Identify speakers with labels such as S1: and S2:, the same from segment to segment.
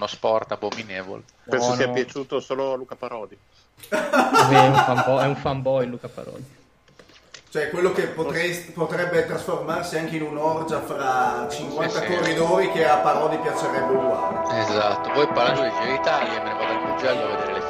S1: uno sport abominevole.
S2: Penso
S3: No,
S2: sia
S3: no.
S2: piaciuto solo a Luca Parodi.
S3: È un fanboy, è un fanboy Luca Parodi.
S4: Cioè, quello che potrei- potrebbe trasformarsi anche in un'orgia fra 50
S1: Sì, sì.
S4: corridori che a Parodi piacerebbe uguale.
S1: Esatto, voi parlando di Giro Italia e me ne vado al Mugello a vedere le.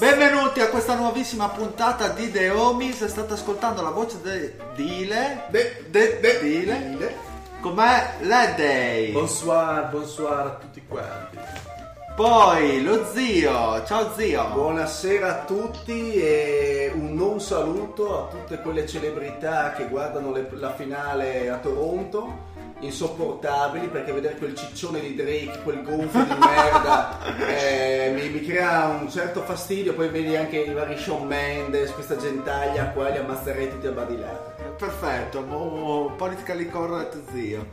S5: Benvenuti a questa nuovissima puntata di The Homies. State ascoltando la voce di Dile.
S4: De-
S5: De,
S4: de-
S5: Dile.
S4: Dile.
S5: Com'è Ledday.
S6: Bonsoir, bonsoir a tutti quanti.
S5: Poi lo zio. Ciao zio.
S4: Buonasera a tutti e un non saluto a tutte quelle celebrità che guardano le- la finale a Toronto. Insopportabili perché vedere quel ciccione di Drake, quel gonfio di merda, eh, mi, mi crea un certo fastidio. Poi vedi anche i vari Shawn Mendes, questa gentaglia qua, li ammazzerei tutti a badilare.
S5: Perfetto. mo- politically correct zio.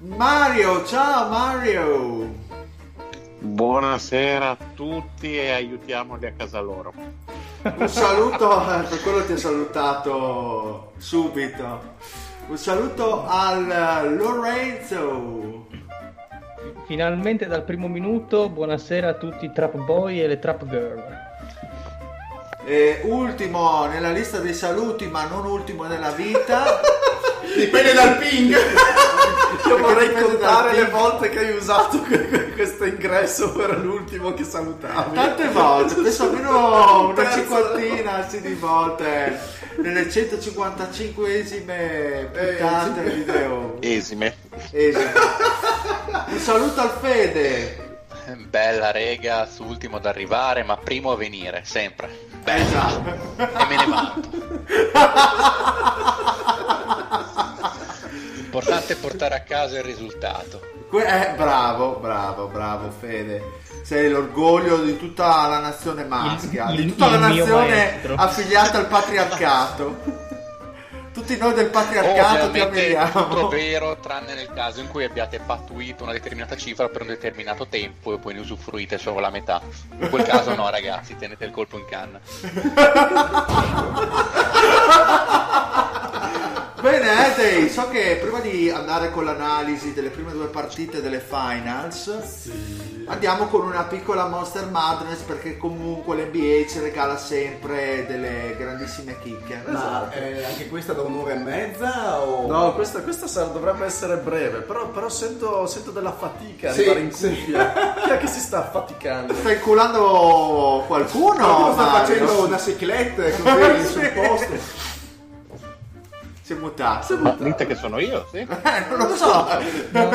S5: Mario. Ciao Mario.
S2: Buonasera a tutti e aiutiamoli a casa loro.
S5: Un saluto, eh, per quello ti ho salutato subito. Un saluto al eh, Lorenzo.
S3: Finalmente dal primo minuto, buonasera a tutti i trap boy e le trap girl.
S5: E ultimo nella lista dei saluti, ma non ultimo nella vita.
S4: Dipende dal ping! Io vorrei contare le volte che hai usato que- que- questo ingresso per l'ultimo che salutavi.
S5: Tante volte, penso almeno una cinquantina sì, di volte nelle 155esime puntate
S4: sì.
S5: di Deo.
S2: Esime.
S5: Un saluto al Fede.
S1: Bella rega, su ultimo ad arrivare, ma primo a venire, sempre. Bella.
S5: Esatto.
S1: E me ne vado. L'importante è portare a casa il risultato.
S5: Eh, bravo, bravo, bravo Fede. Sei l'orgoglio di tutta la nazione maschia,
S3: Il-
S5: di tutta la nazione affiliata al patriarcato. Tutti noi del patriarcato ti ammiriamo.
S1: vero, tranne nel caso in cui abbiate pattuito una determinata cifra per un determinato tempo e poi ne usufruite solo la metà. In quel caso no, ragazzi, tenete il colpo in canna.
S5: Bene, Eddie, so che prima di andare con l'analisi delle prime due partite delle finals, andiamo con una piccola Monster Madness perché comunque l'NBA ci regala sempre delle grandissime chicche.
S4: Ma eh, anche questa da un'ora e mezza o...
S6: No, questa, questa dovrebbe essere breve, però, però sento, sento della fatica
S4: Sì,
S6: arrivare in
S4: sì.
S6: cuffia. Chi è che si sta affaticando?
S5: Stai culando qualcuno?
S4: Qualcuno sta
S5: Mario?
S4: facendo una cicletta così sul posto.
S5: Si è mutato.
S2: Ma dite che sono io, sì?
S5: Eh, non lo so.
S3: No,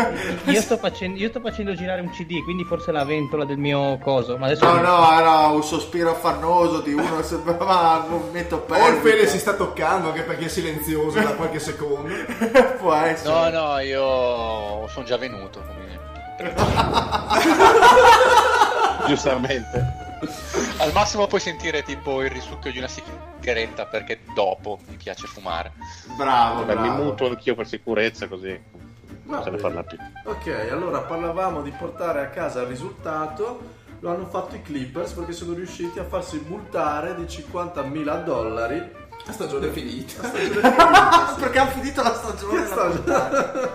S3: io, sto facendo, io sto facendo girare un CD, quindi forse la ventola del mio coso. Ma adesso
S5: No, no, era un sospiro affannoso di uno che sembrava un movimento
S4: O il
S5: pelvico.
S4: Fede si sta toccando anche perché è silenzioso da qualche secondo.
S5: Può essere.
S1: No, no, io sono già venuto. quindi-
S2: Giustamente.
S1: Al massimo puoi sentire tipo il risucchio di una sigaretta perché dopo mi piace fumare.
S5: Bravo,
S2: mi
S5: bravo.
S2: muto anch'io per sicurezza così non se ne parla più.
S6: Ok, allora parlavamo di portare a casa il risultato. Lo hanno fatto i Clippers perché sono riusciti a farsi multare di 50.000 dollari.
S4: La stagione è finita.
S5: Perché hanno finito la stagione. La puntata.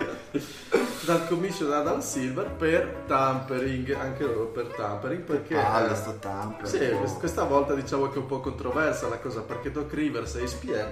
S6: dal commissioner Adam Silver per tampering, anche loro per tampering, perché...
S5: Ah,
S6: eh,
S5: sto tampering.
S6: Sì, quest- questa volta diciamo che è un po' controversa la cosa, perché Doc Rivers e ESPN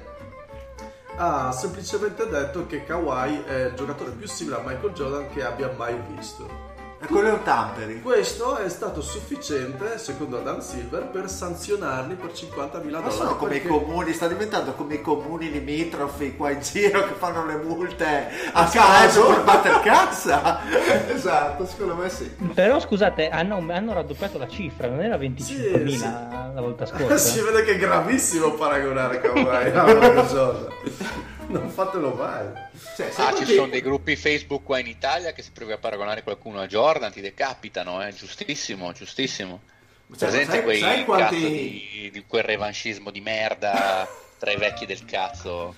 S6: ha semplicemente detto che Kawhi è il giocatore più simile a Michael Jordan che abbia mai visto.
S5: E quello è un tampering.
S6: Questo è stato sufficiente, secondo Adam Silver, per sanzionarli per 50.000
S5: Ma
S6: dollari.
S5: sono come i
S6: perché-
S5: comuni, sta diventando come i comuni limitrofi qua in giro che fanno le multe a
S4: caso.
S5: caso per battere cazza.
S4: esatto, secondo me sì.
S3: Però scusate, hanno, hanno raddoppiato la cifra, non era 25.000
S6: Sì, sì.
S3: la volta scorsa.
S6: si vede che è gravissimo paragonare Kawhi a Jordan. Non fatelo mai.
S4: Cioè,
S1: Ah, ci
S4: quanti-
S1: sono dei gruppi Facebook qua in Italia che se provi a paragonare qualcuno a Jordan ti decapitano, eh? giustissimo, giustissimo.
S4: Cioè,
S1: Presente
S4: sai-
S1: quei
S4: sai quanti-
S1: cazzo di, di quel revanchismo di merda tra i vecchi del cazzo.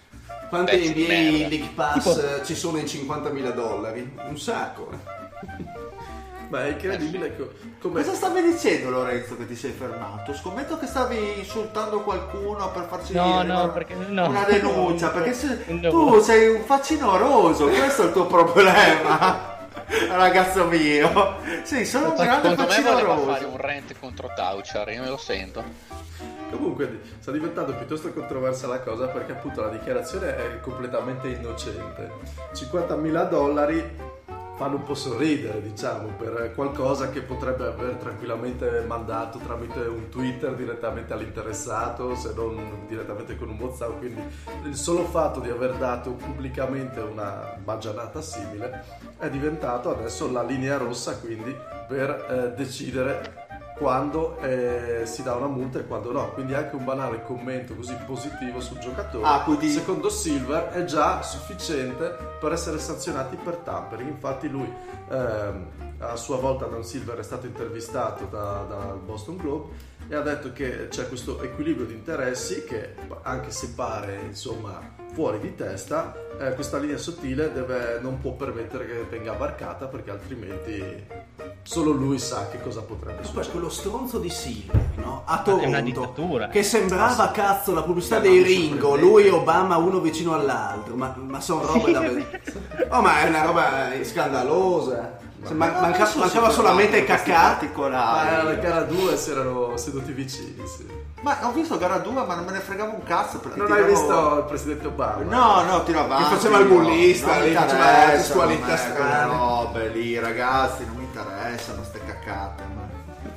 S4: Quanti NBA. League Pass
S3: Tipo-
S4: eh, ci sono in 50.000 dollari? Un sacco.
S6: Ma è incredibile co- come...
S5: Cosa stavi dicendo Lorenzo che ti sei fermato? Scommetto che stavi insultando qualcuno per farci
S3: No, no, perché- no.
S5: una denuncia, perché se-
S3: no.
S5: tu sei un facinoroso, questo è il tuo problema. Ragazzo mio, sì, sono un grande
S1: Secondo me voleva fare
S5: facinoroso.
S1: un rent contro Tauchar, io me lo sento.
S6: Comunque sta diventando piuttosto controversa la cosa perché appunto la dichiarazione è completamente innocente. 50.000 dollari fanno un po' sorridere, diciamo, per qualcosa che potrebbe aver tranquillamente mandato tramite un Twitter direttamente all'interessato, se non direttamente con un WhatsApp, quindi il solo fatto di aver dato pubblicamente una baggianata simile è diventato adesso la linea rossa quindi per eh, decidere quando eh, si dà una multa e quando no. Quindi anche un banale commento così positivo sul giocatore,
S5: Ah, quindi-
S6: secondo Silver, è già sufficiente per essere sanzionati per tampering. Infatti lui ehm, a sua volta Dan Silver è stato intervistato da- dal Boston Globe e ha detto che c'è questo equilibrio di interessi che anche se pare insomma fuori di testa eh, questa linea sottile deve- non può permettere che venga varcata perché altrimenti solo lui sa che cosa potrebbe
S4: Ma poi
S6: succedere
S4: quello stronzo di Silver, no? A
S3: è una
S4: Toronto,
S3: dittatura.
S4: che sembrava cazzo la pubblicità dei Ringo, lui e Obama uno vicino all'altro, ma, ma sono robe da... Oh, ma è una roba scandalosa. Se man-
S5: Ma
S4: manca-
S5: se
S4: mancava solamente cacca.
S6: Ma era la gara 2 si erano seduti vicini sì.
S5: Ma ho visto gara 2, ma non me ne fregava un cazzo perché
S6: non hai
S5: tiravo-
S6: visto il presidente Obama?
S5: No, no, tiro avanti.
S4: Che faceva il bullista, lì, faceva
S5: interessano
S4: gestualità
S5: a me
S4: strane.
S5: quelle robe lì, ragazzi, non mi interessano ste caccate. ma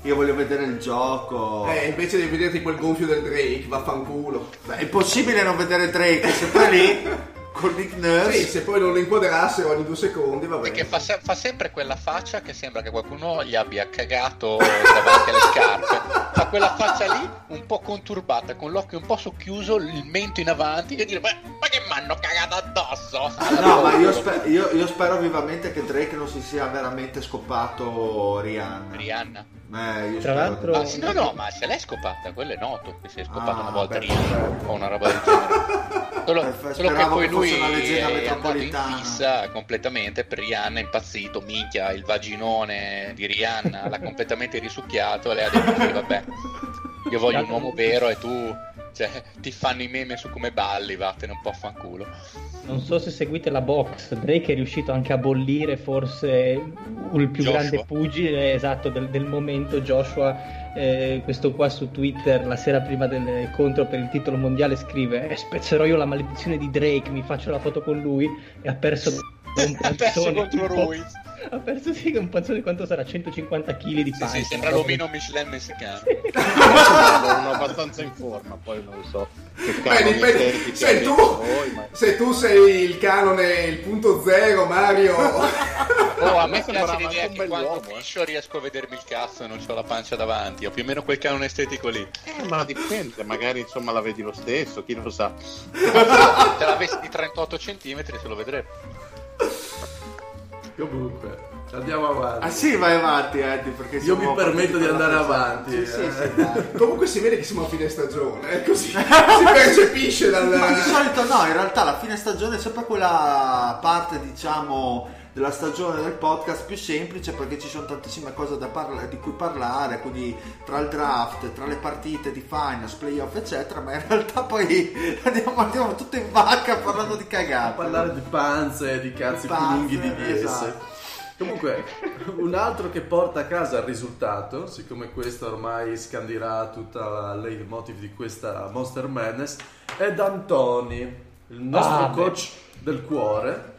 S5: Io voglio vedere il gioco.
S4: Eh, invece di vederti quel gonfio del Drake, vaffanculo.
S5: Beh, è impossibile non vedere Drake, è sempre lì con Nick Nurse.
S4: Sì, se poi non lo inquadrassero ogni due secondi, va bene.
S1: Perché fa, se- fa sempre quella faccia che sembra che qualcuno gli abbia cagato davanti alle scarpe. Fa quella faccia lì un po' conturbata, con l'occhio un po' socchiuso, il mento in avanti e dire: Ma, ma che mi hanno cagato addosso?
S5: No, ma io, spe- io- io spero vivamente che Drake non si sia veramente scopato Rihanna.
S1: Rihanna.
S5: Eh, io
S3: Tra
S5: spero
S3: l'altro-
S1: Ma sì, no, no, ma se l'è scopata, quello è noto che si è scopata
S5: Ah,
S1: una volta Rihanna
S5: perfetto.
S1: o una roba del genere. Solo,
S5: Perfetto,
S1: solo che poi
S5: che
S1: lui
S5: una leggenda
S1: è andato in fissa completamente per Rihanna, è impazzito, minchia, il vaginone di Rihanna l'ha completamente risucchiato e lei ha detto vabbè, io voglio un uomo vero e tu, cioè, ti fanno i meme su come balli, vattene un po' a fanculo.
S3: Non so se seguite la box, Drake è riuscito anche a bollire forse il più
S1: Joshua.
S3: grande pugile esatto del, del momento, Joshua. eh, questo qua su Twitter la sera prima del contro per il titolo mondiale scrive eh, spezzerò io la maledizione di Drake, mi faccio la foto con lui e ha perso
S1: Ha perso contro Ruiz.
S3: Ha perso sì un panzone quanto sarà 150 kg di
S1: Sì,
S3: pancia
S1: sì, sembra l'omino Michelin messicano.
S2: Sono abbastanza in forma, poi non so. Che
S4: Beh, dipende. Se tu,
S2: voi, ma-
S4: se tu sei il canone, il punto zero, Mario.
S1: Oh, a me piace l'idea che quando
S2: bell'uomo, eh.
S1: piscio riesco a vedermi il cazzo e non ho la pancia davanti. Ho più o meno quel canone estetico lì.
S2: Eh, ma dipende, magari insomma la vedi lo stesso, chi lo sa.
S1: Se l'avessi di 38 cm se lo vedrebbe.
S6: Comunque, andiamo avanti.
S5: Ah sì, vai avanti, Eddie, perché
S6: Io mi permetto di andare avanti,
S5: Sì, sì,
S6: eh.
S5: sì, dai.
S4: Comunque si vede che siamo a fine stagione, eh, così si percepisce dal...
S5: Ma di solito no, in realtà la fine stagione è sempre quella parte, diciamo, della stagione del podcast più semplice perché ci sono tantissime cose da parla- di cui parlare, quindi tra il draft, tra le partite di finals, playoff eccetera, ma in realtà poi andiamo, andiamo tutto in vacca parlando di cagate.
S6: A parlare di panze, di cazzi più
S5: Panze,
S6: lunghi di di esse.
S5: esatto.
S6: Comunque, un altro che porta a casa il risultato, siccome questo ormai scandirà tutta la leitmotiv di questa Monster Madness, è D'Antoni, il nostro
S3: Ah, beh.
S6: coach del cuore.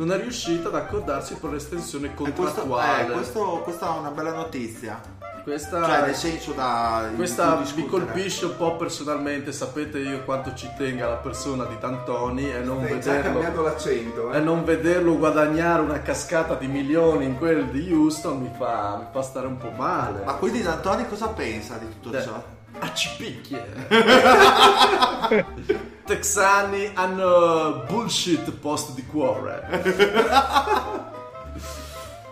S6: Non è riuscito ad accordarsi per l'estensione
S5: questo,
S6: contrattuale.
S5: eh, questo- questa è una bella notizia,
S6: Questa,
S5: cioè nel senso da
S6: questa mi colpisce un po' personalmente. Sapete io quanto ci tenga la persona di D'Antoni e non vederlo
S4: l'accento,
S6: e
S4: eh?
S6: non vederlo guadagnare una cascata di milioni in quel di Houston mi fa, mi fa stare un po' male.
S5: Ma quindi D'Antoni cosa pensa di tutto
S6: Eh,
S5: ciò?
S6: A cipicchie. Texani hanno bullshit post di cuore.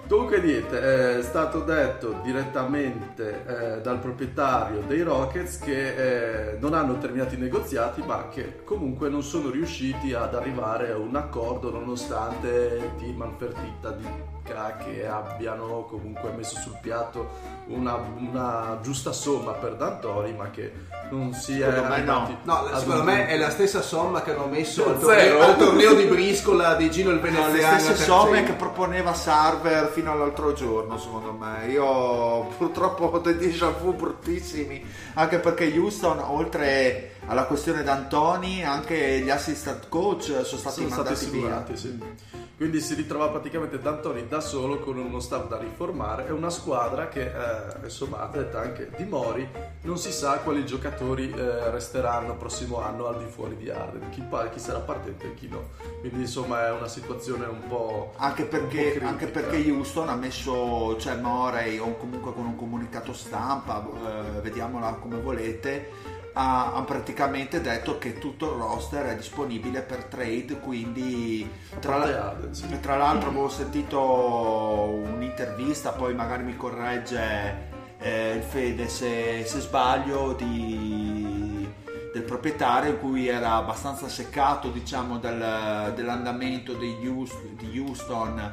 S6: Comunque niente, è stato detto direttamente eh, dal proprietario dei Rockets che eh, non hanno terminato i negoziati ma che comunque non sono riusciti ad arrivare a un accordo nonostante Timan Fertitta dica che abbiano comunque messo sul piatto una, una giusta somma per D'Antoni ma che non si è
S5: Secondo me no.
S4: No, secondo me è la stessa somma che hanno messo al torneo, al torneo di briscola di Gino il
S5: Sono le
S4: Veneziano.
S5: stesse somme che proponeva Sarver fino all'altro giorno, secondo me. Io purtroppo ho dei déjà vu bruttissimi, anche perché Houston, oltre alla questione d'Antoni, anche gli assistant coach sono stati
S6: sono stati
S5: mandati via.
S6: assicurati, sì. Quindi si ritrova praticamente D'Antoni da solo con uno staff da riformare e una squadra che, eh, insomma, a detta anche di Mori, non si sa quali giocatori eh, resteranno il prossimo anno al di fuori di Arden, chi, chi sarà partente e chi no. Quindi insomma è una situazione un po'...
S5: Anche
S6: po'
S5: perché,
S6: critica.
S5: anche perché Houston ha messo, cioè Morey, o comunque con un comunicato stampa, eh, vediamola come volete, ha, ha praticamente detto che tutto il roster è disponibile per trade, quindi tra, la- tra l'altro avevo sentito un'intervista, poi magari mi corregge eh, il Fede se, se sbaglio, di- del proprietario in cui era abbastanza seccato diciamo del- dell'andamento Houston, di Houston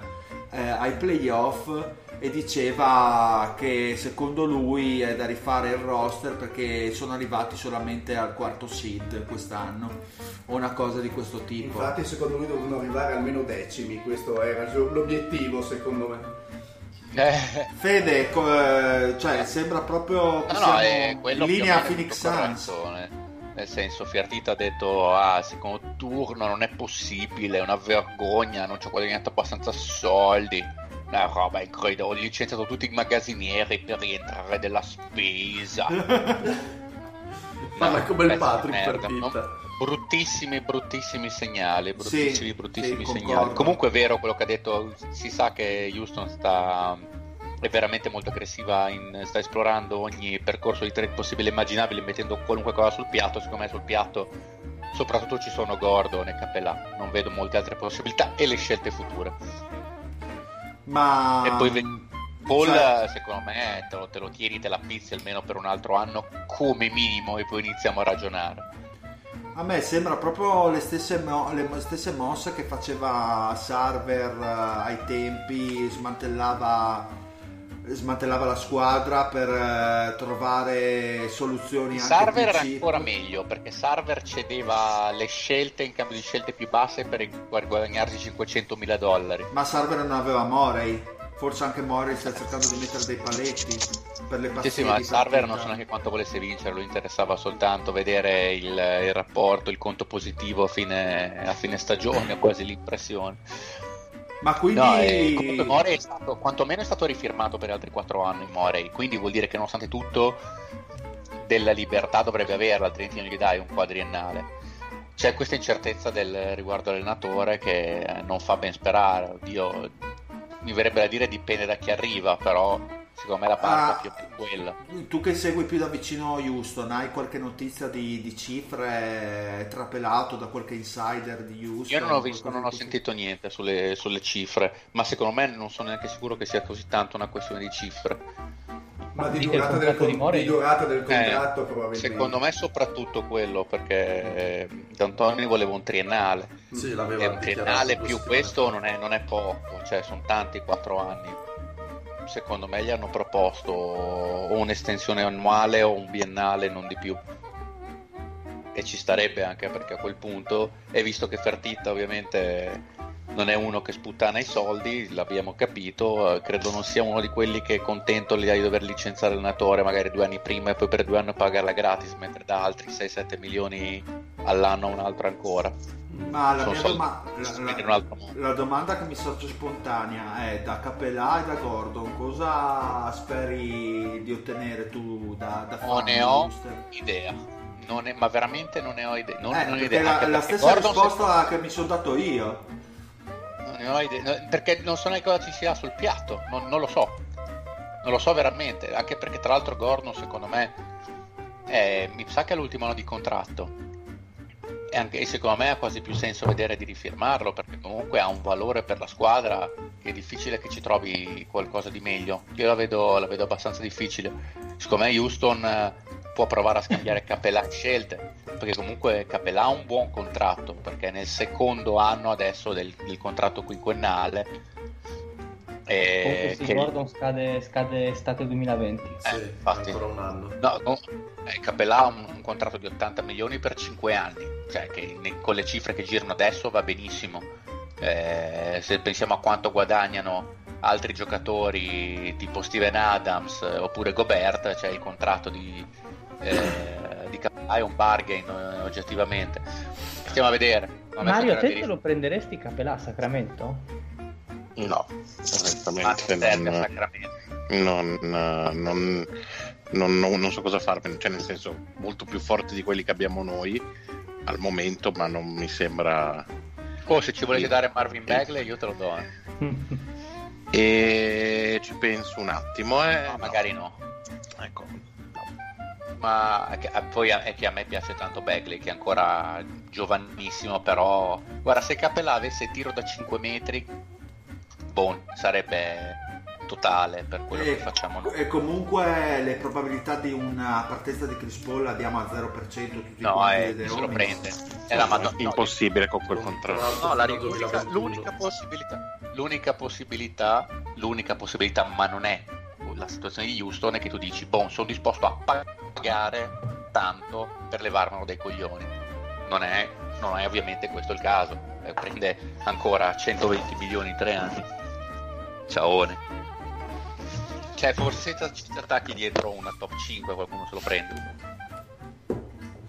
S5: eh, ai playoff e diceva che secondo lui è da rifare il roster perché sono arrivati solamente al quarto seed quest'anno o una cosa di questo tipo.
S4: Infatti secondo lui dovevano arrivare almeno decimi, questo era l'obiettivo secondo me.
S1: Eh,
S5: Fede, co- cioè sembra proprio che
S1: no,
S5: siamo
S1: no, è
S5: in linea Phoenix Suns.
S1: Nel senso, Fiartita ha detto: Ah, secondo turno non è possibile, è una vergogna, non ci ho guadagnato abbastanza soldi. Una roba incredibile, ho licenziato tutti i magazzinieri per rientrare della spesa.
S6: Parla come il Patrick
S1: merda,
S6: Fertitta.
S1: no? Bruttissimi, bruttissimi segnali, bruttissimi,
S5: Sì,
S1: bruttissimi
S5: sì,
S1: segnali.
S5: concordo.
S1: Comunque è vero quello che ha detto, si sa che Houston sta è veramente molto aggressiva, in- sta esplorando ogni percorso di trade possibile e immaginabile, mettendo qualunque cosa sul piatto, secondo me sul piatto soprattutto ci sono Gordon e Capella, non vedo molte altre possibilità e le scelte future.
S5: Ma
S1: E poi ve- Paul,
S5: cioè-
S1: secondo me, te lo, te lo tieni, te la pizzi almeno per un altro anno come minimo e poi iniziamo a ragionare.
S5: A me sembra proprio le stesse, mo- le stesse mosse che faceva Sarver eh, ai tempi, smantellava, smantellava la squadra per eh, trovare soluzioni anche
S1: Sarver era ancora meglio perché Sarver cedeva le scelte in cambio di scelte più basse per guadagnarsi 500 mila dollari.
S5: Ma Sarver non aveva Morey, forse anche Morey sta cercando di mettere dei paletti per le
S1: Sì,
S5: partite.
S1: sì, ma
S5: di
S1: Sarver non so neanche quanto volesse vincere, lo interessava soltanto vedere il, il rapporto, il conto positivo a fine, a fine stagione, quasi l'impressione.
S5: Ma quindi...
S1: No, e comunque Morey è stato, quantomeno è stato rifirmato per altri 4 anni Morey, quindi vuol dire che nonostante tutto della libertà dovrebbe averla, altrimenti non gli dai un quadriennale. C'è questa incertezza del riguardo all'allenatore che non fa ben sperare, oddio, mi verrebbe da dire dipende da chi arriva, però secondo me la parte
S5: Ah.
S1: più più quella.
S5: Tu che segui più da vicino Houston, hai qualche notizia di, di cifre trapelato da qualche insider di Houston?
S1: Io non ho visto, non ho sentito niente sulle, sulle cifre, ma secondo me non sono neanche sicuro che sia così tanto una questione di cifre.
S4: Ma di durata, del,
S3: contratto
S4: con-
S3: di
S4: di durata del contratto
S1: Eh,
S4: probabilmente.
S1: secondo me soprattutto quello perché eh, D'Antoni voleva un triennale
S6: Sì,
S1: e un triennale più questo non è, non è poco cioè sono tanti quattro anni secondo me gli hanno proposto o un'estensione annuale o un biennale non di più. E ci starebbe anche perché a quel punto e visto che Fertitta ovviamente non è uno che sputtana i soldi, l'abbiamo capito, eh, credo non sia uno di quelli che è contento di dover licenziare l'allenatore magari due anni prima e poi per due anni pagarla gratis, mentre da altri 6-7 milioni all'anno un altro ancora.
S5: Ma la, doma- la- la- domanda che mi sorge spontanea è da Capelà e da Gordon cosa speri di ottenere tu da, da
S1: Non ne ho idea, Non è- ma veramente non ne ho idea. Non,
S5: Eh,
S1: non idea.
S5: la, la stessa
S1: Gordon,
S5: risposta che mi sono dato io
S1: Non ho idea, perché non so neanche cosa ci sia sul piatto, non, non lo so, non lo so veramente, anche perché tra l'altro Gordon secondo me è- mi sa che è l'ultimo anno di contratto. E anche secondo me ha quasi più senso vedere di rifirmarlo perché comunque ha un valore per la squadra che è difficile che ci trovi qualcosa di meglio, io la vedo, la vedo abbastanza difficile, secondo me Houston eh, può provare a scambiare Capelà in scelte perché comunque Capelà ha un buon contratto perché è nel secondo anno adesso del, del contratto quinquennale e
S3: Comunque sì,
S1: che-
S3: Gordon scade, scade estate 2020.
S6: Sì,
S1: Eh, infatti.
S6: ancora un anno.
S1: no, no, eh, Capelà ha un, un contratto di 80 milioni per 5 anni cioè che ne- con le cifre che girano adesso va benissimo Eh, se pensiamo a quanto guadagnano altri giocatori tipo Steven Adams eh, oppure Gobert cioè il contratto di, eh, di Capelà è un bargain eh, oggettivamente stiamo a vedere
S3: Mario, a te te lo prenderesti Capelà a Sacramento?
S2: No, onestamente
S1: serve a
S2: non,
S1: Sacramento.
S2: non, non, non- non- non so cosa farmene, cioè nel senso molto più forti di quelli che abbiamo noi al momento, ma non mi sembra...
S1: Oh, se ci volete dare Marvin Bagley io te lo do eh.
S2: E ci penso un attimo, eh.
S1: No, magari no
S2: Ecco,
S1: ma è che- eh, poi è che a me piace tanto Bagley che è ancora giovanissimo però guarda se Capelà avesse tiro da 5 metri boh sarebbe totale per quello
S5: e,
S1: che facciamo noi
S5: e comunque le probabilità di una partenza di Chris Paul la diamo a 0% tutti
S1: no eh,
S5: dei
S1: se lo prende è la Madonna- no,
S2: impossibile con quel contratto.
S1: No, la,
S6: al
S1: l'unica,
S6: 2021.
S1: l'unica possibilità, l'unica possibilità, l'unica possibilità, ma non è la situazione di Houston è che tu dici, boh, sono disposto a pagare tanto per levarmelo dai coglioni. Non è, non è ovviamente questo il caso. Eh, prende ancora 120 milioni in tre anni. Ciaone. Cioè, forse ci attacchi dietro una top 5 qualcuno se lo prende.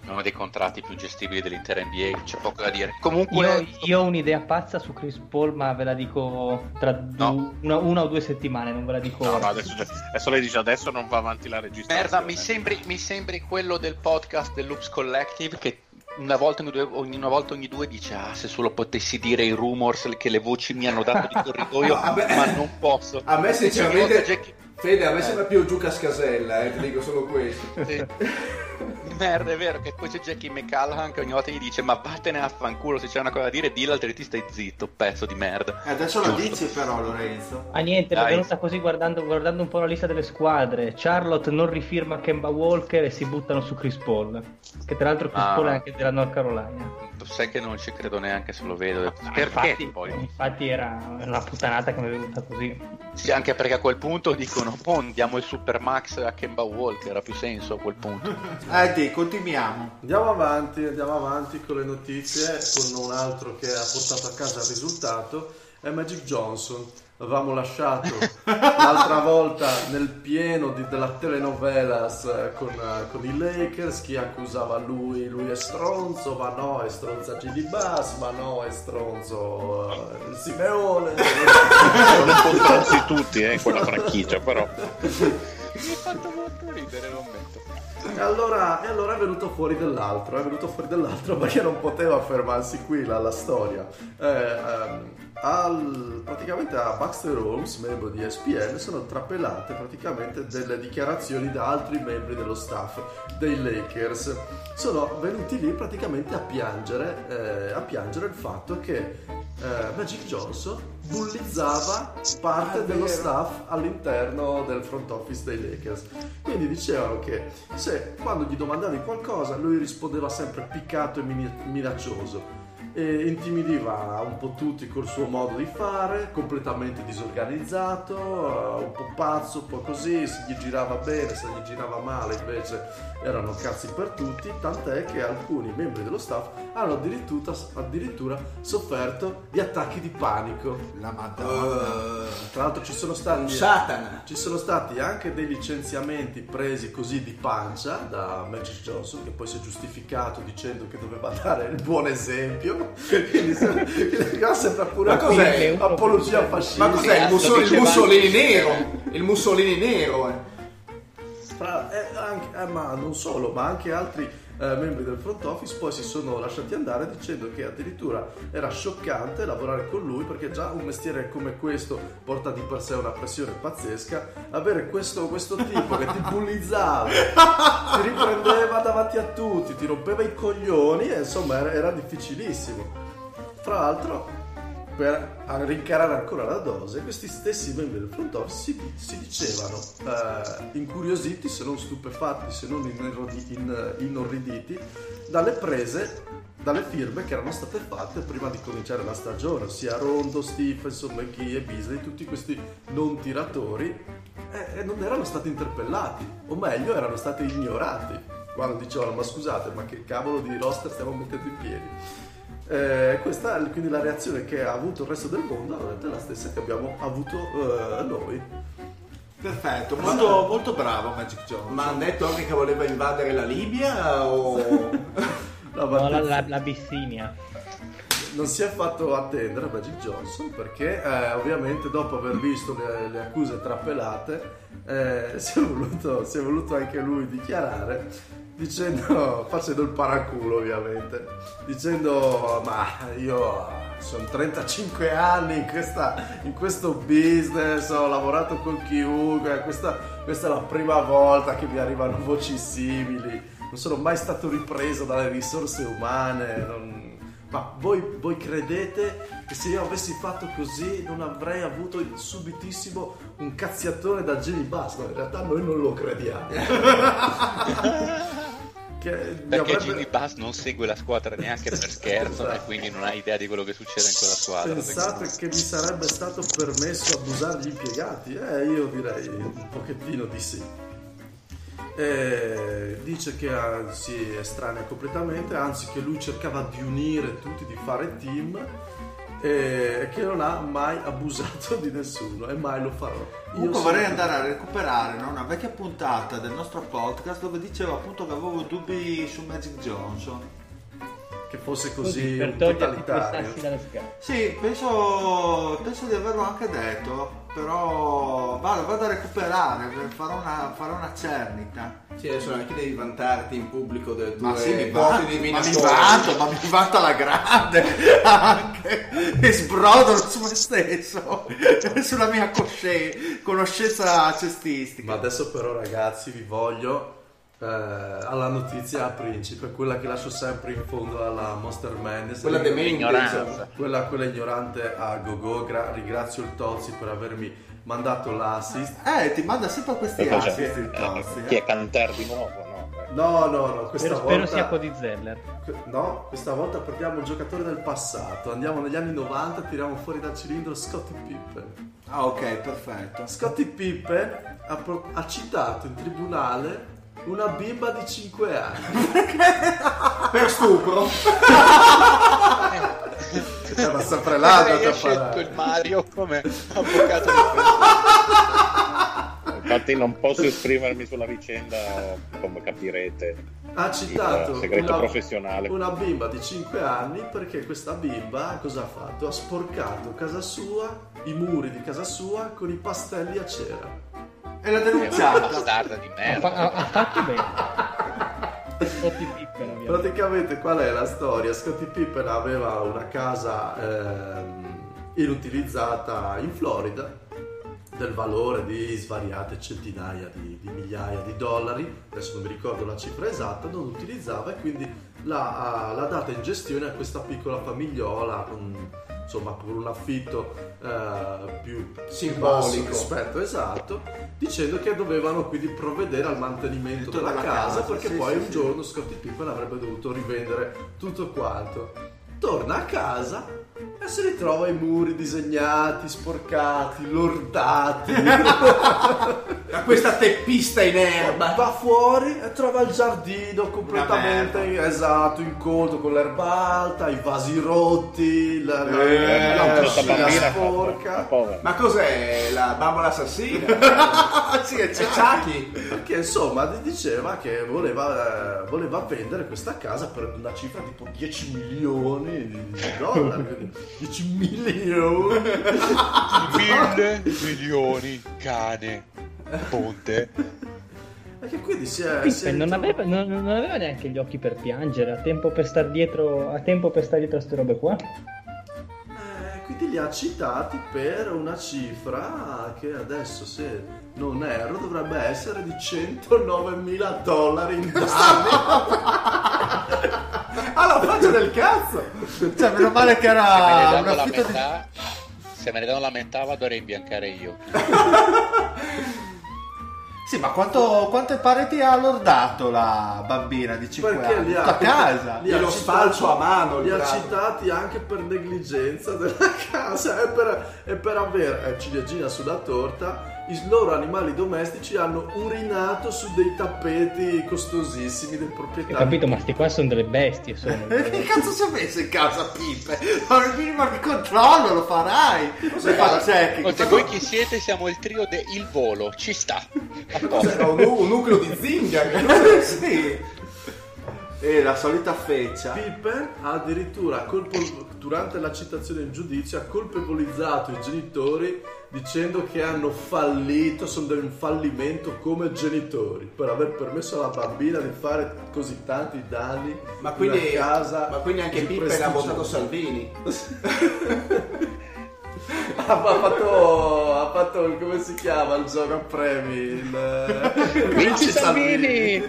S1: È uno dei contratti più gestibili dell'intera NBA, c'è poco da dire. Comunque,
S3: Io, io ho un'idea pazza su Chris Paul, ma ve la dico tra
S1: No.
S3: du- una, una o due settimane, non ve la dico
S2: No, no, adesso, adesso lei dice adesso non va avanti la registrazione.
S1: Merda, mi sembri, mi sembri quello del podcast del Loops Collective che una volta ogni due, ogni, una volta ogni due dice ah se solo potessi dire i rumors che le voci mi hanno dato di corridoio
S4: No, vabbè.
S1: ma non posso
S4: A me sinceramente...
S1: Jackie-
S4: Fede, a me sembra più Giuca Scasella, eh, ti dico solo questo.
S1: Sì. Merda, è vero che poi c'è Jackie McCallaghan che ogni volta gli dice ma vattene a fanculo se c'è una cosa da dire dillo altrimenti stai zitto pezzo di merda
S5: E adesso
S1: Giusto.
S5: dici però Lorenzo
S3: Ah niente, mi è
S1: Dai.
S3: venuta così guardando, guardando un po' la lista delle squadre. Charlotte non rifirma Kemba Walker e si buttano su Chris Paul. Che tra l'altro Chris
S1: Ah.
S3: Paul è anche della North Carolina.
S1: sai che non ci credo neanche se lo vedo perché
S3: infatti,
S1: poi
S3: infatti era una puttanata che mi è venuta così.
S1: Sì, anche perché a quel punto dicono boh, diamo il Supermax a Kemba Walker ha più senso a quel punto
S5: Eddie continuiamo
S6: Andiamo avanti, andiamo avanti con le notizie, con un altro che ha portato a casa il risultato, è Magic Johnson. L'avevamo lasciato l'altra volta nel pieno di- della telenovelas eh, con, eh, con i Lakers, chi accusava lui, lui è stronzo, ma no, è stronza GD Bass, ma no, è stronzo eh, il Simeone.
S2: Sono un po' stronzi tutti, eh, quella franchigia, però.
S1: mi ha fatto molto ridere lo ammetto
S6: allora, e allora è venuto fuori dell'altro, è venuto fuori dell'altro perché non poteva fermarsi qui la, la storia. Eh, ehm, al- praticamente a Baxter Holmes, membro di ESPN, sono trapelate praticamente delle dichiarazioni da altri membri dello staff dei Lakers. Sono venuti lì praticamente a piangere, eh, a piangere il fatto che eh, Magic Johnson bullizzava parte
S4: Ah,
S6: dello staff all'interno del front office dei Lakers. Quindi dicevano che se quando gli domandavi qualcosa lui rispondeva sempre piccato e minaccioso e intimidiva un po' tutti col suo modo di fare, completamente disorganizzato, eh, un po' pazzo, un po' così, se gli girava bene, se gli girava male invece erano cazzi per tutti, tant'è che alcuni membri dello staff hanno addirittura, addirittura sofferto di attacchi di panico.
S5: La madonna.
S4: Uh,
S6: Tra l'altro ci sono stati...
S4: Satana.
S6: Ci sono stati anche dei licenziamenti presi così di pancia da Magic Johnson, che poi si è giustificato dicendo che doveva dare il buon esempio. Quindi sembra pure
S4: Ma cos'è?
S6: apologia- fascista.
S4: Ma cos'è il,
S1: Cazzo,
S4: Musso-
S1: che
S4: il Mussolini nero? Il Mussolini nero, eh.
S6: Fra- eh, anche- eh, ma non solo, ma anche altri eh, membri del front office poi si sono lasciati andare dicendo che addirittura era scioccante lavorare con lui perché già un mestiere come questo porta di per sé una pressione pazzesca. Avere questo, questo tipo che ti bullizzava, ti riprendeva davanti a tutti, ti rompeva i coglioni e insomma era, era difficilissimo. Fra l'altro, per rincarare ancora la dose, questi stessi membri del front office si, si dicevano eh, incuriositi, se non stupefatti, se non inorridi- in- inorriditi, dalle prese, dalle firme che erano state fatte prima di cominciare la stagione, ossia Rondo, Stephenson, McGee e Beasley, tutti questi non tiratori, eh, e non erano stati interpellati, o meglio erano stati ignorati, quando dicevano ma scusate, ma che cavolo di roster stiamo mettendo in piedi? Eh, questa è quindi la reazione che ha avuto il resto del mondo è la stessa che abbiamo avuto eh, noi.
S5: Perfetto, molto, molto bravo Magic Johnson.
S4: Ma hanno detto anche che voleva invadere la Libia o...
S6: La
S3: No, la, la, l'Abissinia.
S6: non si è fatto attendere Magic Johnson perché eh, ovviamente dopo aver visto le, le accuse trappelate eh, si, è voluto, si è voluto anche lui dichiarare dicendo, facendo il paraculo ovviamente, dicendo ma io sono 35 anni in, questa- in questo business, ho lavorato con chiunque, questa, questa è la prima volta che mi arrivano voci simili, non sono mai stato ripreso dalle risorse umane, non- ma voi, voi credete che se io avessi fatto così non avrei avuto subitissimo un cazziatore da Jimmy? No, in realtà noi non lo crediamo. che
S1: Perché
S6: avrebbe-
S1: Jimmy Bass non segue la squadra neanche per scherzo
S6: Esatto.
S1: e quindi non ha idea di quello che succede in quella squadra.
S6: Pensate che mi sarebbe stato permesso abusare gli impiegati? Eh, io direi un pochettino di sì. Eh, dice che ah, si estranea completamente, anzi che lui cercava di unire tutti, di fare team e che non ha mai abusato di nessuno e mai lo farò. Io
S5: Comunque
S6: sono-
S5: vorrei andare a recuperare no, una vecchia puntata del nostro podcast dove dicevo appunto che avevo dubbi su Magic Johnson.
S6: che fosse
S3: Così,
S6: così,
S3: per
S6: un
S3: toglierti
S6: totalitario.
S3: sassi.
S5: Sì, penso, penso di averlo anche detto, però vado, vado a recuperare, farò una, farò una cernita.
S4: Sì, adesso anche devi vantarti in pubblico delle tue
S5: Ma sì, mi vanto,
S4: di
S5: ma mi vanto, ma mi vanto alla grande anche e sbrodo su me stesso, sulla mia cosce- conoscenza cestistica.
S6: Ma adesso però ragazzi vi voglio eh, alla notizia a principe, quella che lascio sempre in fondo alla Monster Madness.
S4: Quella demente,
S6: quella, quella ignorante a Gogo, gra- ringrazio il Tozzi per avermi mandato l'assist.
S5: Eh, ti manda sempre questi
S2: Che cosa-
S5: assist il
S2: eh,
S5: Tozzi,
S2: chi
S5: eh.
S2: è Canter di nuovo? No.
S6: No, no, no, questa
S3: Spero,
S6: volta...
S3: spero sia Cody Zeller.
S6: No, questa volta prendiamo un giocatore del passato, andiamo negli anni 90 tiriamo fuori dal cilindro Scottie Pippen.
S5: Ah, ok, perfetto.
S6: Scottie Pippen ha, pro- ha citato in tribunale una bimba di 5 anni.
S4: Per stupro.
S6: Era sempre là
S1: Lei
S6: andate
S1: ha
S6: a
S1: scelto il Mario come avvocato di
S2: Infatti non posso esprimermi sulla vicenda, come capirete.
S6: Ha citato
S2: Il segreto
S6: una,
S2: professionale.
S6: una bimba di 5 anni perché questa bimba cosa ha fatto? Ha sporcato casa sua, i muri di casa sua con i pastelli a cera.
S5: E l'ha
S1: È una
S5: denunciata.
S1: bastarda di merda.
S3: ha- ha fatto bene. Scottie Pippen, ovviamente.
S6: Praticamente qual è la storia? Scottie Pippen aveva una casa ehm, inutilizzata in Florida del valore di svariate centinaia di, di migliaia di dollari, adesso non mi ricordo la cifra esatta, non utilizzava e quindi l'ha, l'ha data in gestione a questa piccola famigliola con, insomma per un affitto eh, più
S4: Simbolico.
S6: rispetto esatto dicendo che dovevano quindi provvedere al mantenimento della
S5: la
S6: casa,
S5: casa,
S6: perché
S5: sì,
S6: poi
S5: sì,
S6: un
S5: sì.
S6: giorno Scottie Pippen avrebbe dovuto rivendere tutto quanto torna a casa e si ritrova i muri disegnati, sporcati, lordati
S4: Da questa teppista in erba.
S6: va fuori e trova il giardino completamente esatto, incolto con l'erba alta, i vasi rotti, la, la,
S4: Eh,
S6: la piscina sporca.
S4: Ma cos'è la bambola assassina?
S5: Sì, è
S4: C'è Chucky.
S6: Perché insomma diceva che voleva, eh, voleva vendere questa casa per una cifra tipo 10 milioni di dollari. Quindi 10 milioni.
S1: Mille milioni, cane, ponte.
S6: E che quindi si è. si è
S3: non
S6: ritrovato-
S3: aveva, non, non aveva neanche gli occhi per piangere, ha tempo per star dietro, ha tempo per stare dietro a queste robe qua.
S6: Eh, quindi li ha citati per una cifra che adesso, se non erro, dovrebbe essere di 109 mila dollari in danni.
S4: Alla faccia del cazzo.
S5: Cioè, meno male che
S1: Se me ne
S5: era un
S1: danno la
S5: affitto di...
S1: metà, se me ne danno la metà vado a rimbiancare io.
S5: Sì, ma quanto, quante pareti ha lordato la bambina di 5
S6: Perché
S5: anni?
S6: li ha,
S5: a casa.
S6: li ha citati-
S4: sfalcio a mano,
S6: Li ha citati anche per negligenza della casa e per, e per aver, eh, ciliegina sulla torta, i loro animali domestici hanno urinato su dei tappeti costosissimi del
S3: Ho
S6: proprietario.
S3: capito, ma sti qua sono delle bestie. Sono.
S5: E che cazzo si è messo in casa Pippe? Ma il minimo di controllo lo farai. Se fa checking.
S1: Oltre voi chi siete siamo il trio de Il Volo, ci sta. A posto.
S4: C'era un, un nucleo di zingari.
S5: sì. E la solita feccia.
S6: Pippen ha addirittura colpo- durante la citazione in giudizio ha colpevolizzato i genitori dicendo che hanno fallito, sono un fallimento come genitori per aver permesso alla bambina di fare così tanti danni
S4: Ma
S6: in
S4: quindi,
S6: una casa
S4: ma quindi anche Pippen ha votato Salvini.
S6: ha, fatto, ha fatto il- come si chiama il gioco a premi il
S2: Vinci Salvini!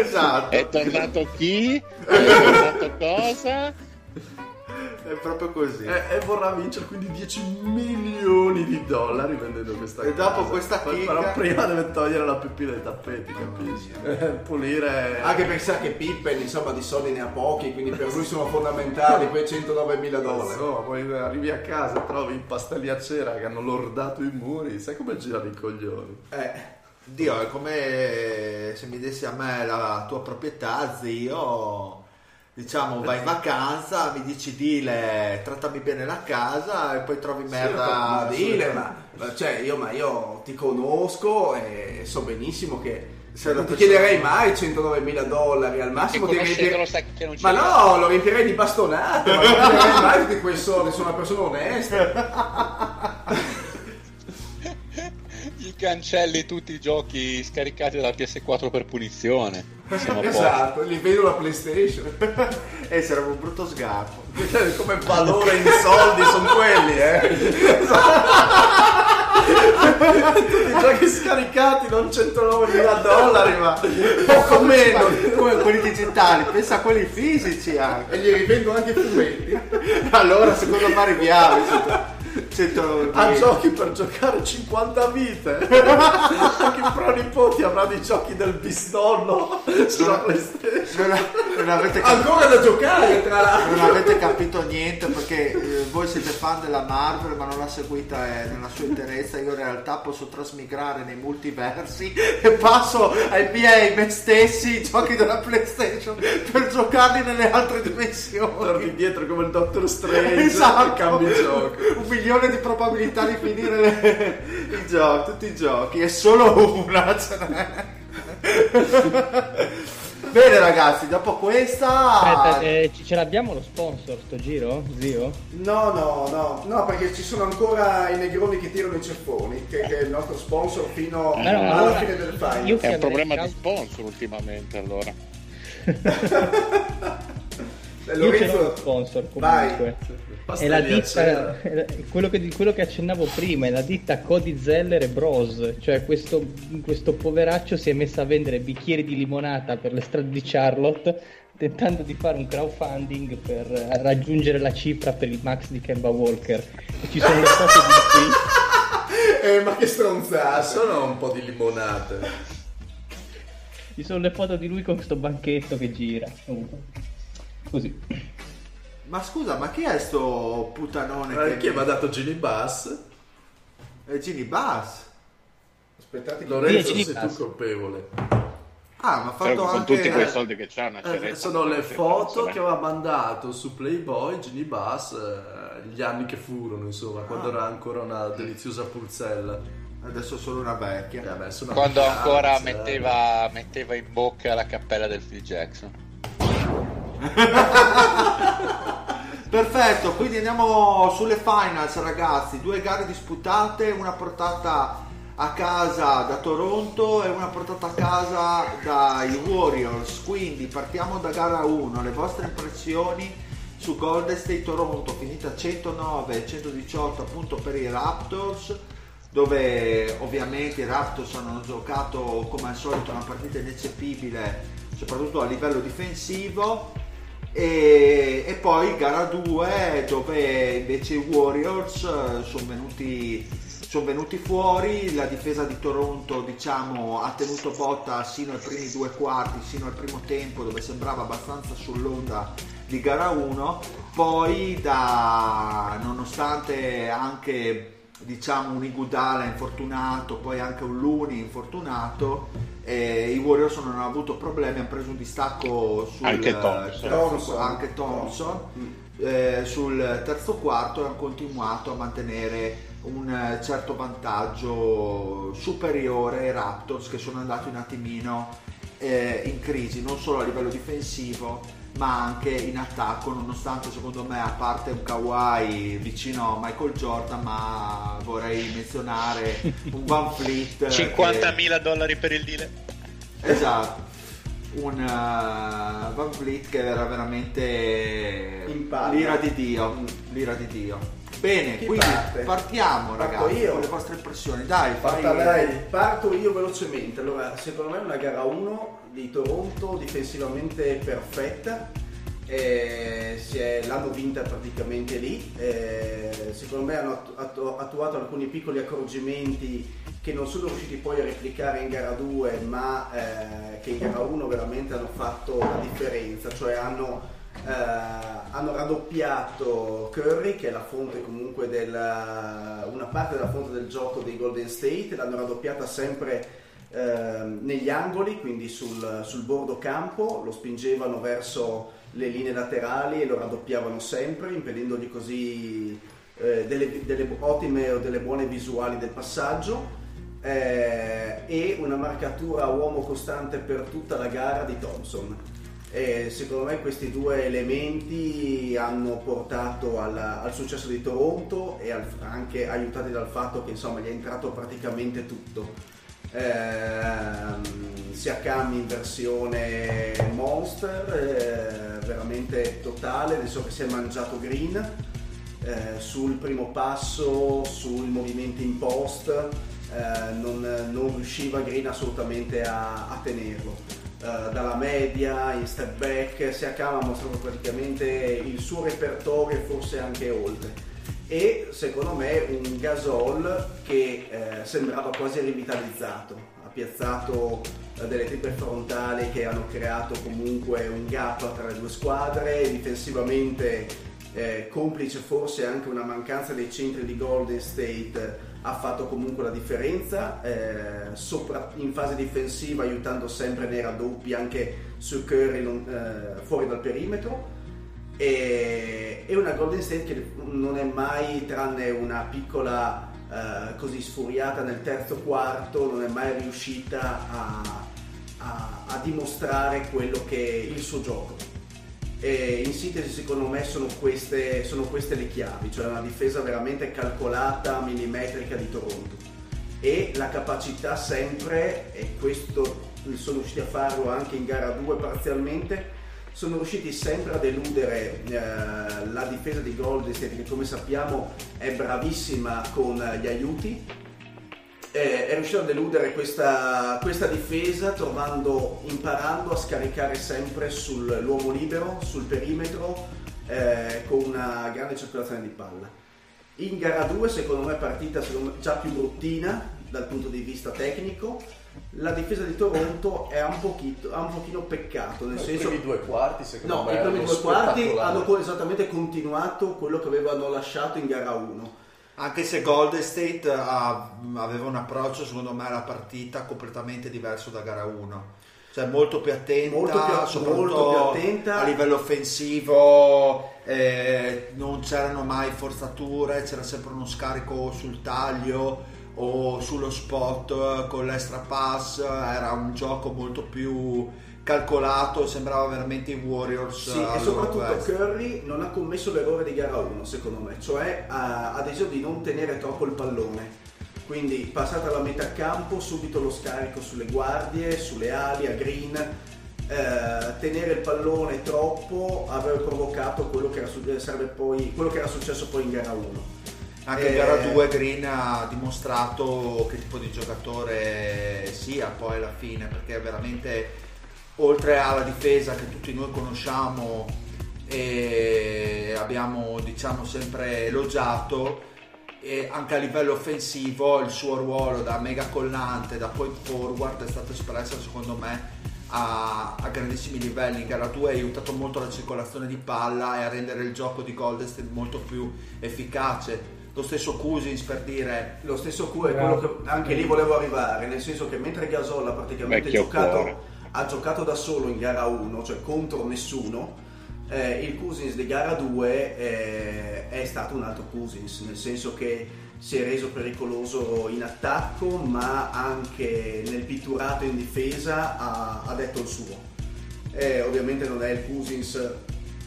S5: esatto.
S2: È tornato chi? È tornato cosa?
S5: È proprio così.
S6: e, e vorrà vincere quindi 10 milioni di dollari vendendo questa
S5: E dopo questa chicca-
S6: però prima deve togliere la pipì dai tappeti capisci Eh, pulire
S4: Anche pensare che Pippen, insomma, di soldi ne ha pochi, quindi per lui sono fondamentali quei 109 mila dollari.
S6: Insomma, poi arrivi a casa e trovi i pastelli a cera che hanno lordato i muri sai come girano i coglioni
S4: Eh,
S5: Dio, è come se mi dessi a me la tua proprietà, zio. Diciamo, vai in vacanza, mi dici dile, trattami bene la casa e poi trovi merda.
S4: ma dile, ma, cioè, io, ma io ti conosco e so benissimo che
S5: Sei
S4: non ti chiederei mai 109 mila dollari, al massimo ti riempirei... Ma no, lo riempirei di bastonate, ma non chiederei mai tutti quei soldi, sono una persona onesta.
S1: Gli cancelli tutti i giochi scaricati dalla PS4 per punizione. Siamo.
S4: Esatto, gli vedo la PlayStation.
S5: E sarebbe un brutto sgarbo.
S6: come valore in soldi sono quelli eh tutti i giochi scaricati non 109 mila dollari ma
S5: Poco meno come quelli digitali, pensa a quelli fisici anche.
S4: E gli rivendo anche i fumetti.
S5: Allora secondo me arriviamo. 100
S6: ha giochi per giocare 50 vite anche i pronipoti avranno i giochi del bisnonno sulla playstation
S5: non, non avete capito.
S4: Ancora da giocare, tra l'altro.
S5: Non avete capito niente perché eh, voi siete fan della Marvel ma non la seguita eh, nella sua interezza. Io in realtà posso trasmigrare nei multiversi e passo ai miei me stessi i giochi della PlayStation per giocarli nelle altre dimensioni.
S6: torni indietro come il Doctor Strange
S5: Esatto.
S6: e cambi gioco
S5: Un milione di probabilità di finire le- i giochi, tutti i giochi. È solo una. ce n'è. Bene ragazzi, dopo questa...
S3: Aspetta, eh, ce l'abbiamo lo sponsor sto giro, zio?
S4: No, no, no, no, perché ci sono ancora i negroni che tirano i ceffoni, che, che è il nostro sponsor fino
S3: no,
S4: alla
S3: allora,
S4: fine del final.
S3: io-
S2: È un problema di sponsor ultimamente allora.
S3: Io ce
S4: Lorenzo,
S3: l'ho lo sponsor
S4: vai.
S3: È la ditta, quello che, quello che accennavo prima, è la ditta Cody Zeller e Bros. Cioè questo, questo poveraccio si è messo a vendere bicchieri di limonata per le strade di Charlotte tentando di fare un crowdfunding per raggiungere la cifra per il max di Kemba Walker. E ci sono le foto di lui.
S4: Eh, ma che stronzata.
S6: Sono un po' di limonate.
S3: Ci sono le foto di lui con questo banchetto che gira. Così.
S5: Ma scusa, ma chi è sto putanone
S6: Eh,
S5: che
S6: chi mi ha dato Ginny Bass?
S5: È Gini Bass.
S4: Aspettate che
S6: Lorenzo,
S3: Ginny
S6: sei
S3: Bass.
S6: tu colpevole.
S5: Ah, ma ha fatto
S2: con
S5: anche
S2: tutti quei soldi che c'ha una
S6: Eh,
S2: ceretta.
S6: sono le foto che aveva mandato su Playboy Ginny Bass eh, gli anni che furono, insomma, quando
S5: Ah.
S6: era ancora una deliziosa pulzella.
S5: adesso solo una vecchia.
S6: Eh, beh, sono
S1: Quando
S6: una
S1: ancora
S6: cazzo,
S1: metteva, metteva in bocca la cappella del Phil Jackson.
S5: Perfetto, quindi andiamo sulle finals ragazzi, due gare disputate, una portata a casa da Toronto e una portata a casa dai Warriors, quindi partiamo da gara 1, le vostre impressioni su Golden State Toronto, finita 109-118 appunto per i Raptors, dove ovviamente i Raptors hanno giocato come al solito una partita ineccepibile, soprattutto a livello difensivo. E, e poi gara 2 dove invece i Warriors sono venuti, son venuti fuori, la difesa di Toronto diciamo ha tenuto botta sino ai primi due quarti, sino al primo tempo dove sembrava abbastanza sull'onda di gara 1, poi da, nonostante anche diciamo un Igudala infortunato, poi anche un Luni infortunato, eh, i Warriors non hanno avuto problemi, hanno preso un distacco sul
S2: Anche Thompson.
S5: terzo- anche Thompson, eh, sul terzo quarto e hanno continuato a mantenere un eh, certo vantaggio superiore ai Raptors che sono andati un attimino eh, in crisi, non solo a livello difensivo ma anche in attacco, nonostante secondo me a parte un Kawhi vicino a Michael Jordan, ma vorrei menzionare un Van Fleet. che-
S1: 50.000 dollari per il deal.
S5: Esatto. Un uh, Van Vliet che era veramente l'ira di Dio. L'ira di Dio. Bene,
S4: Chi
S5: quindi
S4: parte?
S5: partiamo
S4: Parto
S5: ragazzi
S4: io?
S5: con le vostre impressioni. Dai, fai
S4: lei. Parto io velocemente. Allora, secondo me è una gara 1 di Toronto difensivamente perfetta. Eh, è- l'hanno vinta praticamente lì. Eh, secondo me hanno attu- attu- attuato alcuni piccoli accorgimenti che non sono riusciti poi a replicare in gara 2, ma eh, che in gara 1 veramente hanno fatto la differenza. Cioè hanno eh, hanno raddoppiato Curry che è la fonte comunque della, una parte della fonte del gioco dei Golden State l'hanno raddoppiata sempre ehm, negli angoli quindi sul, sul bordo campo lo spingevano verso le linee laterali e lo raddoppiavano sempre impedendogli così eh, delle, delle ottime o delle buone visuali del passaggio eh, e una marcatura uomo costante per tutta la gara di Thompson e secondo me questi due elementi hanno portato alla- al successo di Toronto e al- anche aiutati dal fatto che insomma gli è entrato praticamente tutto. Ehm, Siakam in versione monster, eh, veramente totale, adesso che si è mangiato Green eh, sul primo passo, sui movimenti in post, eh, non, non riusciva Green assolutamente a, a tenerlo. Eh, dalla media, in step back, Siakam ha mostrato praticamente il suo repertorio e forse anche oltre. E secondo me un Gasol che eh, sembrava quasi rivitalizzato, ha piazzato eh, delle triple frontali che hanno creato comunque un gap tra le due squadre, difensivamente eh, complice forse anche una mancanza dei centri di Golden State ha fatto comunque la differenza eh, sopra- in fase difensiva aiutando sempre nei raddoppi anche su Curry non- eh, fuori dal perimetro e, e una Golden State che non è mai tranne una piccola eh, così sfuriata nel terzo quarto non è mai riuscita a, a- a dimostrare quello che è il suo gioco. E in sintesi secondo me sono queste, sono queste le chiavi, cioè una difesa veramente calcolata, millimetrica di Toronto. E la capacità sempre, e questo sono riusciti a farlo anche in gara 2 parzialmente, sono riusciti sempre a deludere eh, la difesa di Golden State che come sappiamo è bravissima con gli aiuti eh, è riuscito a deludere questa, questa, difesa trovando, imparando a scaricare sempre sull'uomo libero, sul perimetro eh, con una grande circolazione di palla. In gara 2 secondo me è partita secondo me, già più bruttina dal punto di vista tecnico la difesa di Toronto è un, pochino, ha un pochino peccato. Nel
S6: I
S4: senso,
S6: primi due quarti, secondo
S4: no,
S6: me,
S4: i primi due quarti hanno esattamente continuato quello che avevano lasciato in gara 1.
S5: Anche se Golden State ha- aveva un approccio, secondo me, alla partita completamente diverso da gara 1. Cioè molto più attenta,
S4: Molto più-
S5: soprattutto
S4: molto più attenta.
S5: a livello offensivo, eh, non c'erano mai forzature, c'era sempre uno scarico sul taglio o sullo spot eh, con l'extra pass, era un gioco molto più calcolato, sembrava veramente i Warriors.
S4: Sì,
S5: eh,
S4: e soprattutto
S5: best.
S4: Curry non ha commesso l'errore di gara 1, secondo me, cioè ha, ha deciso di non tenere troppo il pallone. Quindi passata la metà campo, subito lo scarico sulle guardie, sulle ali, a green. Eh, tenere il pallone troppo avrebbe provocato quello che era, poi, quello che era successo poi in gara 1.
S5: Anche in gara 2 Green ha dimostrato che tipo di giocatore sia poi alla fine, perché veramente oltre alla difesa che tutti noi conosciamo e abbiamo diciamo sempre elogiato, e anche a livello offensivo il suo ruolo da mega collante, da point forward è stato espresso secondo me a, a grandissimi livelli. In gara 2 ha aiutato molto la circolazione di palla e a rendere il gioco di Golden State molto più efficace. Lo stesso Cousins per dire
S4: Lo stesso Q è quello che anche lì volevo arrivare, nel senso che mentre Gasol ha praticamente giocato, ha giocato da solo in gara 1, cioè contro nessuno, eh, il Cousins di gara 2 eh, è stato un altro Cousins, nel senso che si è reso pericoloso in attacco, ma anche nel pitturato in difesa ha, ha detto il suo. Eh, ovviamente non è il Cousins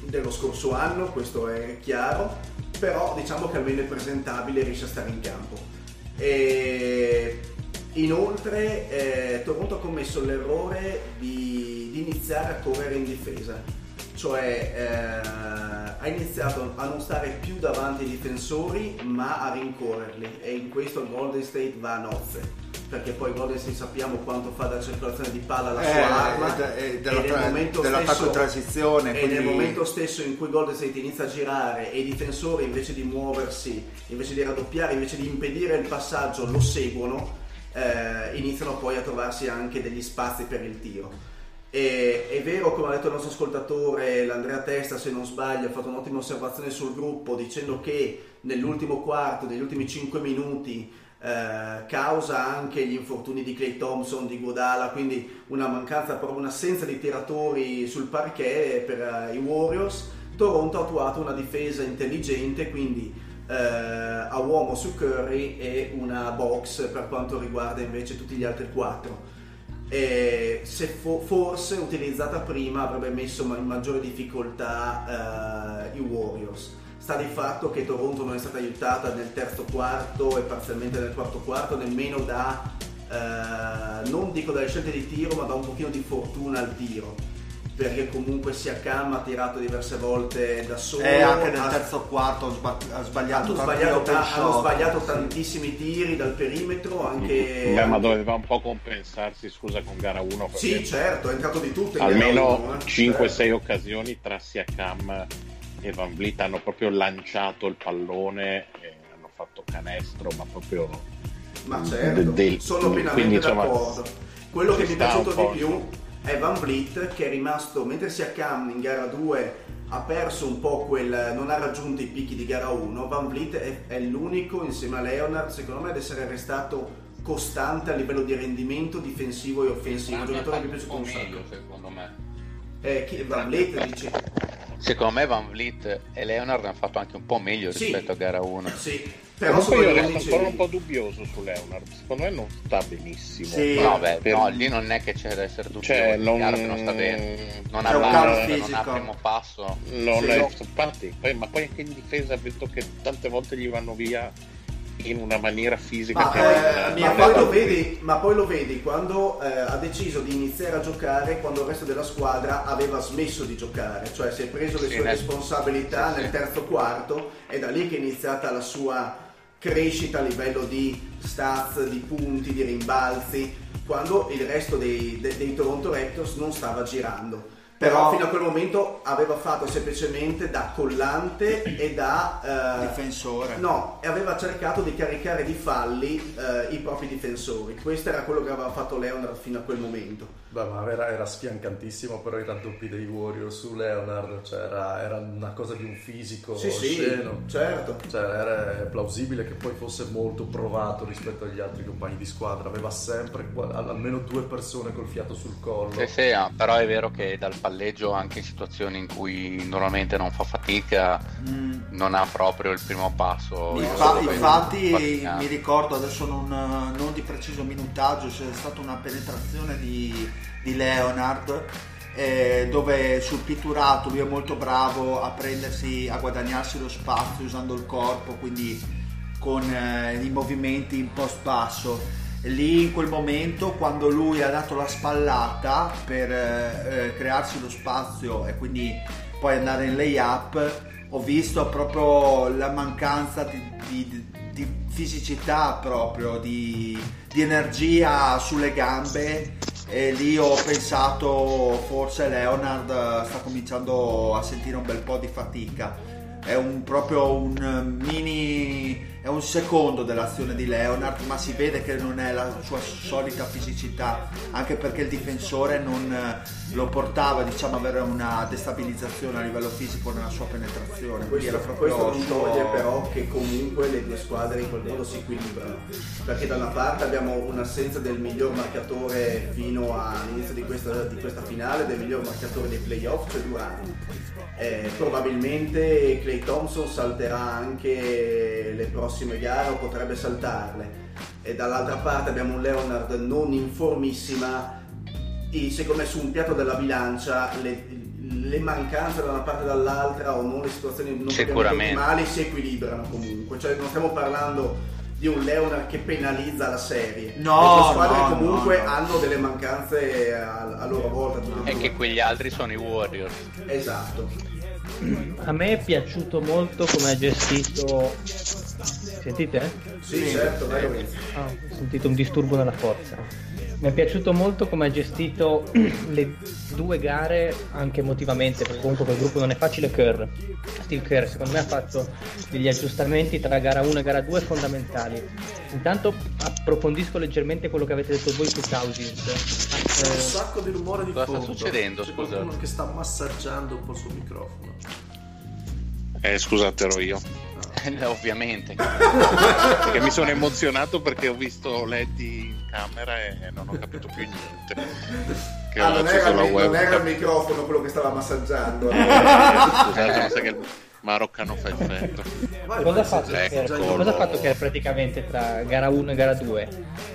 S4: dello scorso anno, questo è chiaro, però diciamo che almeno è presentabile e riesce a stare in campo. E inoltre eh, Toronto ha commesso l'errore di, di iniziare a correre in difesa, cioè eh, ha iniziato a non stare più davanti ai difensori ma a rincorrerli. E in questo Golden State va a nozze perché poi Golden State sappiamo quanto fa da circolazione di palla la
S5: Eh,
S4: sua arma
S5: e- e della
S4: e nel
S5: tra-
S4: momento
S5: dell'attacco
S4: stesso-
S5: transizione,
S4: e
S5: quindi-
S4: nel momento stesso in cui Golden State inizia a girare e i difensori invece di muoversi, invece di raddoppiare, invece di impedire il passaggio lo seguono, eh, iniziano poi a trovarsi anche degli spazi per il tiro. E, è vero, come ha detto il nostro ascoltatore, l'Andrea Testa, se non sbaglio, ha fatto un'ottima osservazione sul gruppo dicendo che nell'ultimo quarto, negli ultimi 5 minuti, eh, causa anche gli infortuni di Clay Thompson, di Godala, quindi una mancanza, proprio un'assenza di tiratori sul parquet per eh, i Warriors. Toronto ha attuato una difesa intelligente, quindi eh, a uomo su Curry e una box per quanto riguarda invece tutti gli altri quattro. E se fo- forse utilizzata prima avrebbe messo in maggiore difficoltà eh, i Warriors. Sta di fatto che Toronto non è stata aiutata nel terzo quarto e parzialmente nel quarto quarto nemmeno da, eh, non dico dalle scelte di tiro, ma da un pochino di fortuna al tiro. Perché comunque Siakam ha tirato diverse volte da solo.
S5: E anche nel
S4: ha-
S5: terzo quarto ha sba- ha sbagliato
S4: hanno sbagliato, ta- hanno sbagliato tantissimi tiri dal perimetro, anche...
S2: Beh, ma doveva un po' compensarsi, scusa, con gara 1.
S4: Sì, certo, è entrato di tutto. in
S2: almeno
S4: gara uno, eh.
S2: 5-6
S4: Certo.
S2: occasioni tra Siakam e Van Vliet hanno proprio lanciato il pallone e hanno fatto canestro, ma proprio
S4: Ma certo,
S2: del-
S4: sono pienamente
S2: quindi, insomma,
S4: d'accordo. Quello che mi è piaciuto di più è Van Vliet che è rimasto, mentre Siakam in gara 2 ha perso un po' quel, non ha raggiunto i picchi di gara 1, Van Vliet è, è l'unico insieme a Leonard secondo me ad essere restato costante a livello di rendimento difensivo e offensivo, un giocatore che mi è piaciuto un
S1: meglio
S4: sacco.
S1: secondo me.
S4: Eh, chi, Van Vliet dici?
S1: Secondo me Van Vliet e Leonard hanno fatto anche un po' meglio
S4: Sì.
S1: rispetto a gara 1.
S4: Sì, però
S2: Comunque
S4: sono
S2: io resto ancora un po' dubbioso su Leonard, secondo me non sta benissimo.
S5: Sì.
S1: No, beh,
S2: Per-
S1: no, lì non è che c'è da essere dubbio,
S2: Cioè, non-
S1: chiaro che non sta bene. Non ha
S5: calo
S1: non ha primo passo.
S2: Non
S5: Sì.
S2: è infatti, poi- ma poi anche in difesa vedo che tante volte gli vanno via in una maniera fisica
S5: Ma,
S2: che
S5: eh,
S4: Ma poi, lo vedi, ma poi lo vedi quando eh, ha deciso di iniziare a giocare quando il resto della squadra aveva smesso di giocare, cioè si è preso le
S1: Sì,
S4: sue
S1: nel-
S4: responsabilità
S1: sì,
S4: nel terzo quarto è da lì che è iniziata la sua crescita a livello di stats, di punti, di rimbalzi, quando il resto dei, de- dei Toronto Raptors non stava girando. Però
S5: Però-
S4: fino a quel momento aveva fatto semplicemente da collante e da... eh,
S5: Difensore.
S4: No, e aveva cercato di caricare di falli eh, i propri difensori. Questo era quello che aveva fatto Leonard fino a quel momento.
S6: Beh, ma era, era sfiancantissimo però i raddoppi dei Warriors su Leonard, cioè era, era una cosa di un fisico
S4: Sì, sì,
S6: osceno.
S4: certo.
S6: Cioè, era plausibile che poi fosse molto provato rispetto agli altri compagni di squadra. Aveva sempre almeno due persone col fiato sul collo.
S1: Sì, sì, ah, però è vero che dal palleggio anche in situazioni in cui normalmente non fa fatica
S5: Mm.
S1: non ha proprio il primo passo.
S5: Infa- infatti mi ricordo adesso non, non di preciso minutaggio c'è stata una penetrazione di, di Leonard eh, dove sul pitturato lui è molto bravo a prendersi a guadagnarsi lo spazio usando il corpo quindi con eh, i movimenti in post basso. Lì in quel momento quando lui ha dato la spallata per eh, eh, crearsi lo spazio e quindi poi andare in layup ho visto proprio la mancanza di, di- di fisicità proprio, di, di energia sulle gambe e lì ho pensato forse Leonard eh, sta cominciando a sentire un bel po' di fatica. È un, proprio un mini, è un secondo dell'azione di Leonard, ma si vede che non è la sua solita fisicità, anche perché il difensore non eh, lo portava diciamo, ad avere una destabilizzazione a livello fisico nella sua penetrazione. quindi
S4: Questo,
S5: era proprio
S4: questo non
S5: suo-
S4: toglie però che comunque le due squadre in quel modo si equilibrano. Perché da una parte abbiamo un'assenza del miglior marcatore fino all'inizio di questa, di questa finale, del miglior marcatore dei playoff, cioè Durant. Eh, probabilmente Clay Thompson salterà anche le prossime gare o potrebbe saltarle. E dall'altra parte abbiamo un Leonard non in formissima e secondo me su un piatto della bilancia le, le mancanze da una parte e dall'altra o non le situazioni non ottimali si equilibrano comunque cioè non stiamo parlando di un Leonard che penalizza la serie
S5: No,
S4: le squadre
S5: no,
S4: comunque
S5: no, no.
S4: hanno delle mancanze a, a loro volta e due.
S1: che quegli altri sono i Warriors.
S4: esatto
S3: A me è piaciuto molto come ha gestito. Sentite?
S4: sì, certo vai.
S3: Ah, ho sentito un disturbo nella forza. Mi è piaciuto molto come ha gestito le due gare anche emotivamente, perché comunque quel gruppo non è facile. Kerr, Steve Kerr, secondo me ha fatto degli aggiustamenti tra gara 1 e gara 2 fondamentali. Intanto approfondisco leggermente quello che avete detto voi su Cousins.
S6: C'è un sacco di rumore di
S1: Cosa sta
S6: fondo.
S1: succedendo,
S6: C'è qualcuno che sta massaggiando un po' sul microfono.
S2: Eh, scusate, ero io.
S1: Ovviamente.
S2: Perché mi sono emozionato perché ho visto Letty in camera e non ho capito più niente. Che
S4: Ah, non, era, il- non era il microfono quello che stava massaggiando
S2: Eh, Scusate, ma sai che il maroccano fa effetto.
S3: Cosa ha fatto,
S2: Ecco.
S3: cosa ha fatto che praticamente tra gara 1 e gara 2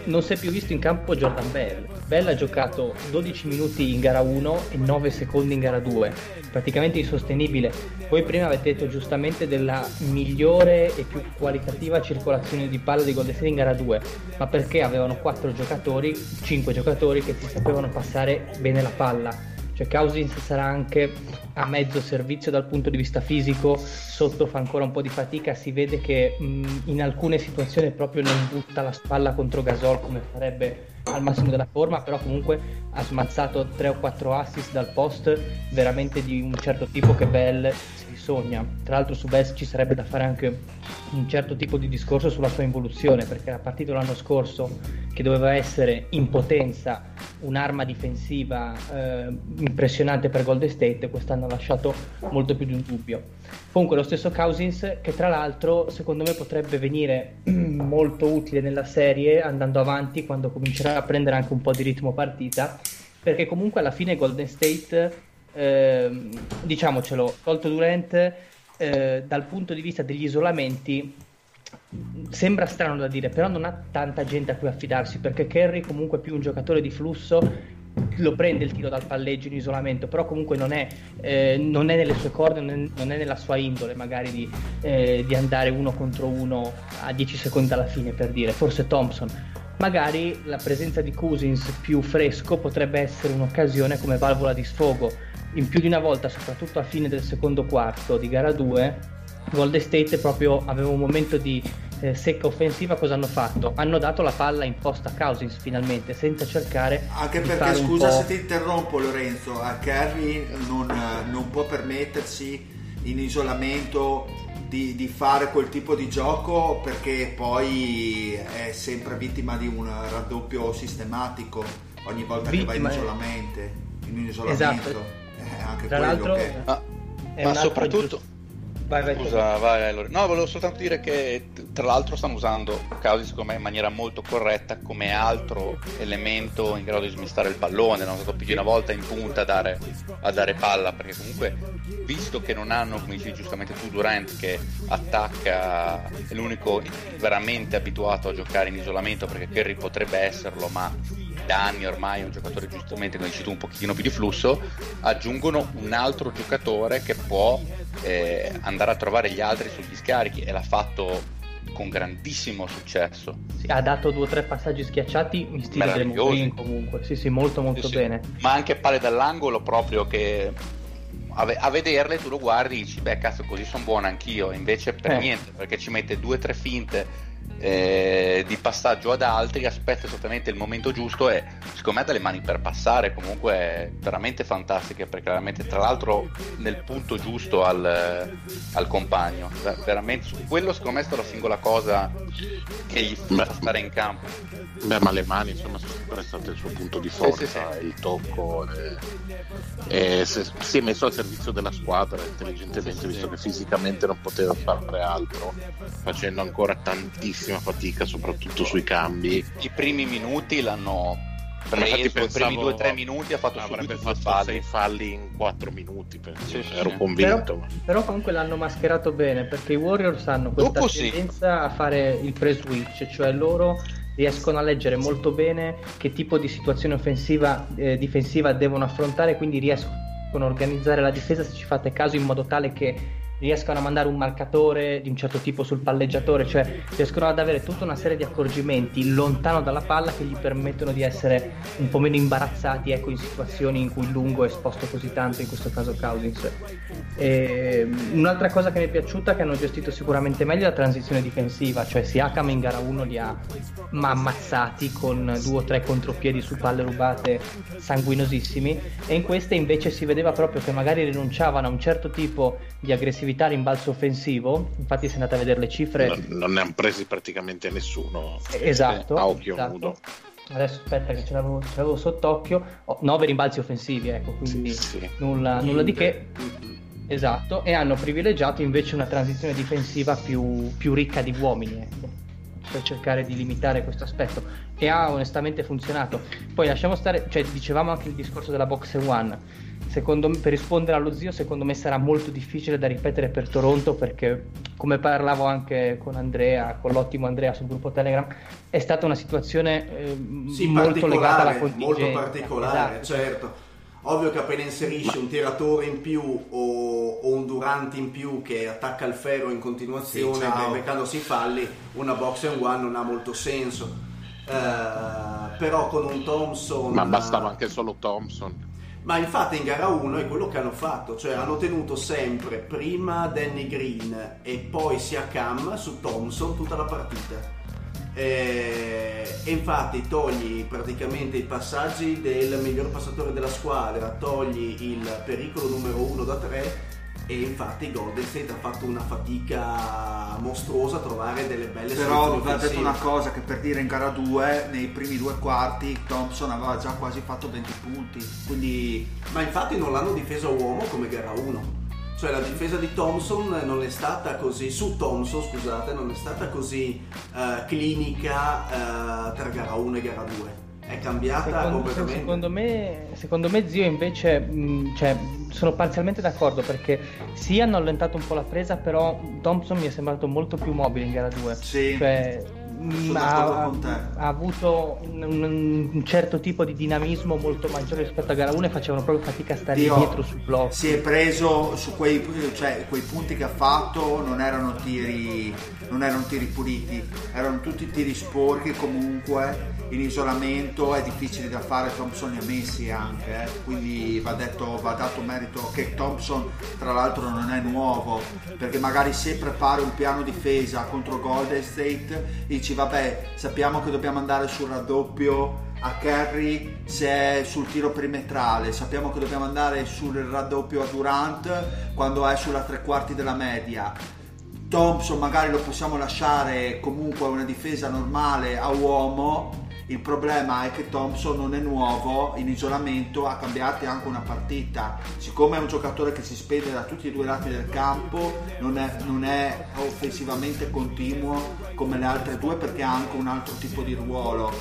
S3: non si è più visto in campo Jordan Bell. Bell ha giocato 12 minuti in gara 1 e 9 secondi in gara 2, praticamente insostenibile. Voi prima avete detto giustamente della migliore e più qualitativa circolazione di palla di Golden State in gara 2, ma perché avevano 4 giocatori, 5 giocatori che si sapevano passare bene la palla. Cioè Cousins sarà anche a mezzo servizio dal punto di vista fisico, sotto fa ancora un po' di fatica, si vede che mh, in alcune situazioni proprio non butta la spalla contro Gasol come farebbe al massimo della forma, però comunque ha smazzato 3 o 4 assist dal post veramente di un certo tipo che Bell sogna. Tra l'altro su Bell ci sarebbe da fare anche un certo tipo di discorso sulla sua involuzione, perché era partito l'anno scorso che doveva essere in potenza un'arma difensiva eh, impressionante per Golden State, quest'anno ha lasciato molto più di un dubbio. Comunque lo stesso Cousins che tra l'altro secondo me potrebbe venire molto utile nella serie andando avanti quando comincerà a prendere anche un po' di ritmo partita, perché comunque alla fine Golden State, ehm, diciamocelo, tolto Durant, eh, dal punto di vista degli isolamenti sembra strano da dire, però non ha tanta gente a cui affidarsi perché Kerry comunque è più un giocatore di flusso lo prende il tiro dal palleggio in isolamento, però comunque non è, eh, non è nelle sue corde, non è, non è, nella sua indole magari di, eh, di, andare uno contro uno a 10 secondi alla fine per dire, forse Thompson. Magari la presenza di Cousins più fresco potrebbe essere un'occasione come valvola di sfogo. In più di una volta, soprattutto a fine del secondo quarto di gara 2, Golden State proprio aveva un momento di eh, secca offensiva cosa hanno fatto? Hanno dato la palla in posta a Cousins finalmente senza cercare
S5: anche perché scusa se ti interrompo Lorenzo a Curry non, non, può permettersi in isolamento di, di, fare quel tipo di gioco perché poi è sempre vittima di un raddoppio sistematico ogni volta vittima che va in isolamento in isolamento
S3: esatto.
S5: Eh, anche
S3: tra l'altro che...
S1: ma, ma soprattutto Vai, vai, Scusa, vai, allora. No, volevo soltanto dire che tra l'altro stanno usando Causi secondo me in maniera molto corretta come altro elemento in grado di smistare il pallone, non stato più di una volta in punta a dare, a dare palla, perché comunque visto che non hanno, come dici giustamente tu, Durant che attacca, è l'unico veramente abituato a giocare in isolamento perché Kerry potrebbe esserlo, ma da anni ormai è un giocatore giustamente, come dici tu, un pochino più di flusso, aggiungono un altro giocatore che può eh, andare a trovare gli altri sugli scarichi e l'ha fatto con grandissimo successo.
S3: Sì, ha dato due o tre passaggi schiacciati in stile Green comunque, sì sì molto molto sì, bene. Sì.
S1: Ma anche palle dall'angolo proprio che a, a, vederle tu lo guardi e dici beh cazzo così sono buono anch'io, invece per eh. niente perché ci mette due o tre finte eh, di passaggio ad altri, aspetta esattamente il momento giusto e secondo me ha delle mani per passare, comunque veramente fantastiche perché veramente tra l'altro nel punto giusto al, al compagno, veramente su quello secondo me è stata la singola cosa che gli fa stare in campo.
S2: Beh, ma le mani insomma sono sempre state il suo punto di forza, sì, sì, sì. il tocco. Le... E se, si è messo al servizio della squadra intelligentemente, visto che fisicamente non poteva fare altro, facendo ancora tantissima fatica, soprattutto sui cambi.
S1: I primi minuti l'hanno preso, pensavo, i primi due o tre minuti ha fatto
S2: avrebbe fatto falli. sei falli in quattro minuti, sì, ero convinto.
S3: Però, però, comunque l'hanno mascherato bene perché i Warriors hanno questa Dopo tendenza a fare il pre-switch, cioè loro riescono a leggere molto bene che tipo di situazione offensiva eh, difensiva devono affrontare quindi riescono a organizzare la difesa se ci fate caso in modo tale che riescono a mandare un marcatore di un certo tipo sul palleggiatore, cioè riescono ad avere tutta una serie di accorgimenti lontano dalla palla che gli permettono di essere un po' meno imbarazzati ecco, in situazioni in cui lungo è esposto così tanto, in questo caso Cousins. E, un'altra cosa che mi è piaciuta è che hanno gestito sicuramente meglio la transizione difensiva, cioè Siakam in gara 1 li ha ma ammazzati con due o tre contropiedi su palle rubate sanguinosissimi e in queste invece si vedeva proprio che magari rinunciavano a un certo tipo di aggressività attività rimbalzo offensivo, infatti se andate a vedere le cifre...
S2: Non, non ne hanno presi praticamente nessuno.
S3: Esatto.
S2: A occhio
S3: esatto.
S2: nudo.
S3: Adesso aspetta che ce l'avevo, ce l'avevo sott'occhio. Oh, 9 rimbalzi offensivi, ecco, quindi sì, sì. Nulla, nulla, di che. Esatto, e hanno privilegiato invece una transizione difensiva più, più ricca di uomini, ecco, per cercare di limitare questo aspetto. E ha onestamente funzionato. Poi lasciamo stare, cioè dicevamo anche il discorso della box one secondo me, per rispondere allo zio, secondo me sarà molto difficile da ripetere per Toronto perché, come parlavo anche con Andrea, con l'ottimo Andrea sul gruppo Telegram, è stata una situazione eh, sì, molto legata alla contingenza.
S4: Molto particolare, esatto. certo. Ovvio che appena inserisci un tiratore in più o, o, un Durante in più che attacca il ferro in continuazione, sì, beccandosi falli, una box and one non ha molto senso. Uh, però con un Thompson...
S2: Ma bastava anche solo Thompson
S4: ma infatti in gara 1 è quello che hanno fatto, cioè hanno tenuto sempre prima Danny Green e poi sia Cam su Thompson tutta la partita. E, e infatti togli praticamente i passaggi del miglior passatore della squadra, togli il pericolo numero 1 da 3 e infatti Golden State ha fatto una fatica mostruosa a trovare delle belle
S5: però vi ho detto una cosa che per dire in gara 2 nei primi due quarti Thompson aveva già quasi fatto 20 punti quindi
S4: ma infatti non l'hanno difeso a uomo come gara 1 cioè la difesa di Thompson non è stata così su Thompson scusate non è stata così uh, clinica uh, tra gara 1 e gara 2 è cambiata
S3: secondo,
S4: completamente.
S3: Secondo me, secondo me, Zio, invece, mh, cioè, sono parzialmente d'accordo perché sì hanno allentato un po' la presa, però Thompson mi è sembrato molto più mobile in gara 2.
S5: Sì.
S3: Cioè, ma ha avuto un, un, certo tipo di dinamismo molto maggiore rispetto a gara 1 e facevano proprio fatica a stare Dio, dietro sul blocco.
S5: Si è preso su quei, cioè, quei punti che ha fatto, non erano tiri, non erano tiri puliti, erano tutti tiri sporchi comunque in isolamento è difficile da fare, Thompson li ha messi anche, eh? quindi va, detto, va dato merito che Thompson tra l'altro non è nuovo, perché magari se prepara un piano difesa contro Golden State dici vabbè sappiamo che dobbiamo andare sul raddoppio a Kerry se è sul tiro perimetrale, sappiamo che dobbiamo andare sul raddoppio a Durant quando è sulla tre quarti della media. Thompson magari lo possiamo lasciare comunque una difesa normale a uomo il problema è che Thompson non è nuovo in isolamento, ha cambiato anche una partita. Siccome è un giocatore che si spende da tutti e due i lati del campo, non è, non è offensivamente continuo come le altre due perché ha anche un altro tipo di ruolo.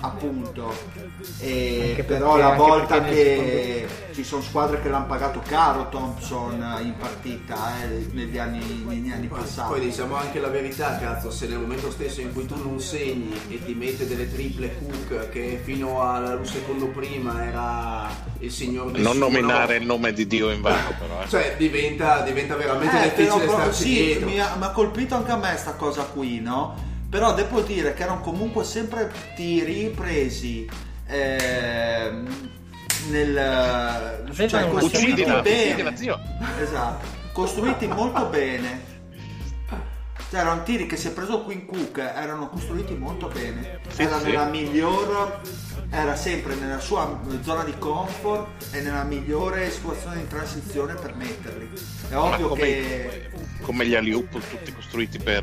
S5: Appunto. E però la volta che secondo... ci sono squadre che l'hanno pagato caro Thompson in partita eh, negli, anni, negli anni passati.
S4: Poi diciamo anche la verità, cazzo, se nel momento stesso in cui tu non segni e ti mette delle triple Cook che fino al secondo prima era il signor
S2: Nessuno. Non nominare il nome di Dio in vano però.
S4: Eh. Cioè diventa, diventa veramente eh, difficile starci
S5: sì,
S4: dietro.
S5: Mi ha, mi ha colpito anche a me questa cosa qui, no? Però devo dire che erano comunque sempre tiri presi eh, nel cioè, costruiti bene. Esatto, costruiti molto bene cioè erano tiri che si è preso Queen Cook, erano costruiti molto bene. Sì, era sì. nella miglior era sempre nella sua zona di comfort e nella migliore situazione di transizione per metterli. È ovvio come, che.
S2: Come gli alley tutti costruiti per,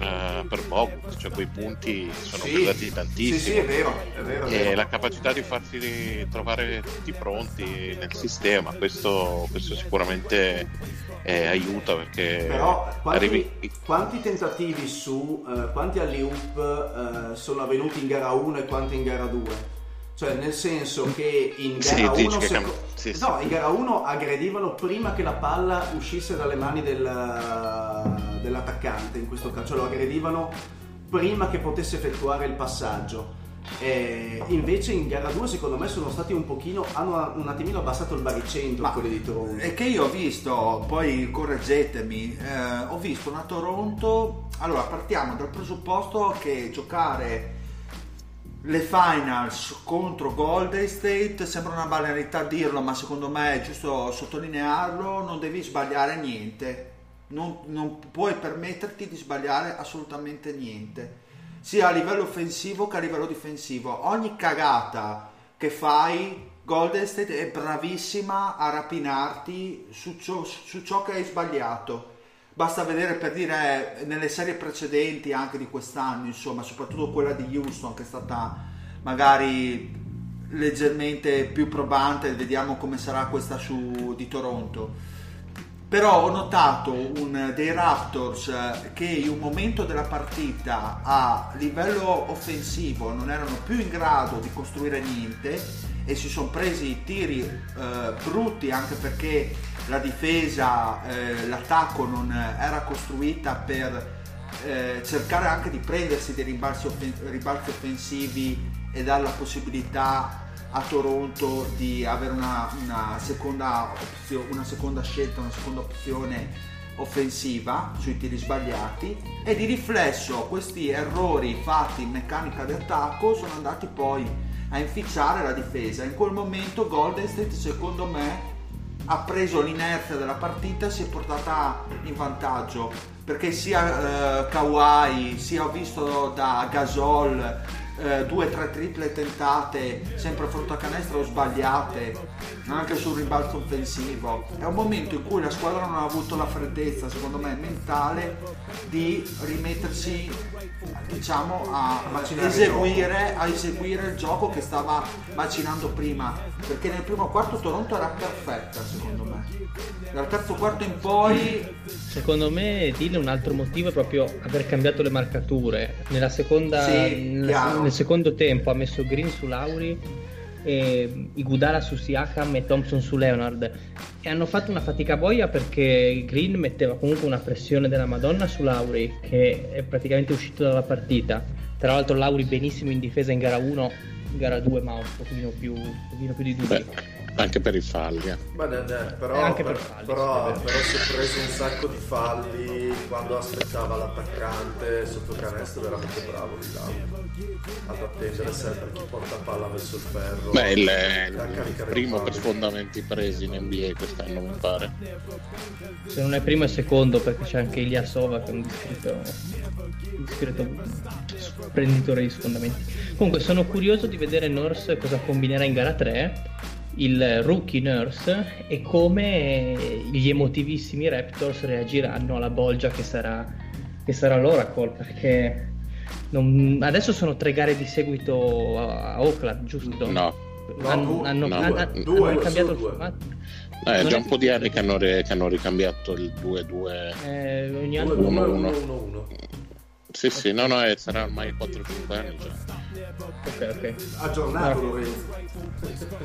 S2: per Bogut, cioè quei punti sono sì, pesati tantissimo.
S4: Sì, sì, è vero, è vero, è
S2: vero.
S4: E
S2: la capacità di farsi trovare tutti pronti nel sistema, questo, questo sicuramente eh, aiuta perché
S4: però quanti, arrivi... quanti tentativi su uh, quanti alley-oop uh, sono avvenuti in gara 1 e quanti in gara 2 cioè nel senso che in gara 1 sì, seco... sì, no, in gara 1 aggredivano prima che la palla uscisse dalle mani del, dell'attaccante in questo caso cioè lo aggredivano prima che potesse effettuare il passaggio eh, invece in gara 2 secondo me sono stati un pochino hanno un attimino abbassato il baricentro quelli di Toronto.
S5: è che io ho visto poi correggetemi eh, ho visto una Toronto allora partiamo dal presupposto che giocare le finals contro Golden State sembra una banalità dirlo ma secondo me è giusto sottolinearlo non devi sbagliare niente. Non, non puoi permetterti di sbagliare assolutamente niente sia a livello offensivo che a livello difensivo. Ogni cagata che fai, Golden State è bravissima a rapinarti su ciò, su ciò che hai sbagliato. Basta vedere per dire nelle serie precedenti anche di quest'anno, insomma, soprattutto quella di Houston che è stata magari leggermente più probante, vediamo come sarà questa su, di Toronto però ho notato un, dei Raptors eh, che in un momento della partita a livello offensivo non erano più in grado di costruire niente e si sono presi tiri eh, brutti anche perché la difesa, eh, l'attacco non era costruita per eh, cercare anche di prendersi dei ribalzi, offen- ribalzi offensivi e dare la possibilità a Toronto di avere una, una, seconda opzio, una seconda scelta, una seconda opzione offensiva sui tiri sbagliati e di riflesso questi errori fatti in meccanica di attacco sono andati poi a inficiare la difesa. In quel momento Golden State secondo me ha preso l'inerzia della partita si è portata in vantaggio perché sia eh, Kawhi sia visto da Gasol eh, due o tre triple tentate sempre a a canestro sbagliate anche sul ribalzo offensivo. È un momento in cui la squadra non ha avuto la freddezza secondo me mentale di rimettersi diciamo a eseguire, a eseguire il gioco che stava macinando prima. Perché nel primo quarto Toronto era perfetta secondo me. Dal terzo quarto in poi
S3: secondo me Dile un altro motivo è proprio aver cambiato le marcature. Nella seconda sì, nella, nel secondo tempo ha messo Green su Lauri e Igudala su Siakam e Thompson su Leonard e hanno fatto una fatica boia perché Green metteva comunque una pressione della Madonna su Lauri che è praticamente uscito dalla partita Tra l'altro Lauri benissimo in difesa in gara 1, in gara 2 ma un pochino più, un pochino più di dubbi.
S2: Anche per i falli. Eh.
S6: Ma ne, ne, però,
S3: anche
S6: per,
S3: per falli,
S6: però, però si è preso un sacco di falli quando aspettava l'attaccante sotto canestro, veramente bravo di là. Ad attendere sempre chi porta palla verso il ferro.
S2: Beh, il, il primo per sfondamenti presi in NBA quest'anno mi pare.
S3: Se non è primo è secondo perché c'è anche Iliasova che è un discreto, un discreto prenditore di sfondamenti. Comunque sono curioso di vedere Nurse cosa combinerà in gara 3, il rookie Nurse e come gli emotivissimi Raptors reagiranno alla bolgia che sarà, che sarà l'Oracle perché non- adesso sono tre gare di seguito a, a Oakland, giusto?
S2: No,
S6: No,
S3: hanno,
S6: due,
S3: hanno-
S2: no,
S3: hanno-
S2: due,
S3: hanno
S6: due,
S3: cambiato il
S6: due.
S3: formato?
S2: No, è
S3: Non
S2: già
S3: è
S2: un po' di anni che hanno, re- che hanno ricambiato il 2-2.
S3: Eh, ogni anno
S6: 2
S2: Sì, sì, no, no, eh, sarà ormai 4-5 anni già.
S3: Ok, ok.
S4: Aggiornato
S3: No.
S4: Lorenzo.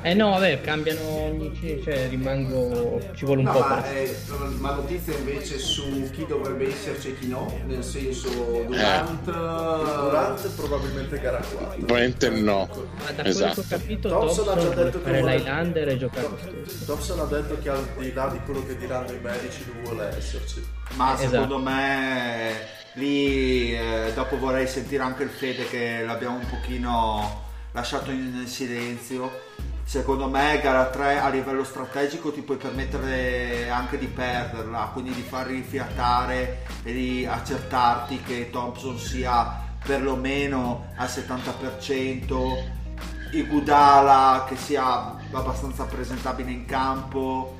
S3: Eh no, vabbè, cambiano ogni cioè rimango ci vuole un
S4: No,
S3: po'
S4: ma, eh, ma notizia invece su chi dovrebbe esserci e chi no, nel senso Durant,
S6: Durant probabilmente gara 4
S2: Probabilmente no.
S3: Ma da quello
S2: Esatto.
S3: che ho capito
S6: Thompson ha già
S3: Thompson
S6: detto che
S3: fare
S6: vuole-
S3: l'Highlander e giocare stesso.
S6: Thompson ha detto che al di là di quello che diranno i medici lui vuole esserci
S5: Ma
S3: Esatto.
S5: secondo me lì eh, dopo vorrei sentire anche il Fede che l'abbiamo un pochino lasciato in silenzio. Secondo me gara 3 a livello strategico ti puoi permettere anche di perderla, quindi di far rifiatare e di accertarti che Thompson sia perlomeno al 70%, Igudala che sia abbastanza presentabile in campo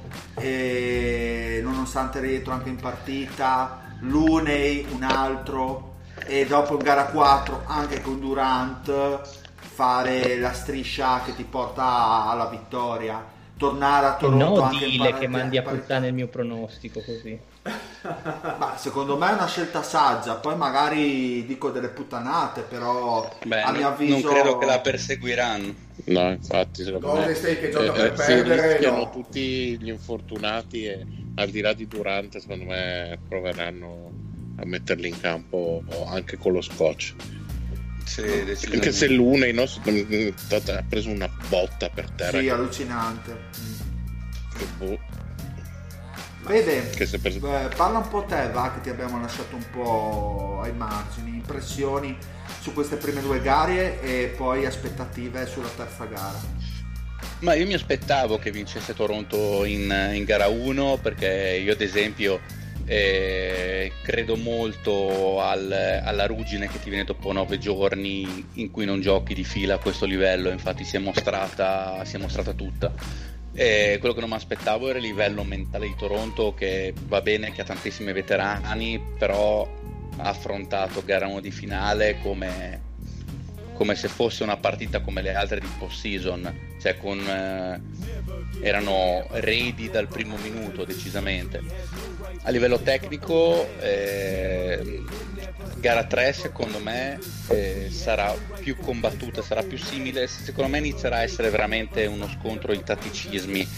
S5: nonostante rientro anche in partita Lunei un altro e dopo in gara 4 anche con Durant fare la striscia che ti porta alla vittoria tornare a
S3: E
S5: Toronto
S3: no dile
S5: parità-
S3: che mandi a puttane il mio pronostico così.
S5: Ma secondo me è una scelta saggia poi magari dico delle puttanate però
S1: Beh,
S5: a mio avviso
S1: non credo che la perseguiranno.
S2: No, infatti, secondo
S4: Golden
S2: me
S4: State che gioca per
S2: si
S4: perdere,
S2: rischiano
S4: no.
S2: tutti gli infortunati e al di là di Durante, secondo me proveranno a metterli in campo anche con lo scotch.
S1: Sì,
S2: Anche se l'Une no, ha preso una botta per terra.
S5: sì
S2: che-
S5: allucinante
S2: che boh,
S5: Vede,
S2: che preso-
S5: eh, parla un po' te, va, che ti abbiamo lasciato un po' ai margini, impressioni su queste prime due gare e poi aspettative sulla terza gara.
S1: Ma io mi aspettavo che vincesse Toronto in, in gara 1 perché io ad esempio eh, credo molto al- alla ruggine che ti viene dopo 9 giorni in cui non giochi di fila a questo livello, infatti si è mostrata, si è mostrata tutta. E quello che non mi aspettavo era il livello mentale di Toronto che va bene che ha tantissimi veterani, però ha affrontato gara 1 di finale come come se fosse una partita come le altre di post-season, cioè con, eh, erano ready dal primo minuto decisamente. A livello tecnico, eh, gara 3 secondo me eh, sarà più combattuta, sarà più simile, secondo me inizierà a essere veramente uno scontro di tatticismi.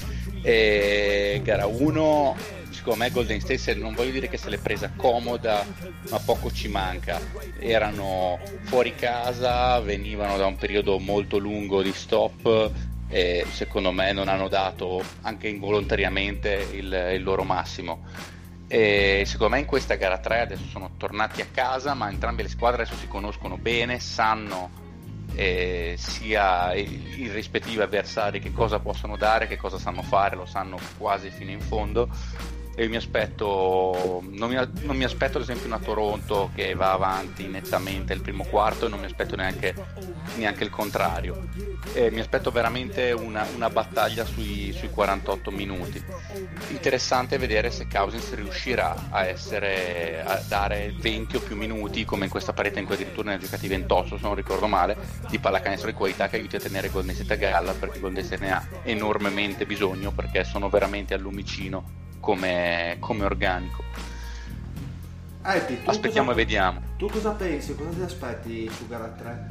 S1: E gara 1 secondo me Golden State non voglio dire che se l'è presa comoda ma poco ci manca erano fuori casa venivano da un periodo molto lungo di stop e secondo me non hanno dato anche involontariamente il, il loro massimo e secondo me in questa gara 3 adesso sono tornati a casa ma entrambe le squadre adesso si conoscono bene sanno eh, sia i, i rispettivi avversari che cosa possono dare, che cosa sanno fare, lo sanno quasi fino in fondo. E mi aspetto, non mi, non mi aspetto ad esempio una Toronto che va avanti nettamente il primo quarto e non mi aspetto neanche, neanche il contrario. Eh, mi aspetto veramente una, una battaglia sui, sui 48 minuti. Interessante vedere se Cousins riuscirà a, essere, a dare 20 o più minuti, come in questa parete in cui addirittura ne ha giocati 28, se non ricordo male, di pallacanestro di qualità che aiuti a tenere Golden State a galla, perché Golden State ne ha enormemente bisogno, perché sono veramente al lumicino come, come organico.
S5: Eddie, tu
S1: Aspettiamo
S5: cosa-
S1: e vediamo.
S5: Tu cosa pensi? Cosa ti aspetti su gara 3?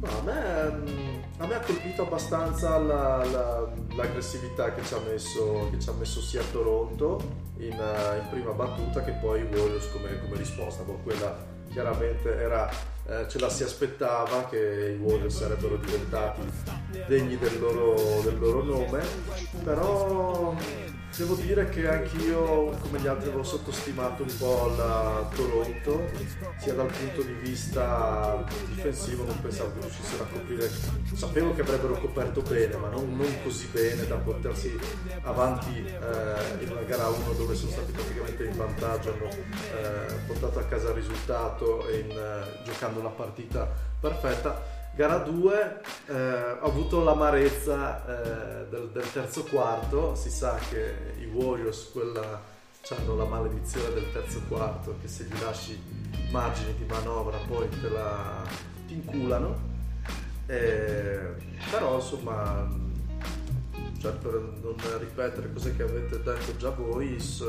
S6: No, a, me, mm, a me ha colpito abbastanza la- la- l'aggressività che ci, ha messo, che ci ha messo sia Toronto in, eh, in prima battuta che poi Warriors come, come risposta. Boh, quella chiaramente era, eh, ce la si aspettava che i Warriors sarebbero diventati degni del loro, del loro nome, però Devo dire che anch'io, come gli altri, avevo sottostimato un po' la Toronto, sia dal punto di vista difensivo, non pensavo che riuscissero a coprire, sapevo che avrebbero coperto bene, ma non, non così bene da portarsi avanti eh, in una gara 1 dove sono stati praticamente in vantaggio, hanno eh, portato a casa il risultato in, eh, giocando una partita perfetta Gara 2 eh, ho avuto l'amarezza eh, del, del, terzo quarto, si sa che i Warriors quella, hanno la maledizione del terzo quarto che se gli lasci margini di manovra poi te la ti inculano. Eh, però insomma, cioè, per non ripetere cose che avete detto già voi, s,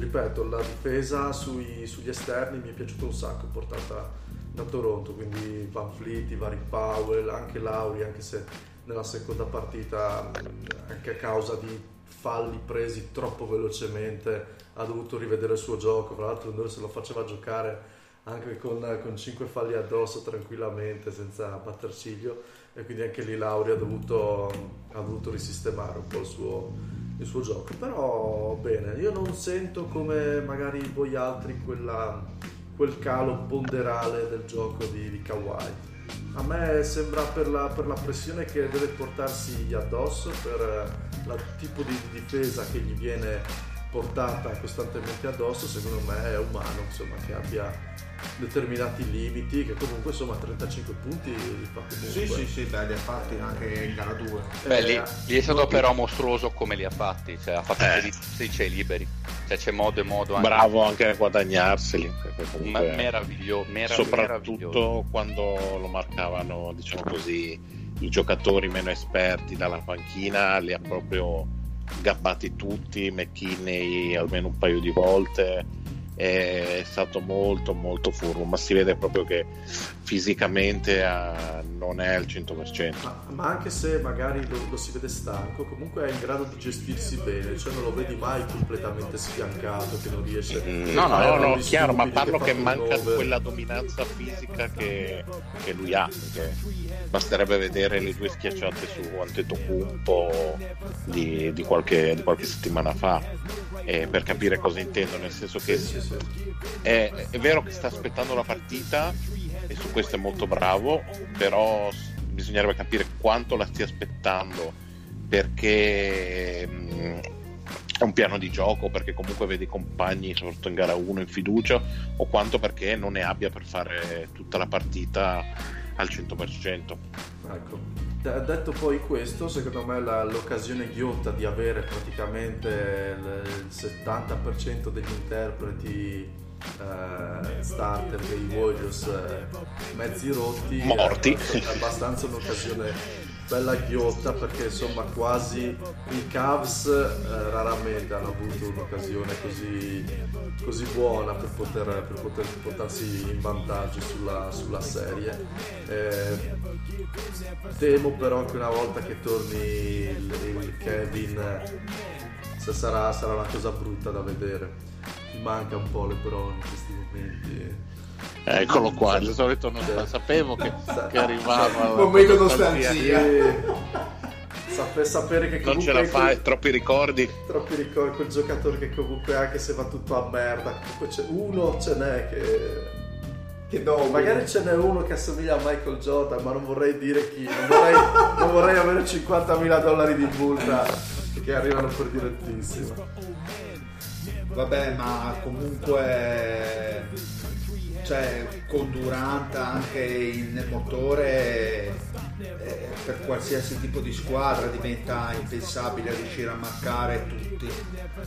S6: ripeto, la difesa sui, sugli esterni mi è piaciuta un sacco, portata da Toronto, quindi Van Fleet, i vari Powell, anche Lauri, anche se nella seconda partita, anche a causa di falli presi troppo velocemente, ha dovuto rivedere il suo gioco, tra l'altro noi se lo faceva giocare anche con, con 5 falli addosso tranquillamente senza batter ciglio e quindi anche lì Lauri ha dovuto, ha dovuto risistemare un po' il suo, il suo gioco però bene io non sento come magari voi altri quella quel calo ponderale del gioco di, di Kawhi. A me sembra per la, per la, pressione che deve portarsi addosso, per il tipo di difesa che gli viene portata costantemente addosso, secondo me è umano insomma, che abbia determinati limiti che comunque insomma 35 punti li fa comunque.
S5: Sì sì sì beh li ha fatti anche in gara 2
S1: beh lì, lì è stato però mostruoso come li ha fatti cioè ha fatto eh. 16 liberi. Cioè c'è modo e modo
S2: anche bravo anche a guadagnarseli
S1: Ma meraviglio, meraviglio
S2: soprattutto quando lo marcavano diciamo così i giocatori meno esperti dalla panchina li ha proprio gabbati tutti McKinney almeno un paio di volte è stato molto molto furbo ma si vede proprio che fisicamente uh, non è al 100%
S6: ma, ma anche se magari lo, lo, si vede stanco comunque è in grado di gestirsi bene cioè non lo vedi mai completamente sfiancato che non riesce
S2: mm, no no no, no chiaro ma parlo che, che manca quella dominanza fisica che, che lui ha che basterebbe vedere le due schiacciate su Antetokounmpo di, di, qualche, di qualche settimana fa eh, per capire cosa intendo nel senso che è, è vero che sta aspettando la partita e su questo è molto bravo, però bisognerebbe capire quanto la stia aspettando perché mh, mm, è un piano di gioco, perché comunque vede i compagni soprattutto in gara 1 in fiducia o quanto perché non ne abbia per fare tutta la partita al 100%.
S6: Ecco. Detto poi questo, secondo me la, l'occasione ghiotta di avere praticamente il 70% degli interpreti eh, starter dei Warriors eh, mezzi rotti
S2: morti
S6: è abbastanza un'occasione bella ghiotta perché insomma quasi i Cavs eh, raramente hanno avuto un'occasione così, così buona per poter, per poter, portarsi in vantaggio sulla, sulla serie eh, temo però che una volta che torni il, il Kevin sarà, sarà una cosa brutta da vedere ti manca un po' LeBron in questi momenti.
S2: Eccolo qua, di solito non lo sapevo che, che arrivava.
S5: Un momento nostalgia.
S6: Sape, sapere che
S2: non ce la fai, quel, troppi ricordi.
S6: Troppi ricordi, quel giocatore che comunque anche se va tutto a merda, comunque c'è uno ce n'è che che no, magari ce n'è uno che assomiglia a Michael Jordan, ma non vorrei dire chi, non vorrei, non vorrei avere 50.000 dollari di multa che arrivano per direttissimo.
S5: Vabbè, ma comunque cioè, con Durant anche nel motore eh, per qualsiasi tipo di squadra diventa impensabile riuscire a marcare tutti.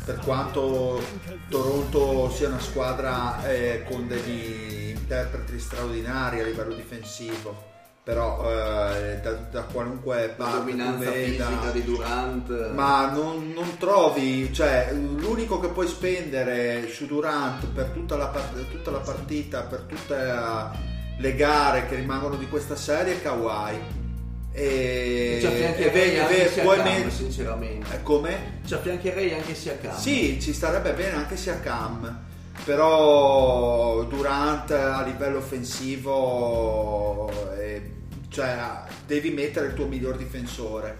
S5: Per quanto Toronto sia una squadra eh, con degli interpreti straordinari a livello difensivo però eh, da, da, qualunque
S4: parte la dominanza veda, fisica di Durant.
S5: Ma non, non, trovi cioè l'unico che puoi spendere su Durant per tutta la, tutta la partita per tutte le gare che rimangono di questa serie è Kawhi.
S4: E, ci affiancherei e, anche sia Cam, me... sinceramente.
S5: Come?
S4: ci affiancherei anche sia Cam.
S5: Sì ci starebbe bene anche sia Cam. Però Durant a livello offensivo eh, cioè, devi mettere il tuo miglior difensore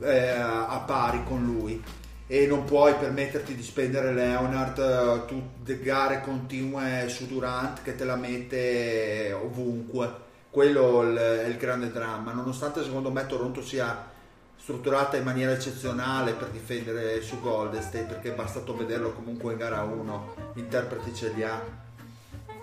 S5: eh, a pari con lui. E non puoi permetterti di spendere Leonard eh, tu gare continue su Durant che te la mette ovunque. Quello è il grande dramma. Nonostante secondo me Toronto sia strutturata in maniera eccezionale per difendere su Golden perché è bastato vederlo comunque in gara 1 interpreti ce li ha.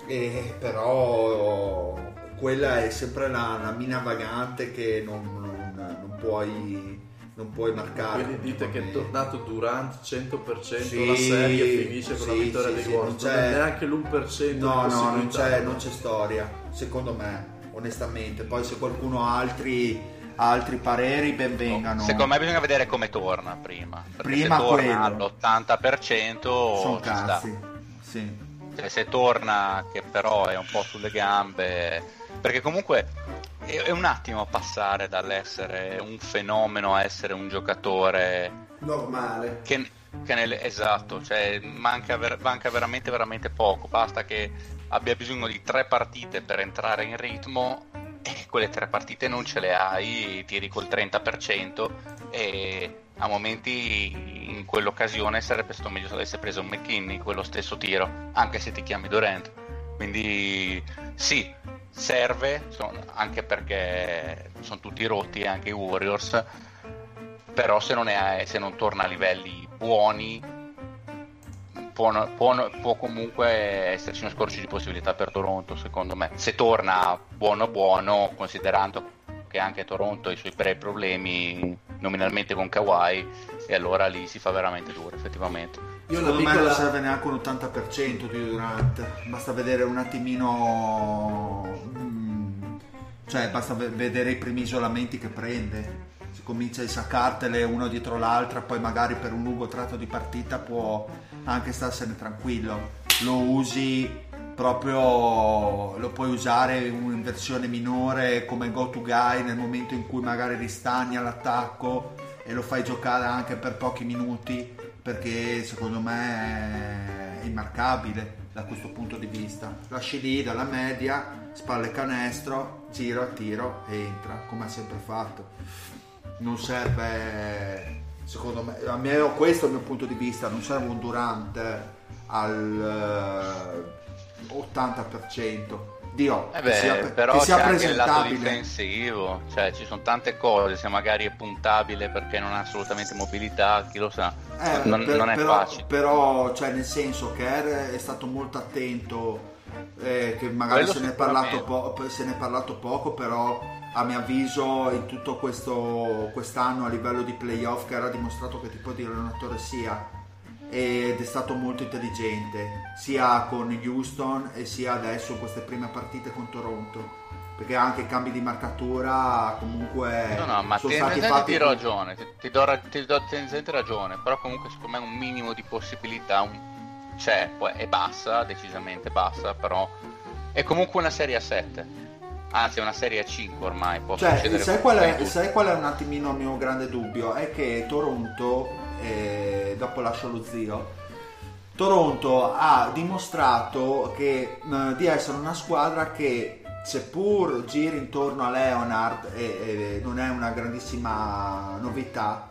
S5: E però quella è sempre la, la mina vagante che non, non, non, puoi non puoi marcare
S6: quindi dite che è tornato Durant 100% sì, la serie finisce con sì, la vittoria sì, dei Warriors non c'è neanche l'1%
S5: no no non c'è, non c'è storia secondo me onestamente poi se qualcuno ha altri altri pareri benvengano.
S1: Secondo me bisogna vedere come torna prima.
S5: Prima
S1: se torna
S5: quello.
S1: all'80%
S5: Sono cazzi. Sì.
S1: Cioè, se torna che però è un po' sulle gambe, perché comunque è, un attimo passare dall'essere un fenomeno a essere un giocatore
S4: normale.
S1: Che, che nelle, esatto, cioè manca, ver, manca veramente veramente poco, basta che abbia bisogno di tre partite per entrare in ritmo e quelle tre partite non ce le hai, tiri col 30% e a momenti in quell'occasione sarebbe stato meglio se avesse preso un McKinney quello stesso tiro, anche se ti chiami Durant. Quindi sì, serve, anche perché sono tutti rotti, anche i Warriors, però se non, è, se non torna a livelli buoni può, può, può, comunque esserci uno scorcio di possibilità per Toronto, secondo me. Se torna buono buono, considerando che anche Toronto ha i suoi bei problemi nominalmente con Kawhi, e allora lì si fa veramente duro, effettivamente.
S5: Io Secondo piccola... me non serve neanche un 80% di Durant, basta vedere un attimino, mm, cioè basta vedere i primi isolamenti che prende. Se comincia a saccartele uno dietro l'altra, poi magari per un lungo tratto di partita può anche starsene tranquillo. Lo usi proprio, lo puoi usare in versione minore come go to guy nel momento in cui magari ristagni all'attacco e lo fai giocare anche per pochi minuti perché secondo me è immarcabile da questo punto di vista. Lasci lì dalla media, spalle canestro, giro a tiro e entra come ha sempre fatto. Non serve secondo me, a me, questo è il mio punto di vista, non serve un Durant al uh, eh, 80%. Dio,
S1: eh beh, che sia, però che sia c'è anche il lato difensivo, cioè ci sono tante cose, se magari è puntabile perché non ha assolutamente mobilità, chi lo sa,
S5: eh, non, per, non, è però, facile. Però, cioè, nel senso, che è stato molto attento, eh, che magari se ne, po- se ne, è parlato poco, però a mio avviso in tutto questo quest'anno a livello di playoff che ha dimostrato che tipo di allenatore sia ed è stato molto intelligente sia con Houston e sia adesso in queste prime partite con Toronto perché anche i cambi di marcatura comunque
S1: no no ma sono stati fatti ti do ragione ti, ti do, ti do ragione però comunque secondo me un minimo di possibilità un... c'è poi è bassa decisamente bassa però è comunque una serie a 7 Anzi, è una serie a 5 ormai. Può
S5: cioè, sai qual, è, sai qual, è, un attimino il mio grande dubbio? È che Toronto, eh, dopo lascio lo zio, Toronto ha dimostrato che, eh, di essere una squadra che seppur giri intorno a Leonard e, e non è una grandissima novità,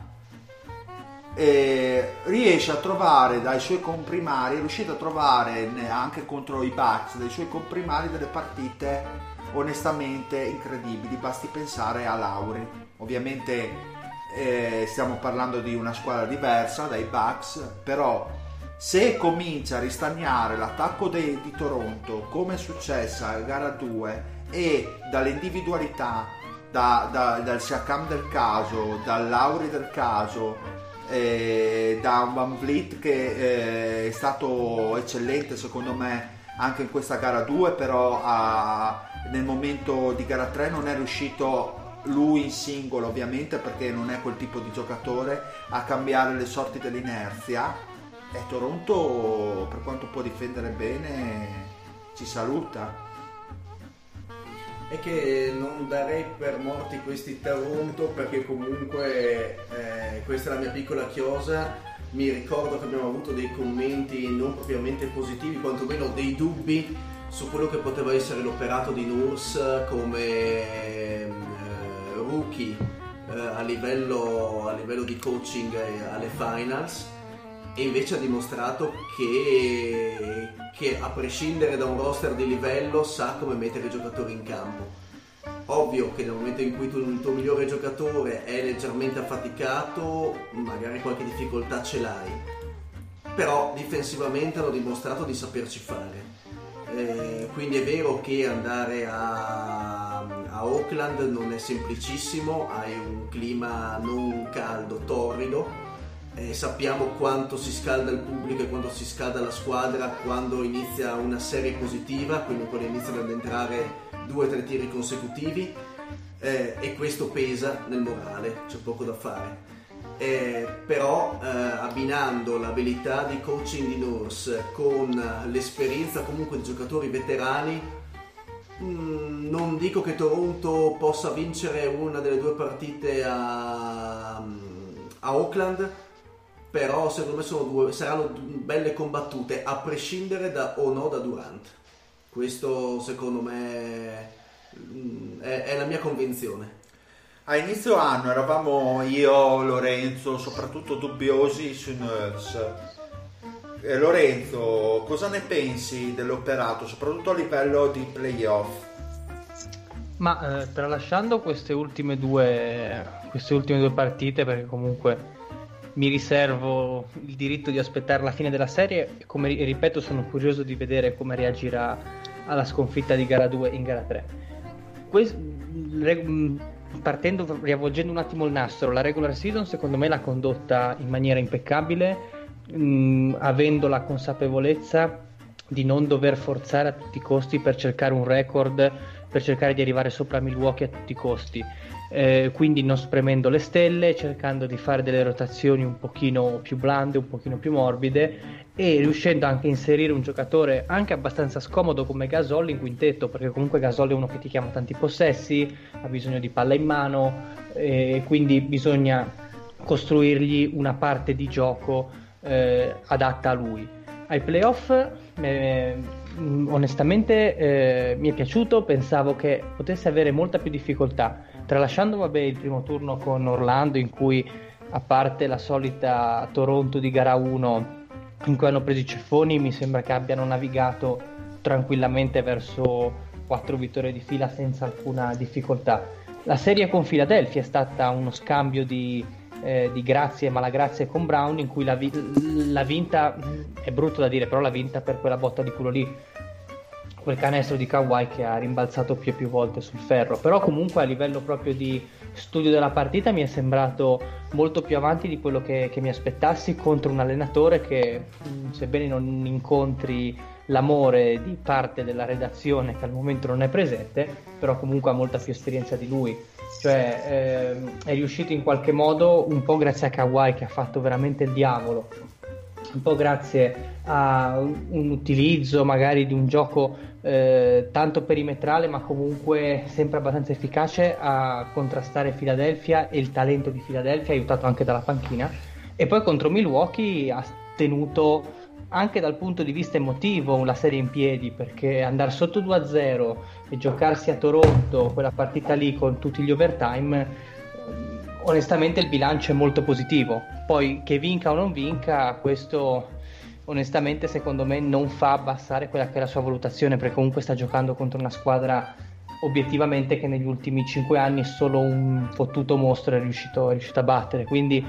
S5: riesce a trovare dai suoi comprimari, è riuscito a trovare anche contro i Bucks dai suoi comprimari delle partite onestamente incredibili, basti pensare a Lauri. Ovviamente eh, stiamo parlando di una squadra diversa dai Bucks, però se comincia a ristagnare l'attacco de- di Toronto come è successo a gara 2 e dalle individualità da, da, dal Siakam del caso, dal Lauri del caso, eh, da un Van Vliet che eh, è stato eccellente secondo me anche in questa gara 2 però ha, nel momento di gara 3 non è riuscito lui in singolo ovviamente perché non è quel tipo di giocatore a cambiare le sorti dell'inerzia. E Toronto per quanto può difendere bene ci saluta.
S4: È che non darei per morti questi Toronto perché comunque eh, questa è la mia piccola chiosa. Mi ricordo che abbiamo avuto dei commenti non propriamente positivi, quantomeno dei dubbi su quello che poteva essere l'operato di Nurse come rookie eh, a, livello, a livello di coaching alle finals e invece ha dimostrato che, che a prescindere da un roster di livello sa come mettere i giocatori in campo ovvio che nel momento in cui tu, il tuo migliore giocatore è leggermente affaticato, magari qualche difficoltà ce l'hai. Però difensivamente hanno dimostrato di saperci fare. Eh, quindi è vero che andare a, a, Oakland non è semplicissimo, hai un clima non caldo, torrido. Eh, sappiamo quanto si scalda il pubblico e quanto si scalda la squadra quando inizia una serie positiva, quindi quando iniziano ad entrare due o tre tiri consecutivi eh, e questo pesa nel morale, c'è poco da fare. Eh, però eh, abbinando l'abilità di coaching di Nurse con l'esperienza comunque di giocatori veterani, mm, non dico che Toronto possa vincere una delle due partite a, a Oakland, però secondo me due, saranno belle combattute a prescindere da o no da Durant. Questo secondo me mm, è, è la mia convinzione.
S5: A inizio anno eravamo io, Lorenzo, soprattutto dubbiosi sui Nerds. Eh, Lorenzo, cosa ne pensi dell'operato, soprattutto a livello di playoff?
S3: Ma eh, tralasciando queste ultime, due, queste ultime due partite, perché comunque mi riservo il diritto di aspettare la fine della serie, come ripeto sono curioso di vedere come reagirà alla sconfitta di gara 2 in gara 3. Quest, partendo, riavvolgendo un attimo il nastro, la regular season secondo me l'ha condotta in maniera impeccabile, mh, avendo la consapevolezza di non dover forzare a tutti i costi per cercare un record, per cercare di arrivare sopra Milwaukee a tutti i costi. Eh, quindi non spremendo le stelle, cercando di fare delle rotazioni un pochino più blande, un pochino più morbide e riuscendo anche a inserire un giocatore anche abbastanza scomodo come Gasol in quintetto perché comunque Gasol è uno che ti chiama tanti possessi ha bisogno di palla in mano e quindi bisogna costruirgli una parte di gioco eh, adatta a lui ai playoff eh, onestamente eh, mi è piaciuto pensavo che potesse avere molta più difficoltà tralasciando vabbè, il primo turno con Orlando in cui a parte la solita Toronto di gara 1 in cui hanno preso i ceffoni mi sembra che abbiano navigato tranquillamente verso quattro vittorie di fila senza alcuna difficoltà. La serie con Philadelphia è stata uno scambio di, eh, di grazie e malagrazie con Brown in cui l'ha, vi- l'ha vinta, è brutto da dire, però l'ha vinta per quella botta di culo lì quel canestro di Kawhi che ha rimbalzato più e più volte sul ferro. Però comunque a livello proprio di studio della partita mi è sembrato molto più avanti di quello che, che mi aspettassi contro un allenatore che mm, sebbene non incontri l'amore di parte della redazione che al momento non è presente però comunque ha molta più esperienza di lui. Cioè eh, è riuscito in qualche modo un po' grazie a Kawhi che ha fatto veramente il diavolo. Un po' grazie a un utilizzo magari di un gioco eh, tanto perimetrale ma comunque sempre abbastanza efficace a contrastare Philadelphia e il talento di Philadelphia aiutato anche dalla panchina. E poi contro Milwaukee ha tenuto anche dal punto di vista emotivo la serie in piedi perché andare sotto 2-0 e giocarsi a Toronto quella partita lì con tutti gli overtime onestamente il bilancio è molto positivo. Poi che vinca o non vinca questo onestamente secondo me non fa abbassare quella che è la sua valutazione perché comunque sta giocando contro una squadra obiettivamente che negli ultimi 5 anni solo un fottuto mostro è riuscito, è riuscito a battere. Quindi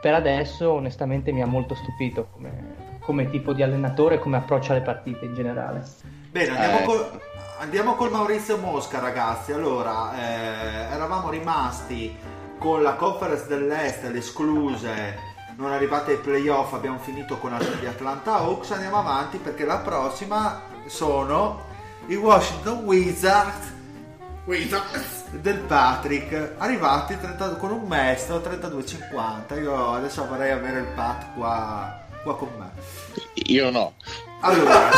S3: per adesso onestamente mi ha molto stupito come, come tipo di allenatore come approccia alle partite in generale
S5: bene andiamo, eh. col, andiamo col Maurizio Mosca ragazzi allora eh, eravamo rimasti con la conference dell'est le escluse non arrivate ai playoff, abbiamo finito con gli Atlanta Hawks, andiamo avanti perché la prossima sono i Washington Wizards, Wizards. del Patrick, arrivati 30, con un mestro 32-50. Io adesso vorrei avere il Pat qua, qua con me.
S2: Io no.
S5: Allora,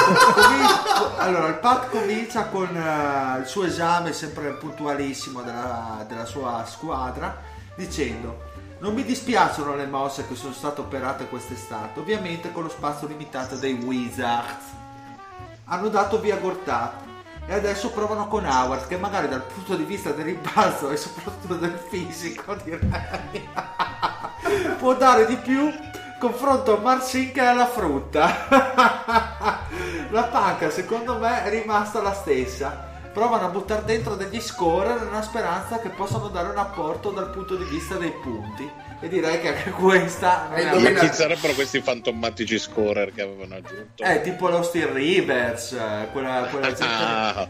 S5: allora, il Pat comincia con uh, il suo esame sempre puntualissimo della, della sua squadra dicendo Non mi dispiacciono le mosse che sono state operate quest'estate, ovviamente con lo spazio limitato dei Wizards. Hanno dato via Gortat e adesso provano con Howard che magari dal punto di vista del rimbalzo e soprattutto del fisico direi può dare di più confronto a Marcinka e alla frutta. La panca secondo me è rimasta la stessa. Provano a buttare dentro degli scorer nella speranza che possano dare un apporto dal punto di vista dei punti. E direi che anche questa non è
S2: Ma chi sarebbero questi fantomatici scorer che avevano aggiunto?
S5: è tipo l'Austin Rivers eh, quella, quella gente
S2: Ah,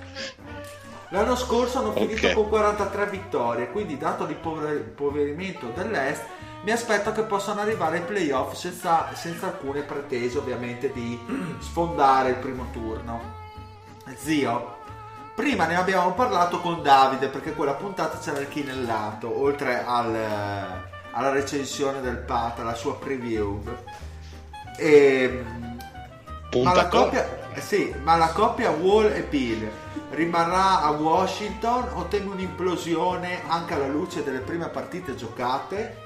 S5: L'anno scorso hanno finito con 43 vittorie, quindi dato l'impoverimento dell'Est, mi aspetto che possano arrivare ai playoff senza, senza alcune pretese ovviamente di sfondare il primo turno. Zio, prima ne abbiamo parlato con Davide perché quella puntata c'era il chinellato, oltre al, alla recensione del Pata, la sua preview. E, ma la coppia, eh sì, ma la coppia Wall e Peel rimarrà a Washington o teme un'implosione anche alla luce delle prime partite giocate?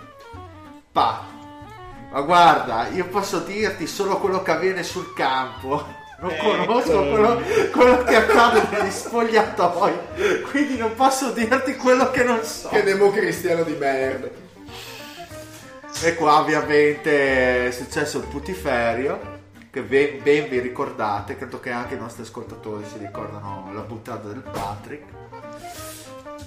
S5: Pa. Ma guarda, io posso dirti solo quello che avviene sul campo. Non
S3: Ecco.
S5: conosco quello, quello che accade negli spogliatoi, quindi non posso dirti quello che non so.
S4: Che democristiano di merda.
S5: E qua ovviamente è successo il putiferio, che ben, ben vi ricordate, credo che anche i nostri ascoltatori si ricordano la buttata del Patrick.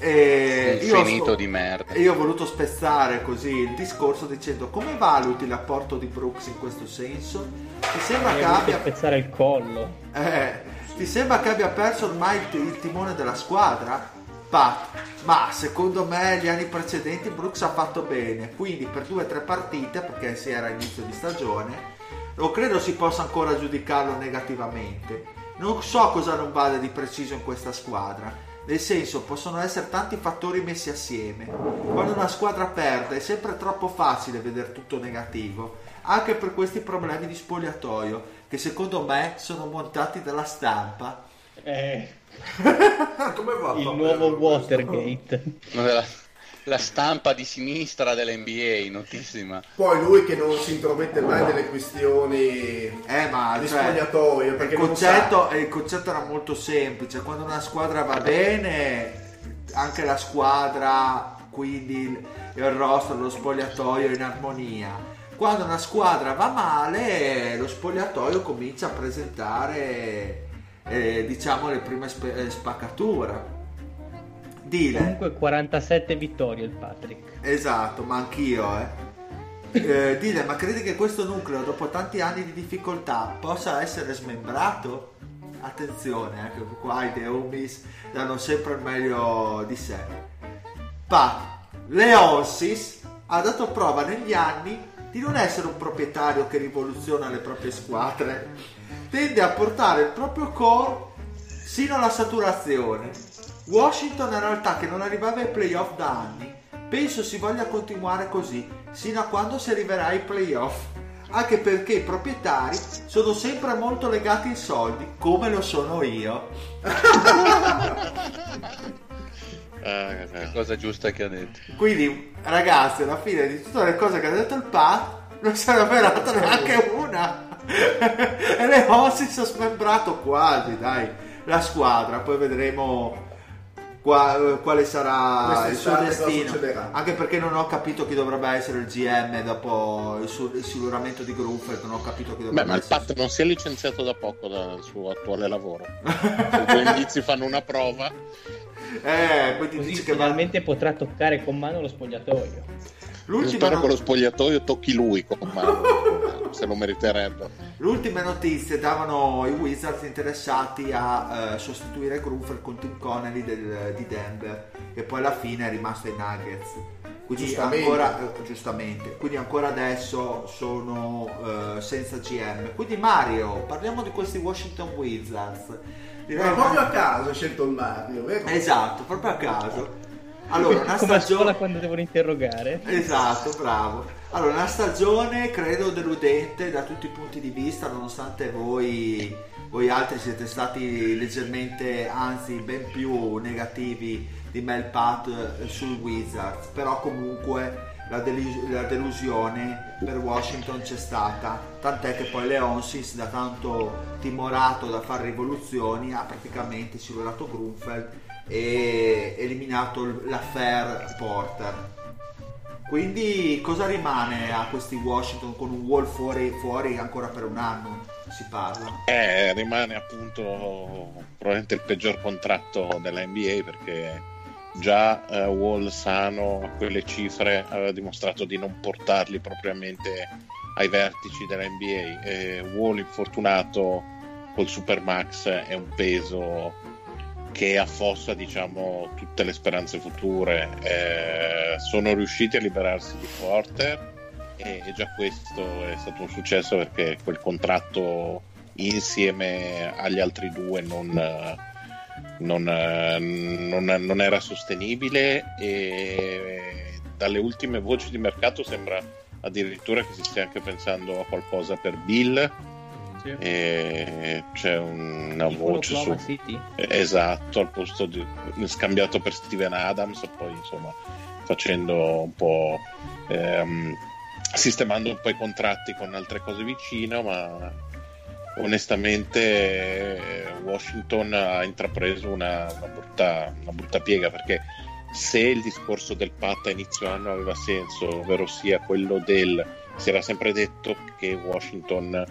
S5: E
S1: Infinito
S5: sto-
S1: di merda.
S5: e io ho voluto spezzare così il discorso dicendo come valuti l'apporto di Brooks in questo senso? Ti sembra
S3: Mi
S5: che abbia
S3: spezzare il collo.
S5: eh, ti sembra che abbia perso ormai il, il timone della squadra? Pat, ma secondo me gli anni precedenti Brooks ha fatto bene, quindi per due o tre partite, perché si era inizio di stagione, non credo si possa ancora giudicarlo negativamente. Non so cosa non vada di preciso in questa squadra. Nel senso, possono essere tanti fattori messi assieme. Quando una squadra perde è sempre troppo facile vedere tutto negativo, anche per questi problemi di spogliatoio, che secondo me sono montati dalla stampa.
S3: Eh,
S6: Come va?
S3: il
S6: a
S3: nuovo? Watergate.
S1: La, la stampa di sinistra dell'NBA, notissima.
S4: Poi lui che non si intromette mai nelle questioni
S5: Eh, ma
S4: di
S5: cioè,
S4: spogliatoio,
S5: il concetto,
S4: sa.
S5: il concetto era molto semplice. Quando una squadra va bene, anche la squadra, quindi il, roster, lo spogliatoio in armonia. Quando una squadra va male, lo spogliatoio comincia a presentare, eh, diciamo, le prime spe- eh, spaccature. Dile.
S3: Comunque 47 vittorie il Patrick.
S5: Esatto, ma anch'io, eh. Eh, Dile, ma credi che questo nucleo, dopo tanti anni di difficoltà, possa essere smembrato? Attenzione, eh, che qua i The Homies danno sempre il meglio di sé. Pa, Leonsis ha dato prova negli anni di non essere un proprietario che rivoluziona le proprie squadre. Tende a portare il proprio core sino alla saturazione. Washington è una realtà che non arrivava ai playoff da anni. Penso si voglia continuare così, sino a quando si arriverà ai playoff. Anche perché i proprietari sono sempre molto legati ai soldi, come lo sono io.
S2: Eh,
S1: La cosa giusta che ha detto.
S5: Quindi, ragazzi, alla fine di tutte le cose che ha detto il Pat, non se ne è verata neanche una. e le Hossi si sono smembrato quasi, dai, la squadra. Poi vedremo qua- quale sarà il suo destino. Anche perché non ho capito chi dovrebbe essere il GM dopo il, su- il silluramento di Gruffet. Non ho capito chi
S2: Beh,
S5: dovrebbe
S2: ma il. Pat non si è licenziato da poco dal suo attuale lavoro. I due indizi fanno una prova.
S5: Eh, poi ti
S3: Così
S5: dice che va...
S3: potrà toccare con mano lo spogliatoio.
S5: L'ultima,
S2: Spero
S5: no-
S2: che lo spogliatoio tocchi lui con mano, se lo meriterebbe.
S5: Le ultime notizie davano i Wizards interessati a eh, sostituire Grunfer con Tim Connelly del- di Denver, che poi alla fine è rimasto ai Nuggets. Quindi
S4: Giustamente.
S5: ancora, eh, giustamente, quindi ancora adesso sono eh, senza GM. Quindi Mario, parliamo di questi Washington Wizards. Direi
S4: Ma
S5: una-
S4: proprio a caso ha scelto il Mario, vero?
S5: Esatto, proprio a caso. Allora, una
S3: Come
S5: stagione...
S3: quando devono interrogare.
S5: Esatto, bravo. Allora, una stagione credo deludente da tutti i punti di vista, nonostante voi, voi altri siete stati leggermente, anzi ben più negativi di me e il Pat eh, sul Wizards, però comunque la, delus- la, delusione per Washington c'è stata, tant'è che poi Leonsis, da tanto timorato da fare rivoluzioni, ha praticamente cellulato Grunfeld e eliminato l'affair Porter. Quindi cosa rimane a questi Washington con un wall fuori, fuori ancora per un anno? Si parla.
S2: Eh, rimane appunto probabilmente il peggior contratto della NBA perché già eh, Wall sano a quelle cifre aveva dimostrato di non portarli propriamente ai vertici della NBA. E Wall infortunato col Supermax è un peso che affossa diciamo tutte le speranze future. Eh, sono riusciti a liberarsi di Porter e, e già questo è stato un successo perché quel contratto insieme agli altri due non non, non, non, era sostenibile e dalle ultime voci di mercato sembra addirittura che si stia anche pensando a qualcosa per Bill sì. e c'è una Il voce su City. esatto al posto di scambiato per Steven Adams poi insomma facendo un po' ehm, sistemando un po' i contratti con altre cose vicino ma onestamente Washington ha intrapreso una, una, brutta, una, brutta, piega perché se il discorso del Pat a inizio anno aveva senso, ovvero sia quello del si era sempre detto che Washington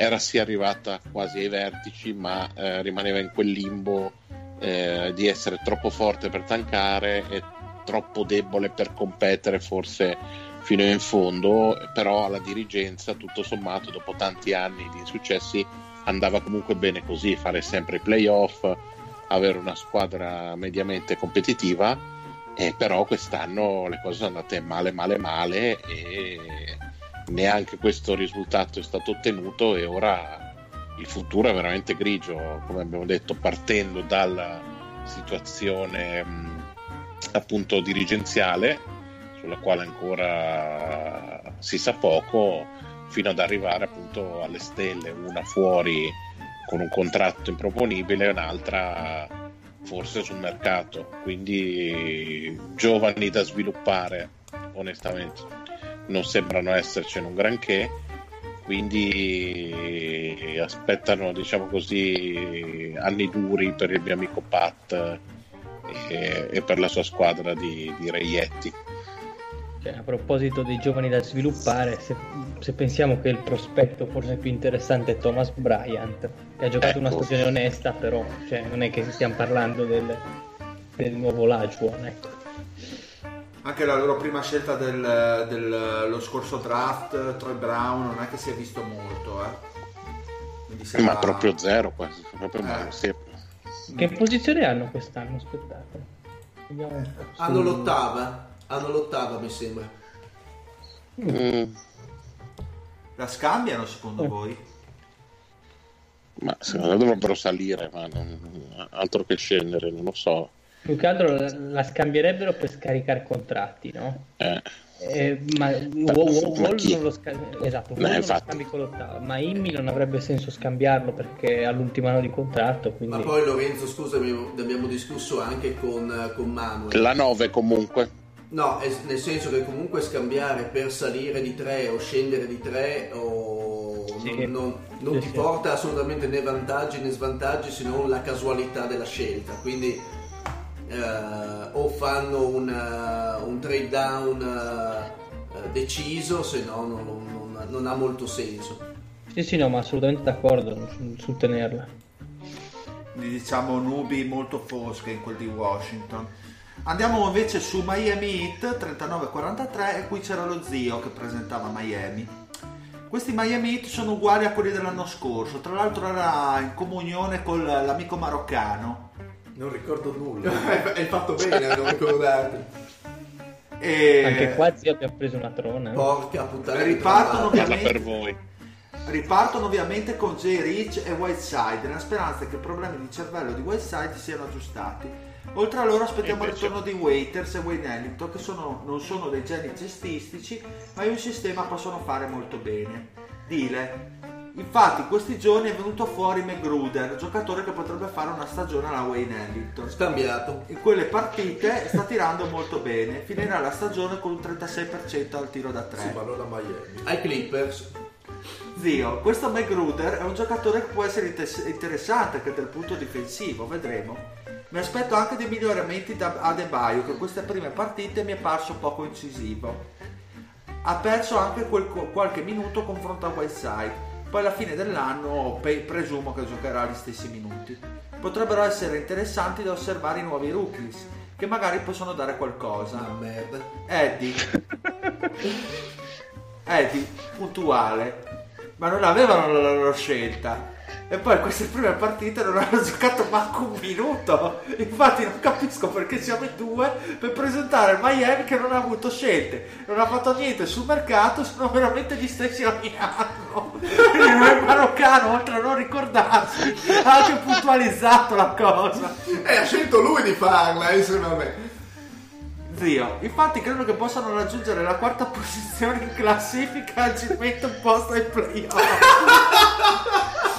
S2: era sì arrivata quasi ai vertici ma eh, rimaneva in quel limbo eh, di essere troppo forte per tankare e troppo debole per competere forse fino in fondo, però alla dirigenza tutto sommato dopo tanti anni di insuccessi andava comunque bene così, fare sempre i playoff, avere una squadra mediamente competitiva, e però quest'anno le cose sono andate male male male e neanche questo risultato è stato ottenuto e ora il futuro è veramente grigio, come abbiamo detto, partendo dalla situazione mh, appunto dirigenziale sulla quale ancora si sa poco, fino ad arrivare appunto alle stelle, una fuori con un contratto improponibile e un'altra forse sul mercato. Quindi giovani da sviluppare, onestamente, non sembrano essercene un granché. Quindi aspettano, diciamo così, anni duri per il mio amico Pat e, e per la sua squadra di, di reietti.
S3: Cioè, a proposito dei giovani da sviluppare, se, se, pensiamo che il prospetto forse più interessante è Thomas Bryant, che ha giocato ecco. una stagione onesta, però cioè, non è che stiamo parlando del, del nuovo Lajuan. Ecco.
S5: Anche la loro prima scelta dello del, scorso draft, Troy Brown, non è che si è visto molto. Eh.
S2: Sembra... Ma proprio zero quasi. Proprio eh.
S3: sì. Che posizione hanno quest'anno? Aspettate.
S4: Hanno l'ottava hanno l'ottava mi sembra mm.
S5: la scambiano secondo mm. voi?
S2: ma secondo me dovrebbero salire ma non, altro che scendere non lo so
S3: più che altro la, la scambierebbero per scaricare contratti no?
S2: eh
S3: eh, ma Wall non lo, esatto, non scambi con l'ottava, ma Immi non avrebbe senso scambiarlo perché ha l'ultimo anno di contratto. Quindi...
S4: Ma poi Lorenzo, scusami, abbiamo discusso anche con, con Manuel.
S2: La 9 comunque.
S4: No, nel senso che comunque scambiare per salire di 3 o scendere di 3 o sì. non, non, non sì, ti sì. porta assolutamente né vantaggi né svantaggi se non la casualità della scelta. Quindi eh, o fanno una, un trade down eh, deciso, se no non, non, non, ha molto senso.
S3: Sì, sì, no, ma assolutamente d'accordo sul tenerla.
S5: Diciamo nubi molto fosche in quel di Washington. Andiamo invece su Miami Heat 39-43 e qui c'era lo zio che presentava Miami. Questi Miami Heat sono uguali a quelli dell'anno scorso, tra l'altro era in comunione con l'amico maroccano.
S6: Non ricordo nulla.
S4: Hai fatto bene a non ricordarti.
S3: E... Anche qua zio abbiamo preso una trona.
S4: Porca puttana.
S5: Ripartono ovviamente,
S2: per voi.
S5: ripartono ovviamente con Jay Rich e Whiteside nella speranza che i problemi di cervello di Whiteside siano aggiustati Oltre a loro aspettiamo il ritorno di Waiters e Wayne Ellington che sono, non sono dei geni cestistici ma in un sistema possono fare molto bene. Dile, Infatti, in questi giorni è venuto fuori McGruder, giocatore che potrebbe fare una stagione alla Wayne Ellington.
S4: Scambiato.
S5: In quelle partite sta tirando molto bene, finirà la stagione con un 36% al tiro da 3.
S6: Sì, ma non a Miami.
S4: Ai Clippers.
S5: Zio, questo McGruder è un giocatore che può essere inter- interessante anche dal punto difensivo, vedremo. Mi aspetto anche dei miglioramenti da Adebayo, che in queste prime partite mi è parso poco incisivo. Ha perso anche quel- qualche minuto confronto a Whiteside. Poi alla fine dell'anno presumo che giocherà gli stessi minuti. Potrebbero essere interessanti da osservare i nuovi rookies, che magari possono dare qualcosa.
S4: Ah, merda.
S5: Eddie. Eddie, puntuale. Ma non avevano la loro scelta. E poi queste prime partite non hanno giocato manco un minuto. Infatti non capisco perché siamo in due per presentare il Miami che non ha avuto scelte. Non ha fatto niente sul mercato, sono veramente gli stessi ogni anno. Il maroccano, oltre a non ricordarsi, ha anche puntualizzato la cosa.
S4: E ha scelto lui di farla insieme a me.
S5: Zio, infatti credo che possano raggiungere la quarta posizione in classifica agilmente un posto ai playoff.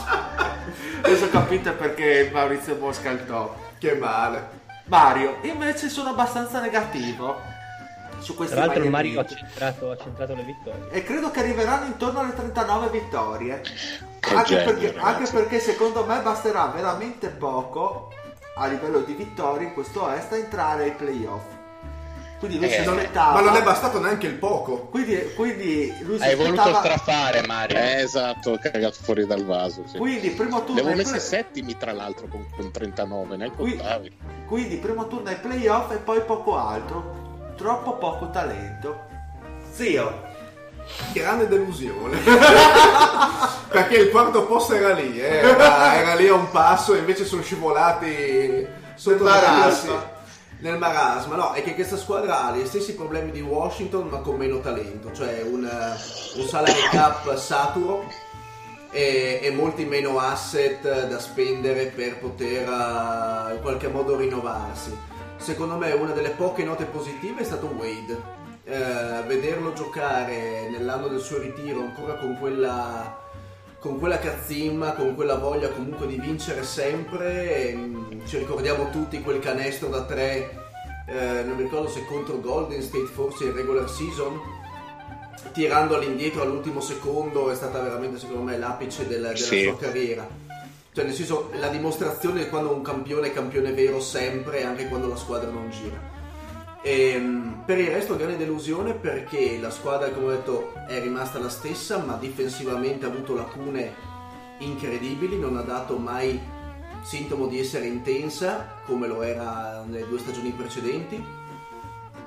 S5: Adesso capite perché Maurizio Mosca è il top.
S4: Che male.
S5: Mario, invece sono abbastanza negativo su questi
S3: Tra l'altro il Mario ha centrato, ha centrato le vittorie.
S5: E credo che arriveranno intorno alle 39 vittorie.
S2: Che
S5: Anche,
S2: genio,
S5: perché, anche perché secondo me basterà veramente poco a livello di vittorie in questo est a entrare ai playoff. Quindi lui
S1: Eh,
S5: si
S1: non è-
S5: aspettava.
S4: Ma non è bastato neanche il poco.
S5: Quindi, quindi lui si
S1: Hai voluto
S5: aspettava.
S1: strafare, Mario.
S2: Eh, esatto, cagato fuori dal vaso. Sì.
S5: Quindi primo turno
S2: avevo
S5: ai
S2: messi
S5: play-
S2: settimi, tra l'altro, con, con 39, ne contavi.
S5: quindi primo turno ai playoff e poi poco altro. Troppo poco talento. Zio,
S4: Grande delusione. Perché il quarto posto era lì, eh, era, era lì a un passo e invece sono scivolati sotto la
S5: marasma.
S4: Nel marasma, no, è che questa squadra ha gli stessi problemi di Washington ma con meno talento, cioè un, un salary cap saturo e, e molti meno asset da spendere per poter eh, in qualche modo rinnovarsi. Secondo me una delle poche note positive è stato Wade. Eh, vederlo giocare nell'anno del suo ritiro ancora con quella, con quella cazzimma, con quella voglia comunque di vincere sempre. ehm, Ci ricordiamo tutti quel canestro da tre, eh, non mi ricordo se contro Golden State, forse in regular season, tirando all'indietro all'ultimo secondo è stata veramente secondo me l'apice del- della
S2: Sì.
S4: sua carriera. Cioè nel senso la dimostrazione di quando un campione è campione vero sempre, anche quando la squadra non gira. Ehm, per il resto grande delusione perché la squadra come ho detto è rimasta la stessa ma difensivamente ha avuto lacune incredibili, non ha dato mai sintomo di essere intensa come lo era nelle due stagioni precedenti.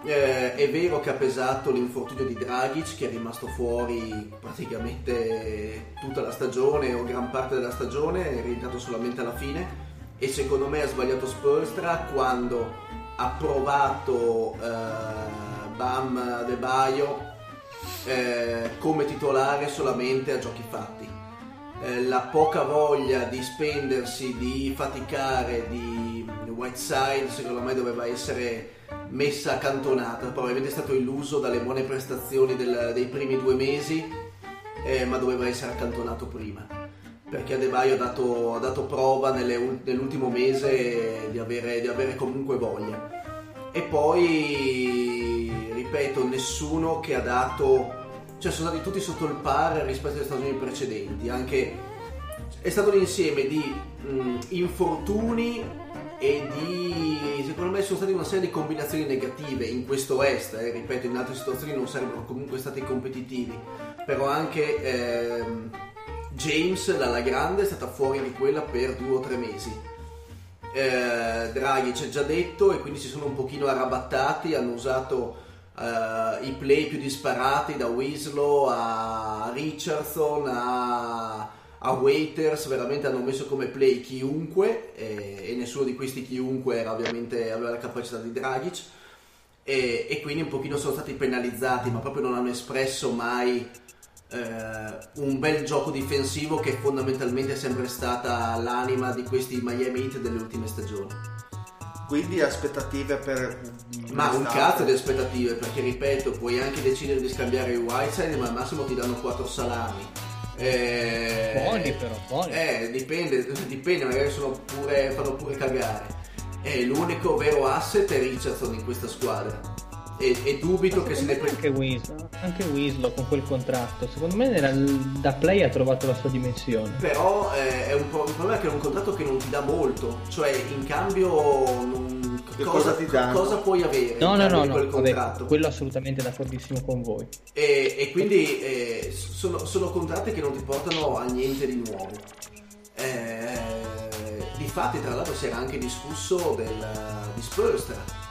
S4: Eh, è vero che ha pesato l'infortunio di Dragic che è rimasto fuori praticamente tutta la stagione o gran parte della stagione, è rientrato solamente alla fine e secondo me ha sbagliato Spolstra quando ha provato eh, Bam Adebayo eh, come titolare solamente a giochi fatti. Eh, la poca voglia di spendersi, di faticare di Whiteside secondo me doveva essere messa accantonata, probabilmente è stato illuso dalle buone prestazioni del- dei primi due mesi, eh, ma doveva essere accantonato prima, perché Adebayo ha dato, ha dato prova nelle ul- nell'ultimo mese di avere, di avere comunque voglia. E poi, ripeto, nessuno che ha dato, cioè sono stati tutti sotto il par rispetto alle stagioni precedenti, anche è stato un insieme di mh, infortuni e di secondo me sono state una serie di combinazioni negative in questo est eh, ripeto in altre situazioni non sarebbero comunque stati competitivi. Però anche ehm, James dalla grande è stata fuori di quella per due o tre mesi. Eh, Draghi ci ha già detto e quindi si sono un pochino arrabattati hanno usato eh, i play più disparati da Winslow a Richardson a, a Waiters veramente hanno messo come play chiunque e, e nessuno di questi chiunque era aveva la capacità di Dragic e, e quindi un pochino sono stati penalizzati ma proprio non hanno espresso mai eh, un bel gioco difensivo che fondamentalmente è sempre stata l'anima di questi Miami Heat delle ultime stagioni
S5: quindi aspettative per...
S4: ma un cazzo di aspettative perché ripeto puoi anche decidere di scambiare i Whiteside ma al massimo ti danno 4 salami Eh,
S3: Buoni però, buoni.
S4: Eh, dipende, dipende, magari sono pure, fanno pure cagare. E l'unico vero asset è Richardson in questa squadra. E, e dubito che se ne prenda.
S3: Anche Winslow, anche Winslow con quel contratto, secondo me nella- da play ha trovato la sua dimensione.
S4: Però eh, è un, po', il problema è che è un contratto che non ti dà molto. Cioè, in cambio, non-
S5: cosa ti danno?
S4: cosa puoi avere?
S3: No, no, no, no,
S4: quel
S3: vabbè,
S4: contratto?
S3: quello assolutamente d'accordissimo con voi.
S4: E, e quindi eh, sono, sono contratti che non ti portano a niente di nuovo. Eh, difatti, tra l'altro, si era anche discusso del, di.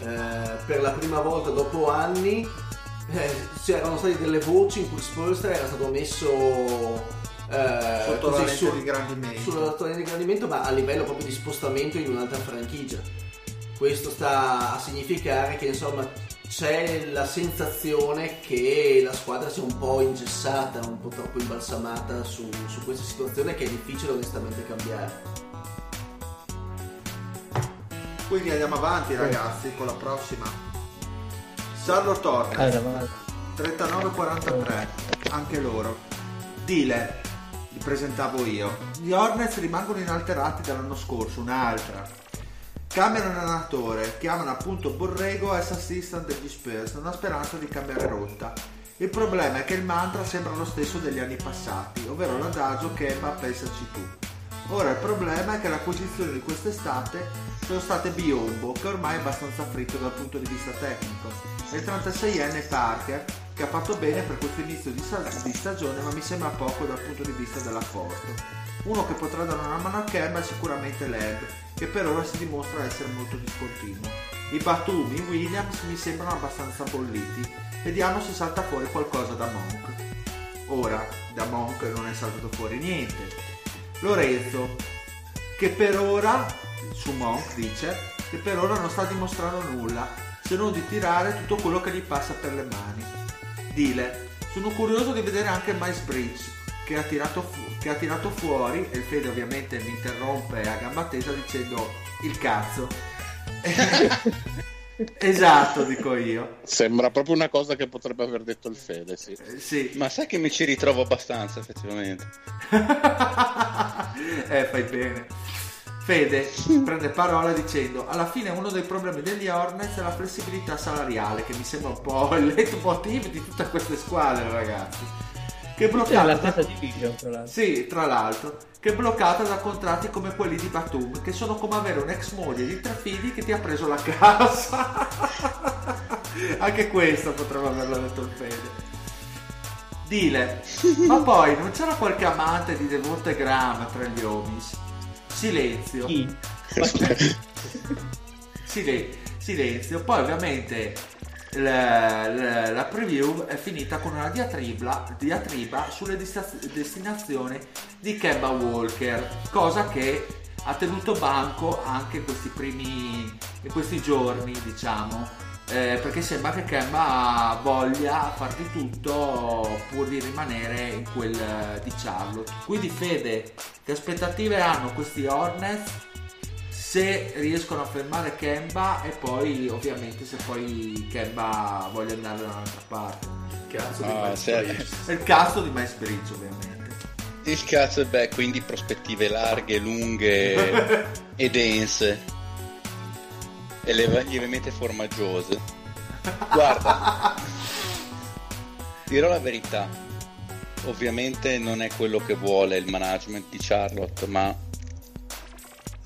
S4: Eh, per la prima volta dopo anni eh, c'erano state delle voci in cui Spurster era stato messo eh,
S5: Sotto la lente
S4: su-
S5: di ingrandimento.
S4: sulla lente di ingrandimento, ma a livello proprio di spostamento in un'altra franchigia. Questo sta a significare che insomma c'è la sensazione che la squadra sia un po' ingessata, un po' troppo imbalsamata su, su questa situazione che è difficile onestamente cambiare.
S5: Quindi andiamo avanti ragazzi con la prossima.
S3: Allora, va-
S5: 39-43, anche loro. Dile, li presentavo io. Gli Hornets rimangono inalterati dall'anno scorso, un'altra. Cambiano allenatore, chiamano appunto Borrego ex assistant degli Spurs, ha speranza di cambiare rotta. Il problema è che il mantra sembra lo stesso degli anni passati, ovvero l'adagio che ma pensaci tu. Ora il problema è che le acquisizioni di quest'estate sono state biombo, che ormai è abbastanza fritto dal punto di vista tecnico, e il 36enne Parker, che ha fatto bene per questo inizio di, di stagione, ma mi sembra poco dal punto di vista dell'apporto. Uno che potrà dare una mano a Kemba è sicuramente Leg, che per ora si dimostra essere molto discontinuo. I Batum, i Williams mi sembrano abbastanza bolliti. Vediamo se salta fuori qualcosa da Monk. Ora, da Monk non è saltato fuori niente. Lorenzo, che per ora, su Monk dice, che per ora non sta dimostrando nulla, se non di tirare tutto quello che gli passa per le mani. Dile, sono curioso di vedere anche Miles Bridge, che ha tirato, fu- che ha tirato fuori, e il Fede ovviamente mi interrompe a gamba tesa dicendo il cazzo. esatto, dico io.
S2: Sembra proprio una cosa che potrebbe aver detto il Fede, sì.
S5: Sì,
S1: Ma sai che mi ci ritrovo abbastanza, effettivamente.
S5: eh, fai bene. Fede prende parola dicendo alla fine uno dei problemi degli Hornets è la flessibilità salariale che mi sembra un po' il leitmotiv di tutte queste squadre ragazzi che è
S3: è la
S5: bloccata
S3: stessa division, tra l'altro.
S5: sì, tra l'altro, che è bloccata da contratti come quelli di Batum, che sono come avere un'ex moglie di tre figli che ti ha preso la casa. Anche questo potrebbe averlo detto il Fede. Dile, ma poi non c'era qualche amante di Devonte Graham tra gli Omis? Silenzio.
S3: Chi?
S5: Sile- silenzio. Poi ovviamente la, la- la preview è finita con una diatriba, diatriba sulle destinazioni di Kemba Walker, cosa che ha tenuto banco anche questi primi questi giorni, diciamo. eh, perché sembra che Kemba voglia far di tutto pur di rimanere in quel eh, di Charlotte. Quindi Fede, che aspettative hanno questi Hornets se riescono a fermare Kemba e poi ovviamente se poi Kemba voglia andare da un'altra parte.
S6: Cazzo di
S1: Ah,
S6: Miles
S1: se-.
S5: È il cazzo di Miles Bridge ovviamente.
S1: Il cazzo, beh, quindi prospettive larghe, lunghe e dense. E le- lievemente formaggiose. Guarda, dirò la verità. Ovviamente non è quello che vuole il management di Charlotte, ma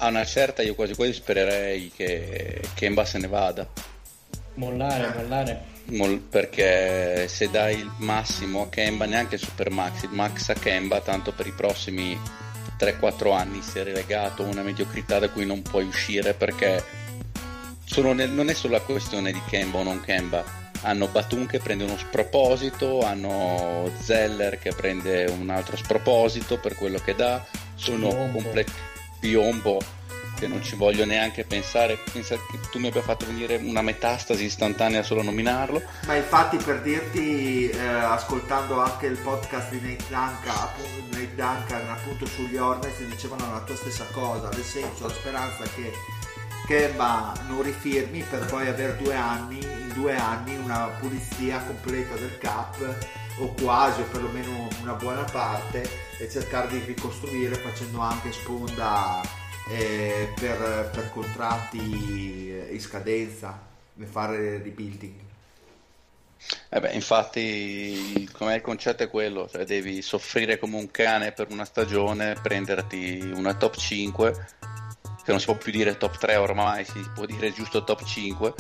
S1: a una certa io quasi quasi spererei che Kemba se ne vada.
S3: Mollare, mollare.
S1: Mol- perché se dai il massimo a Kemba, neanche il super max, il max a Kemba, tanto per i prossimi 3-4 anni sei relegato a una mediocrità da cui non puoi uscire perché sono nel- non è solo la questione di Kemba o non Kemba. Hanno Batum che prende uno sproposito, hanno Zeller che prende un altro sproposito per quello che dà, sono
S3: Biombo.
S1: Biombo che non ci voglio neanche pensare, pensa che tu mi abbia fatto venire una metastasi istantanea solo a nominarlo.
S5: Ma infatti per dirti, eh, ascoltando anche il podcast di Nate Duncan, appunto, Nate Duncan appunto sugli Hornets dicevano la tua stessa cosa, nel senso la speranza che Kemba non rifirmi per poi avere due anni, in due anni una pulizia completa del cap o quasi o perlomeno una buona parte e cercare di ricostruire facendo anche sponda eh, per, per, contratti in scadenza e fare rebuilding.
S1: Eh beh, infatti, come il concetto è quello, cioè devi soffrire come un cane per una stagione, prenderti una top 5, che non si può più dire top 3 ormai, si può dire giusto top 5.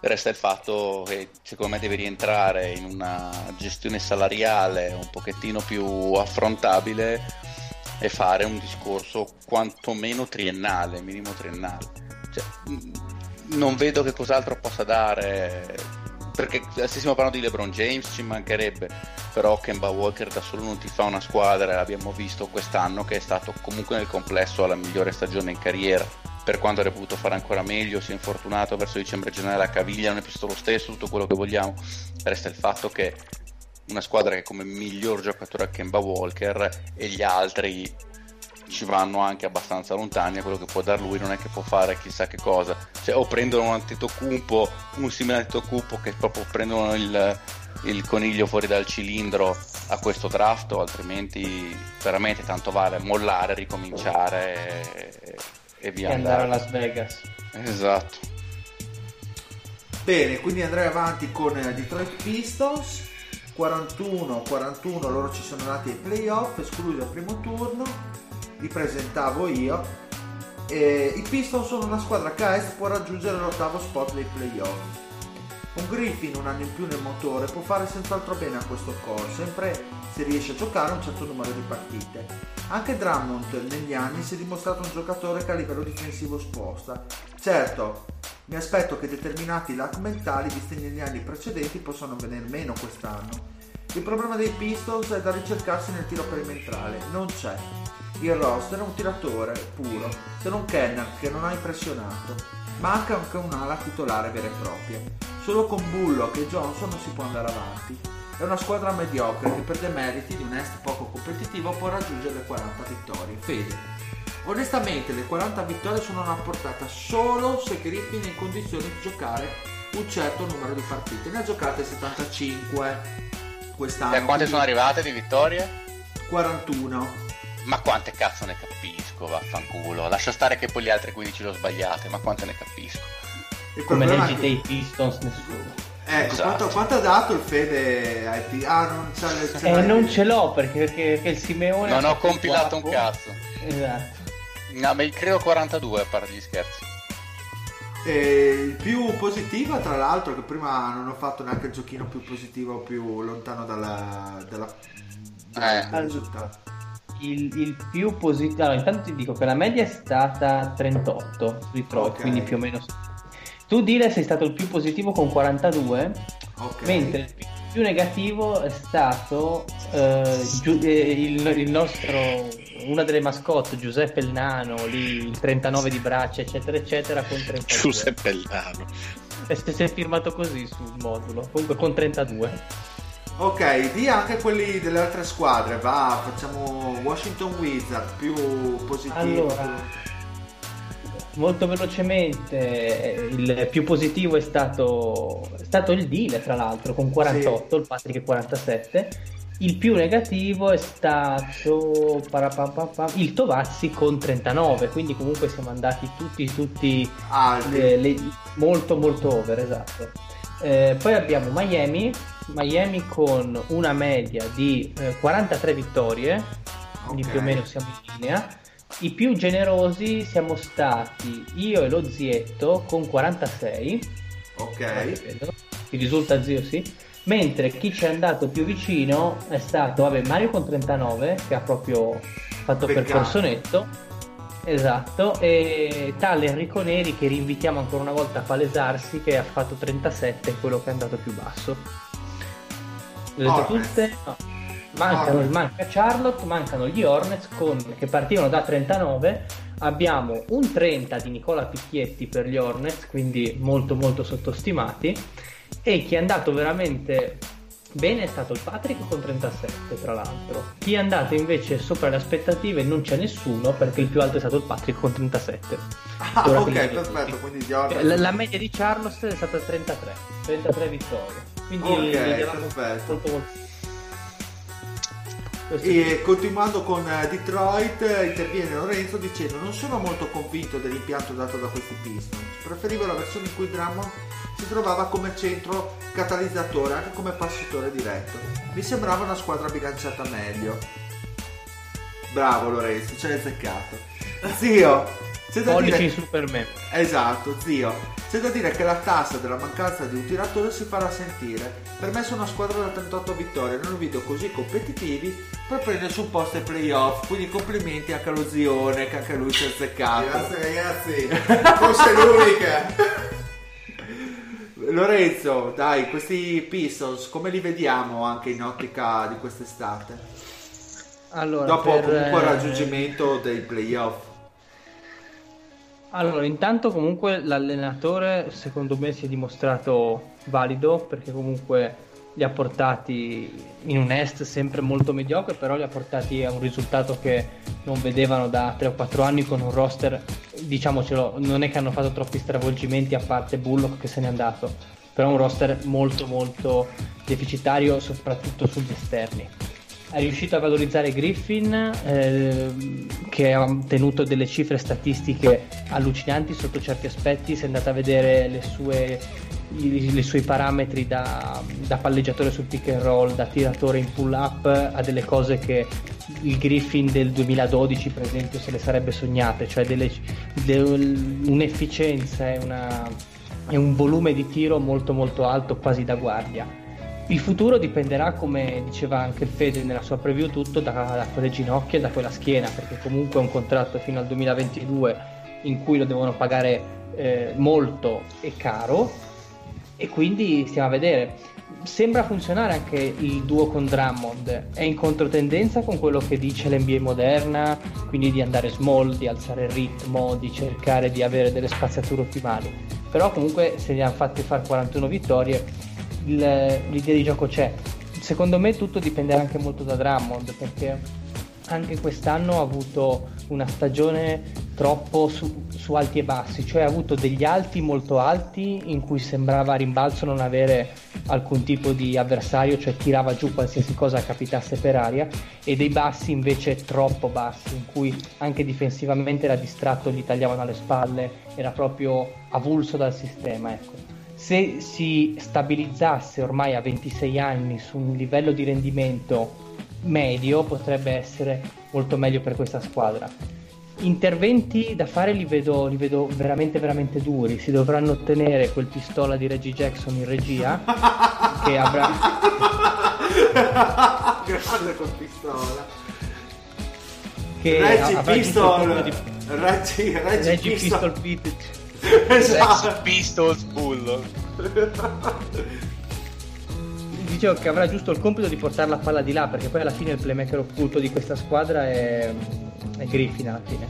S1: Resta il fatto che secondo me devi rientrare in una gestione salariale un pochettino più affrontabile e fare un discorso quantomeno triennale, minimo triennale. Cioè, non vedo che cos'altro possa dare perché stessimo parlando di LeBron James ci mancherebbe però Kemba Walker da solo non ti fa una squadra l'abbiamo visto quest'anno che è stato comunque nel complesso la migliore stagione in carriera per quanto avrei potuto fare ancora meglio si è infortunato verso dicembre generale la caviglia non è più lo stesso tutto quello che vogliamo. Resta il fatto che una squadra che come miglior giocatore ha Kemba Walker e gli altri ci vanno anche abbastanza lontani a quello che può dar lui non è che può fare chissà che cosa. Cioè, o prendono un antitocumpo un simile antitocumpo che proprio prendono il, il coniglio fuori dal cilindro a questo draft altrimenti veramente tanto vale mollare ricominciare e, e via
S3: e andare a Las Vegas.
S1: Esatto.
S5: Bene quindi andrei avanti con Detroit Pistons. 41-41 loro ci sono andati ai playoff esclusi al primo turno. Li presentavo io. E I Pistons sono una squadra che a est può raggiungere l'ottavo spot dei playoff. Un Griffin un anno in più nel motore può fare senz'altro bene a questo core, sempre se riesce a giocare un certo numero di partite. Anche Drummond negli anni si è dimostrato un giocatore che a livello difensivo sposta. Certo, mi aspetto che determinati lack mentali visti negli anni precedenti possano venire meno quest'anno. Il problema dei Pistons è da ricercarsi nel tiro perimetrale, non c'è. Il roster è un tiratore puro, se non Kennard che non ha impressionato. Manca anche un'ala titolare vera e propria. Solo con Bullock e Johnson non si può andare avanti. È una squadra mediocre che per demeriti di un est poco competitivo può raggiungere le 40 vittorie. Fede. Onestamente le 40 vittorie sono una portata solo se Griffin è in condizioni di giocare un certo numero di partite. Ne ha giocate 75 quest'anno.
S1: E a quante sono arrivate di vittorie?
S5: 41.
S1: Ma quante cazzo ne capisco, vaffanculo. Lascia stare che poi le altre 15 l'ho sbagliate, ma quante ne capisco.
S3: Come leggi che... dei Pistons nessuno.
S5: Ecco, esatto. quanto, quanto, ha dato il Fede ai P? Ah, non, c'è,
S3: c'è eh, non ce l'ho perché, perché, perché il Simeone.
S1: Non ho compilato un cazzo.
S3: Esatto.
S1: No, ma credo 42 a parte gli scherzi.
S5: E il più positivo, tra l'altro, che prima non ho fatto neanche il giochino più positivo, più lontano dalla, dalla,
S3: dalla eh. risultato il, il, più positivo. Allora, intanto ti dico che la media è stata 38 su Detroit, okay. quindi più o meno. Tu dire sei stato il più positivo con 42, okay. mentre il più negativo è stato eh, giu- eh, il, il, nostro una delle mascotte Giuseppe il Nano lì il 39 di braccia eccetera eccetera con 32
S2: Giuseppe il Nano
S3: e si è firmato così sul modulo comunque con 32
S5: Ok, di anche quelli delle altre squadre, va, facciamo Washington Wizards più positivo.
S3: Allora, molto velocemente, il più positivo è stato, è stato il Dile, tra l'altro, con 48, sì. il Patrick 47. Il più negativo è stato il Tovazzi con 39, quindi comunque siamo andati tutti, tutti le, le, molto molto over, esatto. Eh, poi abbiamo Miami Miami con una media di eh, 43 vittorie, quindi okay. più o meno siamo in linea. I più generosi siamo stati io e lo zietto con 46.
S5: Ok.
S3: Ti risulta zio, sì. Mentre chi ci è andato più vicino è stato vabbè, Mario con 39, che ha proprio fatto Peccato. percorso netto. Esatto, e tale Enrico Neri che rinvitiamo ancora una volta a palesarsi che ha fatto 37, quello che è andato più basso. Le ho tutte? No. Mancano, manca Charlotte, mancano gli Hornets con, che partivano da 39. Abbiamo un 30 di Nicola Picchietti per gli Hornets, quindi molto molto sottostimati. E chi è andato veramente Bene è stato il Patrick con 37 tra l'altro. Chi è andato invece sopra le aspettative non c'è nessuno perché il più alto è stato il Patrick con 37.
S5: Ah,
S3: Ora
S5: ok, perfetto, quindi di ordine.
S3: La, la media di Charles è stata 33, 33 vittorie. Quindi
S5: Ok, perfetto. E continuando con eh, Detroit, interviene Lorenzo dicendo non sono molto convinto dell'impianto dato da questi Pistons. Preferivo la versione in cui Drummond si trovava come centro catalizzatore, anche come passatore diretto. Mi sembrava una squadra bilanciata meglio. Bravo Lorenzo, ce l'hai azzeccato. Zio, c'è da
S3: Pollici
S5: dire...
S3: Superman.
S5: Esatto, zio. C'è da dire che la tassa della mancanza di un tiratore si farà sentire. Per me sono una squadra da 38 vittorie, non vedo così competitivi per prendersi un posto ai playoff. Quindi complimenti anche allo zione che anche lui si è azzeccato.
S4: Grazie ragazzi, forse l'unica.
S5: Lorenzo, dai, questi Pistons come li vediamo anche in ottica di quest'estate?
S3: Allora,
S5: Dopo
S3: per,
S5: comunque il
S3: eh,
S5: raggiungimento dei playoff.
S3: Allora, intanto comunque l'allenatore secondo me si è dimostrato valido perché comunque li ha portati in un est sempre molto mediocre, però li ha portati a un risultato che non vedevano da 3 o 4 anni con un roster, diciamocelo, non è che hanno fatto troppi stravolgimenti a parte Bullock che se n'è andato, però un roster molto molto deficitario soprattutto sugli esterni è riuscito a valorizzare Griffin ehm, che ha tenuto delle cifre statistiche allucinanti sotto certi aspetti. Se andate a vedere sue, i, i suoi parametri da, da palleggiatore sul pick and roll da tiratore in pull up ha delle cose che il Griffin del 2012 per esempio se le sarebbe sognate. Cioè delle, de- un'efficienza e, una, e un volume di tiro molto molto alto quasi da guardia il futuro dipenderà, come diceva anche Fede nella sua preview, tutto da, da quelle ginocchia e da quella schiena, perché comunque è un contratto fino al 2022 in cui lo devono pagare eh, molto e caro e quindi stiamo a vedere. Sembra funzionare anche il duo con Drummond, è in controtendenza con quello che dice l'NBA moderna, quindi di andare small, di alzare il ritmo, di cercare di avere delle spaziature ottimali. Però comunque se gli hanno fatti fare 41 vittorie il- l'idea di gioco c'è. Secondo me tutto dipende anche molto da Drummond perché anche quest'anno ha avuto una stagione troppo su, su alti e bassi, cioè ha avuto degli alti molto alti in cui sembrava a rimbalzo non avere alcun tipo di avversario, cioè tirava giù qualsiasi cosa capitasse per aria, e dei bassi invece troppo bassi, in cui anche difensivamente era distratto, gli tagliavano alle spalle, era proprio avulso dal sistema. Ecco se si stabilizzasse ormai a 26 anni su un livello di rendimento medio potrebbe essere molto meglio per questa squadra. Interventi da fare li vedo, li vedo veramente veramente duri, si dovranno ottenere quel pistola di Reggie Jackson in regia che avrà
S5: Grande con pistola.
S3: che
S5: Reggie
S3: avrà
S5: Pistol.
S3: di-
S5: Reggie, Reggie,
S3: Reggie
S5: Pistol.
S3: Pistol Pit
S1: Sex
S5: Esatto.
S1: Pistols Bullock.
S3: dicevo che avrà giusto il compito di portare la palla di là perché poi alla fine il playmaker occulto di questa squadra è, è Griffin alla fine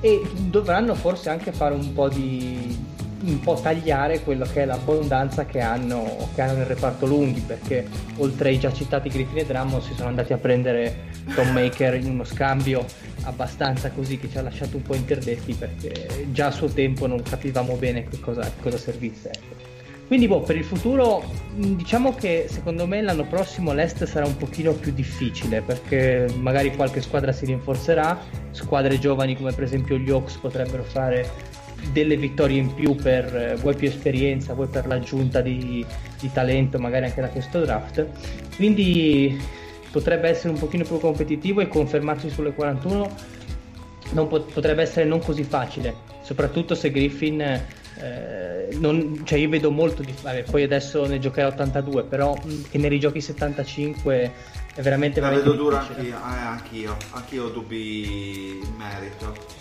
S3: e dovranno forse anche fare un po' di un po' tagliare quello che è l'abbondanza che hanno, che hanno nel reparto lunghi perché oltre ai già citati Griffin e Drummond si sono andati a prendere Tom Maker in uno scambio abbastanza così che ci ha lasciato un po' interdetti perché già a suo tempo non capivamo bene che cosa, che cosa servisse ecco. Quindi boh, per il futuro diciamo che secondo me l'anno prossimo l'Est sarà un pochino più difficile perché magari qualche squadra si rinforzerà, squadre giovani come per esempio gli Hawks potrebbero fare delle vittorie in più per eh, vuoi più esperienza, vuoi per l'aggiunta di, di talento magari anche da questo draft. Quindi potrebbe essere un pochino più competitivo e confermarsi sulle 41 non pot- potrebbe essere non così facile, soprattutto se Griffin eh, non- cioè io vedo molto di vabbè, poi adesso ne giocherà 82 però mh, che ne rigiochi 75 è veramente,
S5: La
S3: veramente
S5: vedo dura anch'io, eh, anch'io, anch'io ho dubbi in merito.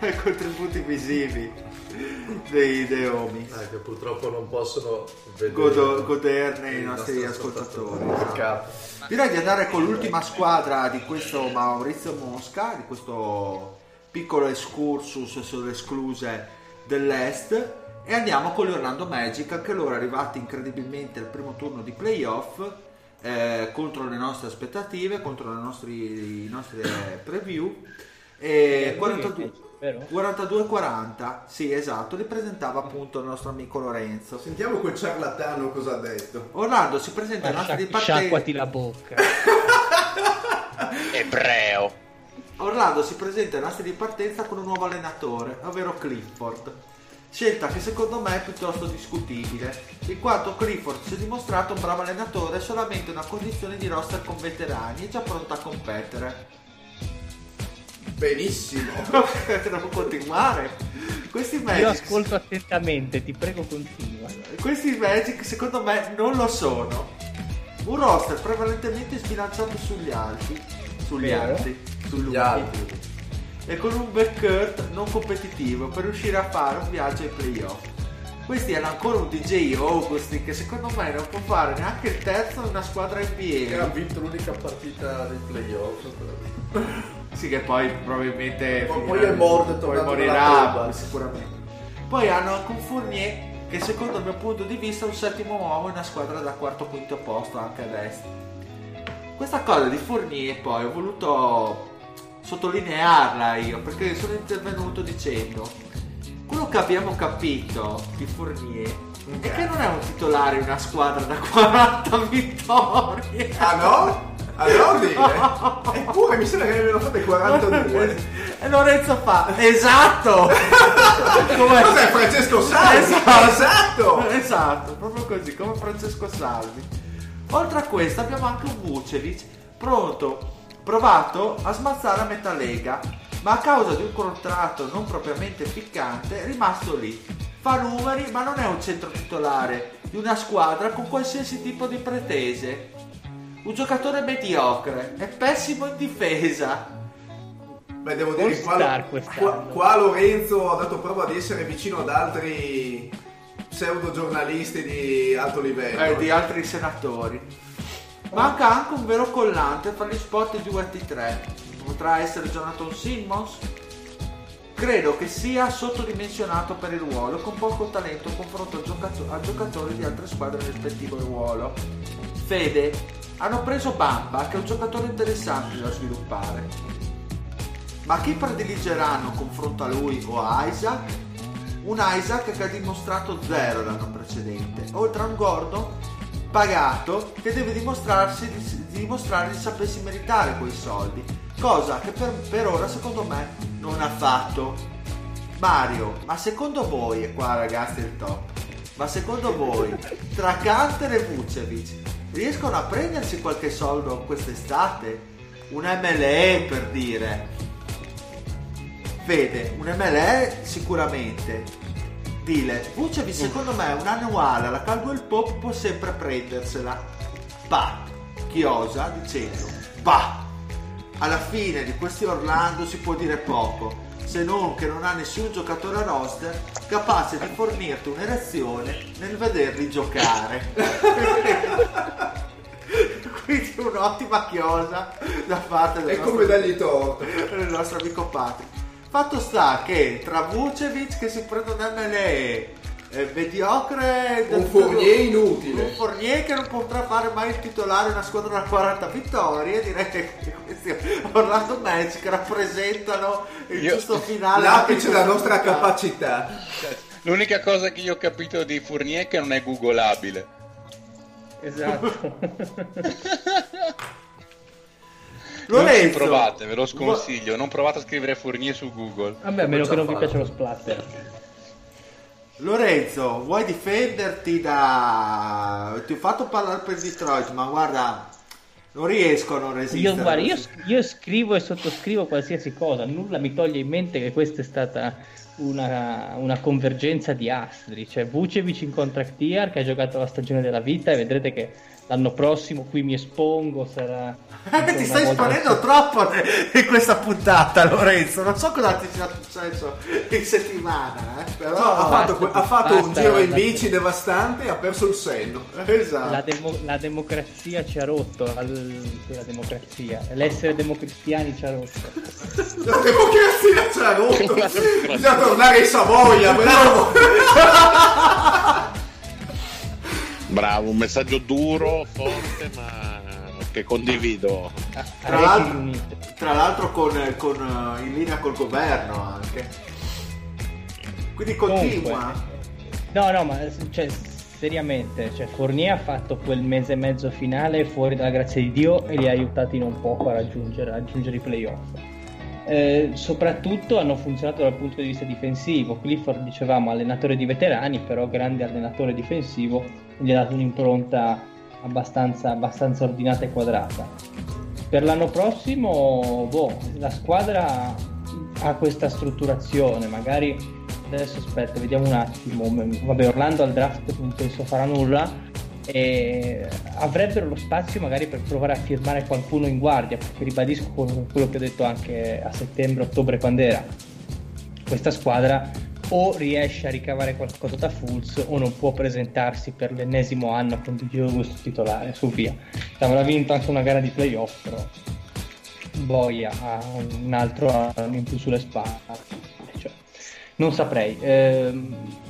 S5: I contributi visivi dei, dei Omi.
S6: Eh, che purtroppo non possono
S5: Godo- goderne i nostri ascoltatori. esatto.
S6: Peccato.
S5: Direi di andare con l'ultima squadra di questo Maurizio Mosca, di questo piccolo excursus sulle escluse dell'Est E andiamo con gli Orlando Magic, anche loro arrivati incredibilmente al primo turno di playoff eh, contro le nostre aspettative, contro le nostri, i nostri eh, preview. E 42
S3: vero?
S5: 42-40, sì esatto, li presentava appunto il nostro amico Lorenzo.
S4: Sentiamo quel ciarlatano cosa ha detto.
S5: Orlando si presenta nastri di
S3: sciac- sciacquati
S5: partenza.
S3: la bocca.
S1: Ebreo.
S5: Orlando si presenta ai nastri di partenza con un nuovo allenatore, ovvero Clifford. Scelta che secondo me è piuttosto discutibile, in quanto Clifford si è dimostrato un bravo allenatore solamente in una condizione di roster con veterani e già pronto a competere.
S4: Benissimo.
S5: Devo continuare. Questi
S3: Io
S5: Magic,
S3: ascolto attentamente, ti prego continua.
S5: questi Magic secondo me non lo sono. Un roster prevalentemente sbilanciato sugli alti, sugli alti, sugli
S6: altri.
S5: E con un backcourt non competitivo per riuscire a fare un viaggio ai playoff. Questi hanno ancora un DJ Augustin che secondo me non può fare neanche il terzo in una squadra
S6: Che ha
S5: NBA.
S6: vinto l'unica partita dei playoff.
S5: Sì, che poi probabilmente
S6: Poi-
S5: finirà-
S6: poi è morto,
S5: poi morirà sicuramente. Poi hanno anche un Fournier che secondo il mio punto di vista è un settimo uomo in una squadra da quarto quinto posto anche ad est. Questa cosa di Fournier poi ho voluto sottolinearla io perché sono intervenuto dicendo quello che abbiamo capito di Fournier è che non è un titolare una squadra da 40 vittorie.
S4: Ah no? Allora dire? Eppure mi sembra che ne abbiano fatte 42.
S5: E Lorenzo fa esatto Come-
S4: Cos'è Francesco Salvi?
S5: Esatto.
S4: Esatto.
S5: esatto proprio così come Francesco Salvi oltre a questo abbiamo anche un Vucevic pronto provato a smazzare a metà lega ma a causa di un contratto non propriamente ficcante è rimasto lì fa numeri ma non è un centro titolare di una squadra con qualsiasi tipo di pretese un giocatore mediocre è pessimo in difesa
S4: Beh, devo dire che qua, qua, qua Lorenzo ha dato prova di essere vicino ad altri pseudo giornalisti di alto livello.
S5: eh, di altri senatori. Manca anche un vero collante fra gli spot di UT3. Potrà essere Jonathan Simmons? Credo che sia sottodimensionato per il ruolo, con poco talento confronto a, giocato- a giocatori di altre squadre nel rispettivo ruolo. Fede, hanno preso Bamba, che è un giocatore interessante da sviluppare. Ma chi prediligeranno confronto a lui o a Isaac? Un Isaac che ha dimostrato zero l'anno precedente, oltre a un Gordon pagato che deve dimostrarsi di, di dimostrare di sapersi meritare quei soldi, cosa che per, per ora secondo me non ha fatto. Mario, ma secondo voi, e qua ragazzi il top, ma secondo voi tra Canter e Vucevic riescono a prendersi qualche soldo quest'estate? Un MLE per dire. Vede, un MLE sicuramente. Dile, Vucevic secondo me un annuale alla Caldwell Pop può sempre prendersela. Pa, chiosa dicendo, pa. Alla fine di questi Orlando si può dire poco, se non che non ha nessun giocatore a roster capace di fornirti un'erezione nel vederli giocare. Quindi un'ottima chiosa da parte del
S4: E
S5: nostro-
S4: come dargli torto?
S5: del nostro amico Patrick. Fatto sta che tra Vucevic che si prende un MLE eh, mediocre
S4: Un Fournier inutile.
S5: un Fournier che non potrà fare mai il titolare una squadra da 40 vittorie direi che questi Orlando Magic rappresentano il
S1: Io-
S5: giusto finale
S4: L'apice della nostra capacità.
S1: L'unica cosa che io ho capito di Fournier è che non è googolabile.
S3: Esatto.
S1: Non ci
S5: Lorenzo,
S1: provate, ve lo sconsiglio. Non provate a scrivere Fournier su Google.
S3: Vabbè, a meno che non vi piace lo splatter.
S5: Lorenzo, vuoi difenderti da... Ti ho fatto parlare per Detroit, ma guarda, non riesco a non resistere.
S3: Io, guarda, io, io scrivo e sottoscrivo qualsiasi cosa, nulla mi toglie in mente che questa è stata una, una convergenza di astri. Cioè, Vucevic in contract year che ha giocato la stagione della vita e vedrete che l'anno prossimo qui mi espongo, sarà...
S5: Eh, ti stai esponendo troppo in questa puntata, Lorenzo. Non so cosa ti sia successo in settimana, eh, però.
S4: No, ha fatto,
S3: basta,
S4: ha fatto un
S3: basta,
S4: giro in
S3: basta.
S4: bici devastante e ha perso il senno.
S5: Esatto.
S3: La, demo- la democrazia ci ha rotto, la democrazia, l'essere democristiani ci ha rotto.
S4: La democrazia ci ha rotto. Bisogna
S5: tornare in Savoia, bravo!
S2: Bravo, un messaggio duro, forte, ma che condivido.
S5: Tra l'altro, tra l'altro con, con, in linea col governo anche. Quindi continua.
S3: No, no, ma cioè, seriamente, cioè, Fournier ha fatto quel mese e mezzo finale fuori dalla grazia di Dio e li ha aiutati non poco a raggiungere, a raggiungere i playoff. Eh, soprattutto hanno funzionato dal punto di vista difensivo. Clifford, dicevamo, allenatore di veterani, però grande allenatore difensivo, gli ha dato un'impronta abbastanza, abbastanza ordinata e quadrata. Per l'anno prossimo, boh, la squadra ha questa strutturazione, magari adesso aspetta, vediamo un attimo. Vabbè, Orlando al draft non penso farà nulla. E avrebbero lo spazio magari per provare a firmare qualcuno in guardia, perché ribadisco quello che ho detto anche a settembre, ottobre, quando era. Questa squadra o riesce a ricavare qualcosa da Fulz o non può presentarsi per l'ennesimo anno con questo titolare, su via. Avrà vinto anche una gara di playoff, però Boia ha un altro anno in più sulle spalle. Non saprei. Eh,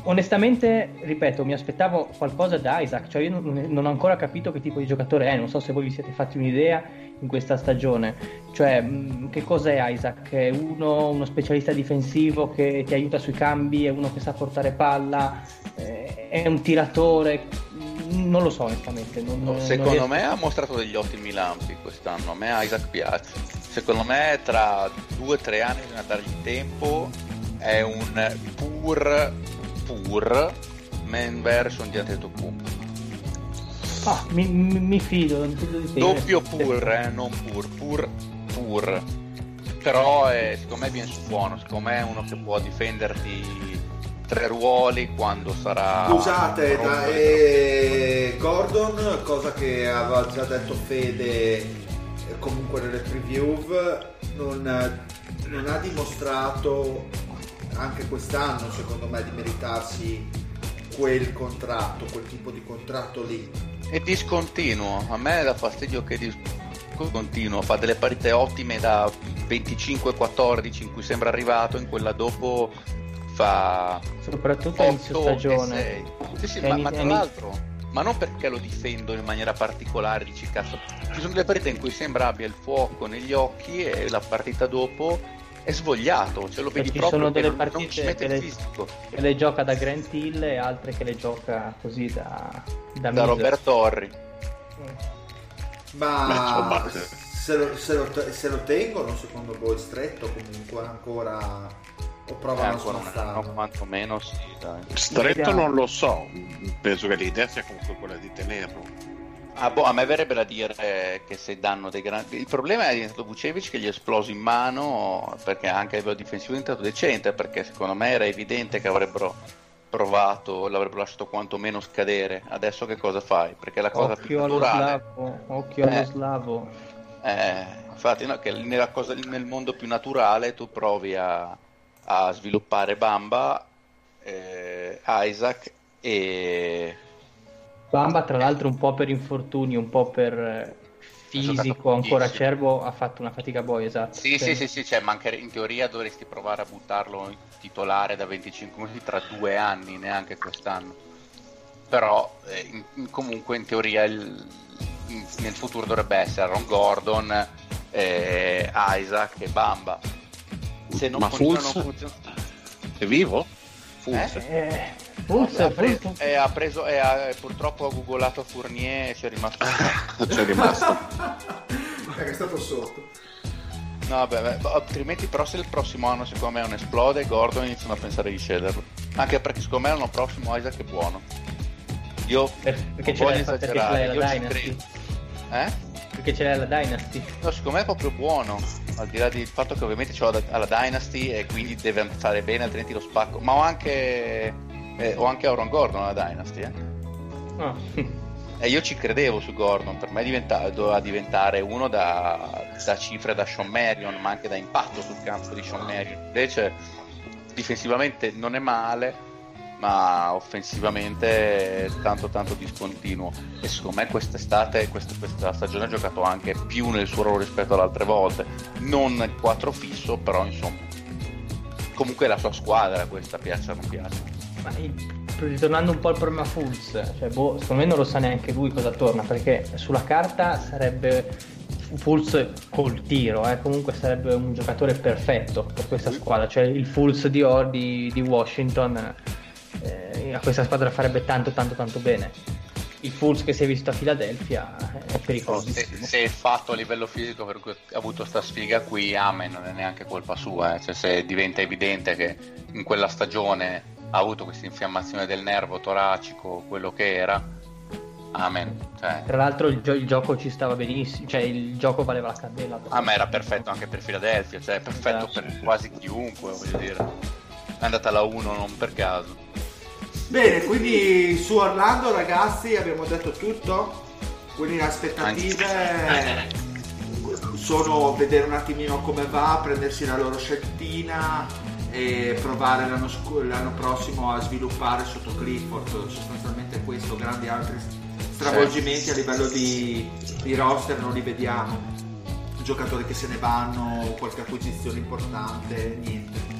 S3: onestamente, ripeto, mi aspettavo qualcosa da Isaac, cioè io non, non ho ancora capito che tipo di giocatore è, non so se voi vi siete fatti un'idea in questa stagione. Cioè, che cos'è Isaac? È uno, uno specialista difensivo che ti aiuta sui cambi, è uno che sa portare palla, eh, è un tiratore. Non lo so onestamente. Non,
S1: non Secondo riesco... me ha mostrato degli ottimi lampi quest'anno. A me Isaac piace. Secondo me tra due o tre anni bisogna dargli tempo. È un pur pur man version di Antetokounmpo
S3: Ah, mi, mi, mi fido,
S1: di te. Doppio pur, eh, non pur, pur, pur. Però è, secondo me viene su buono, secondo me è uno che può difenderti tre ruoli quando sarà...
S5: Scusate, da, e Gordon, cosa che aveva già detto Fede eh, comunque nelle preview, non, non ha dimostrato anche quest'anno secondo me di meritarsi quel contratto, quel tipo di contratto lì.
S1: È discontinuo, a me dà fastidio che è discontinuo, fa delle partite ottime da 25-14 in cui sembra arrivato, in quella dopo fa...
S3: Soprattutto inizio stagione.
S1: Sì, sì, ma, ma tra l'altro ma non perché lo difendo in maniera particolare, dici cazzo, ci sono delle partite in cui sembra abbia il fuoco negli occhi e la partita dopo è svogliato, ce lo vedi
S3: ci
S1: proprio
S3: sono delle partite che le, che le, gioca da Grant Hill e altre che le gioca così da
S1: da, da Roberto Orri
S5: ma Beh, se, lo, se, lo, se lo tengono secondo voi stretto comunque ancora o provano eh, a smastarlo
S1: quantomeno sì dai.
S2: stretto non lo so penso che l'idea sia comunque quella di tenerlo
S1: Ah, boh, a me verrebbe da dire che se danno dei grandi. Il problema è diventato Vucevic che gli è esploso in mano perché anche a livello difensivo è diventato decente. Perché secondo me era evidente che avrebbero provato, l'avrebbero lasciato quantomeno scadere. Adesso che cosa fai? Perché la cosa
S3: occhio
S1: più naturale.
S3: Slavo, occhio allo eh, slavo.
S1: Eh, infatti, no, che cosa, nel mondo più naturale tu provi a, a sviluppare Bamba, eh, Isaac e
S3: Bamba tra l'altro un po' per infortuni, un po' per eh, fisico ancora acerbo ha fatto una fatica boia esatto
S1: sì sì sì, sì cioè, mancare, in teoria dovresti provare a buttarlo in titolare da 25 minuti tra due anni neanche quest'anno però eh, in, comunque in teoria il, in, nel futuro dovrebbe essere Aaron Gordon eh, Isaac e Bamba
S2: se non Ma funzionano funzion... è vivo?
S1: Fulz? Eh? Eh Forse, ha, preso, forse. È, ha preso, è, ha, purtroppo ha googolato Fournier e ci è rimasto.
S2: ci è rimasto.
S5: è stato sotto.
S1: No, vabbè, altrimenti però se il prossimo anno secondo me non esplode, Gordon iniziano a pensare di cederlo. Anche perché secondo me l'anno prossimo Isaac è buono. Io
S3: perché non voglio esagerare, io ci credo.
S1: Eh?
S3: Perché ce l'hai la Dynasty?
S1: No, secondo me è proprio buono. Al di là del fatto che ovviamente ce l'ho alla Dynasty e quindi deve fare bene, altrimenti lo spacco. Ma ho anche eh, o anche Aaron Gordon alla Dynasty. Eh. Oh. e io ci credevo su Gordon, per me diventa, doveva diventare uno da, da cifre da Sean Marion, ma anche da impatto sul campo di Sean Marion. Invece difensivamente non è male, ma offensivamente tanto tanto discontinuo e secondo me quest'estate questa, questa, stagione ha giocato anche più nel suo ruolo rispetto alle altre volte non 4 fisso però insomma comunque la sua squadra questa piace o non piace.
S3: Ritornando un po' al problema Fulz, cioè, boh, secondo me non lo sa neanche lui cosa torna, perché sulla carta sarebbe Fulz col tiro, eh, comunque sarebbe un giocatore perfetto per questa squadra, cioè il Fulz di, di, di Washington eh, a questa squadra farebbe tanto tanto tanto bene. Il Fulz che si è visto a Filadelfia è pericoloso.
S1: Se, se, è fatto a livello fisico per cui ha avuto sta sfiga qui, amen, non è neanche colpa sua. Eh. Cioè, se diventa evidente che in quella stagione ha avuto questa infiammazione del nervo toracico, quello che era, Amen. Cioè...
S3: Tra l'altro il, gio- il, gioco ci stava benissimo, cioè il gioco valeva la candela.
S1: Ah, ma era perfetto anche per Philadelphia, cioè perfetto Grazie. per quasi chiunque, voglio dire. È andata alla 1 non per caso.
S5: Bene, quindi su Orlando ragazzi abbiamo detto tutto, quindi le aspettative sono vedere un attimino come va, prendersi la loro sceltina e provare l'anno, sc- l'anno prossimo a sviluppare sotto Clifford. Sostanzialmente questo, grandi altri stravolgimenti a livello di, di roster non li vediamo. Giocatori che se ne vanno qualche acquisizione importante niente.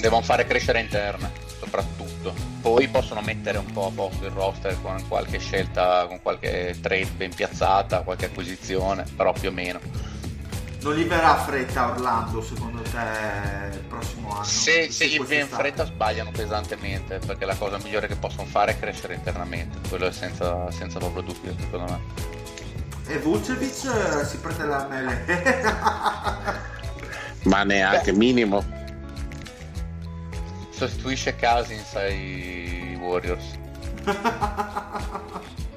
S1: Devono fare crescere interna soprattutto. Poi possono mettere un po' a posto il roster con qualche scelta con qualche trade ben piazzata qualche acquisizione però più o meno
S5: non gli verrà fretta Orlando secondo te il prossimo anno?
S1: Se, se gli viene in fretta sbagliano pesantemente perché la cosa migliore che possono fare è crescere internamente, quello è senza, senza proprio dubbio secondo me.
S5: E Vucevic eh, si prende la mele.
S2: Ma neanche Beh. minimo.
S1: Sostituisce Cousins ai Warriors.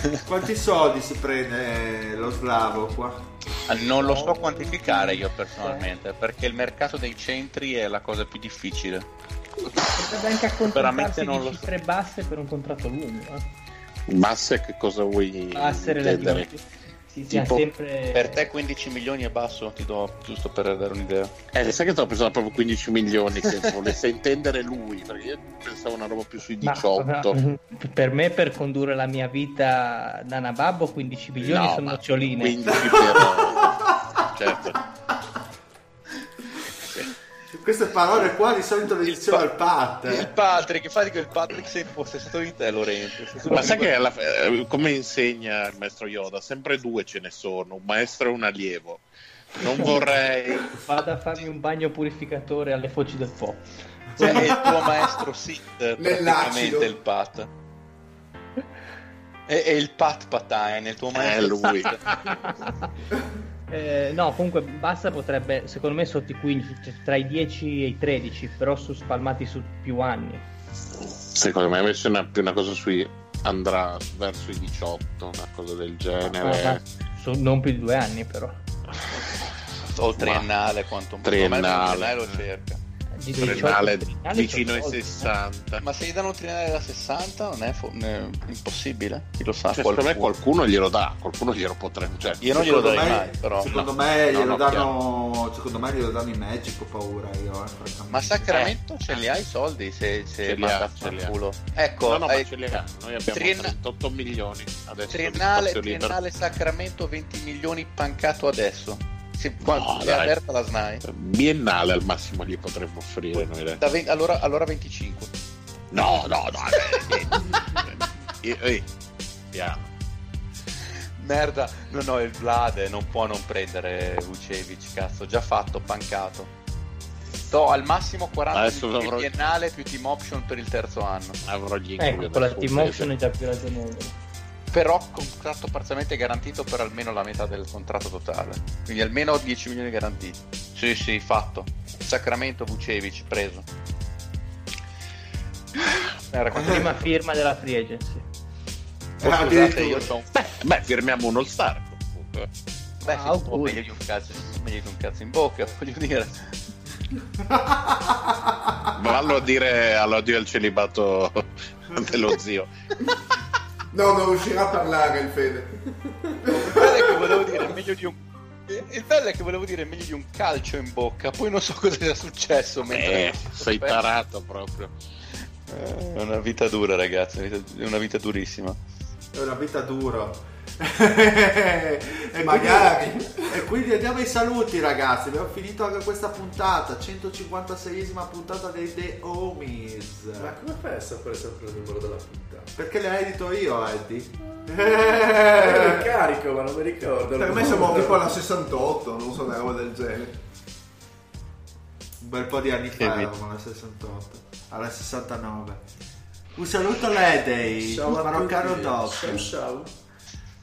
S5: Quanti soldi si prende lo slavo qua?
S1: Ah, non lo so quantificare io personalmente, perché il mercato dei centri è la cosa più difficile.
S3: Potrebbe anche accontentarsi di cifre so. basse per un contratto lungo.
S2: Eh? Basse che cosa vuoi
S3: Basse relativamente. Sì, tipo, sempre...
S1: Per te 15 milioni è basso, ti do giusto per dare un'idea.
S2: Eh, sai che stavo pensando proprio 15 milioni, che volesse intendere lui, perché io pensavo una roba più sui 18. Ma,
S3: per me, per condurre la mia vita da nababbo, 15 milioni no, sono noccioline.
S2: 15 per... certo
S5: queste parole qua di solito le diceva il, pa-
S1: il Pat. Il Patrick, infatti quel Patrick sei fosse stato di te Lorenzo.
S2: Ma sai che alla, eh, come insegna il maestro Yoda, sempre due ce ne sono, un maestro e un allievo. Non vorrei...
S3: Vado a farmi un bagno purificatore alle foci del Po.
S1: Cioè, è il tuo maestro Sid, praticamente il Pat. È, è il Pat Patine, il tuo maestro.
S2: È lui.
S3: Eh, no, comunque Bassa potrebbe, secondo me, sotto i 15, cioè tra i 10 e i 13, però su spalmati su più anni.
S2: Secondo me invece una, più una cosa sui andrà verso i 18, una cosa del genere. Ah,
S3: su, non più di due anni, però.
S1: O triennale, quanto un
S2: triennale.
S1: lo cerca
S2: di triennale vicino ai 60
S1: ma se gli danno un triennale da 60 non è, fo- è impossibile. Chi lo sa
S2: cioè, secondo me qualcuno glielo dà qualcuno glielo potrebbe cioè,
S1: io non glielo darei mai però.
S5: secondo, no, me, glielo no, danno, secondo me glielo danno in Magic ho paura io eh,
S1: ma Sacramento eh. ce li ha i soldi se, se ce manda a far culo ecco
S2: no, no, eh, ce li ha. Noi abbiamo trienna... 38 milioni adesso
S1: triennale, triennale Sacramento 20 milioni pancato adesso se, quando no, è aperta la SNAI
S2: biennale al massimo gli potremmo offrire noi
S1: 20, allora, allora 25
S2: no no no eh, eh, piano.
S1: Merda no no il Vlade non può non prendere Vucevic cazzo già fatto pancato. Do al massimo 40 Adesso avrò... biennale più team option per il terzo anno.
S2: Avrò gli
S3: ecco con la team option è già più ragionevole
S1: però contratto parzialmente garantito per almeno la metà del contratto totale. Quindi almeno 10 milioni garantiti. Sì, sì, fatto. Sacramento Vucevic preso.
S3: Era la prima firma della free agency.
S1: Oh, scusate, io un...
S2: beh, beh, firmiamo uno star
S1: Beh, ah, sì, meglio, di un cazzo, meglio di un cazzo in bocca, voglio dire.
S2: Vallo a dire all'addio al celibato dello zio.
S5: No, non riuscirà a parlare il Fede.
S1: Il bello è che volevo dire meglio di un il bello è che volevo dire meglio di un calcio in bocca, poi non so cosa sia successo.
S2: Eh, sei tarato proprio.
S1: Eh, è una vita dura, ragazzi. È una vita durissima.
S5: È una vita dura. e
S4: Magari.
S5: Quindi, e quindi andiamo ai saluti ragazzi. Abbiamo finito anche questa puntata, 156esima puntata dei The Homies.
S6: Ma come fai a sapere sempre il numero della puntata?
S5: Perché le edito io, Eddie?
S6: Eh, il carico, ma non mi ricordo.
S4: Per me siamo tipo alla 68, non so, una roba del genere.
S5: Un bel po' di anni fa
S2: vedi.
S5: eravamo alla 68, alla 69. Un saluto a Ledey,
S6: Ciao a
S5: Maroccano
S6: tutti. Ciao ciao.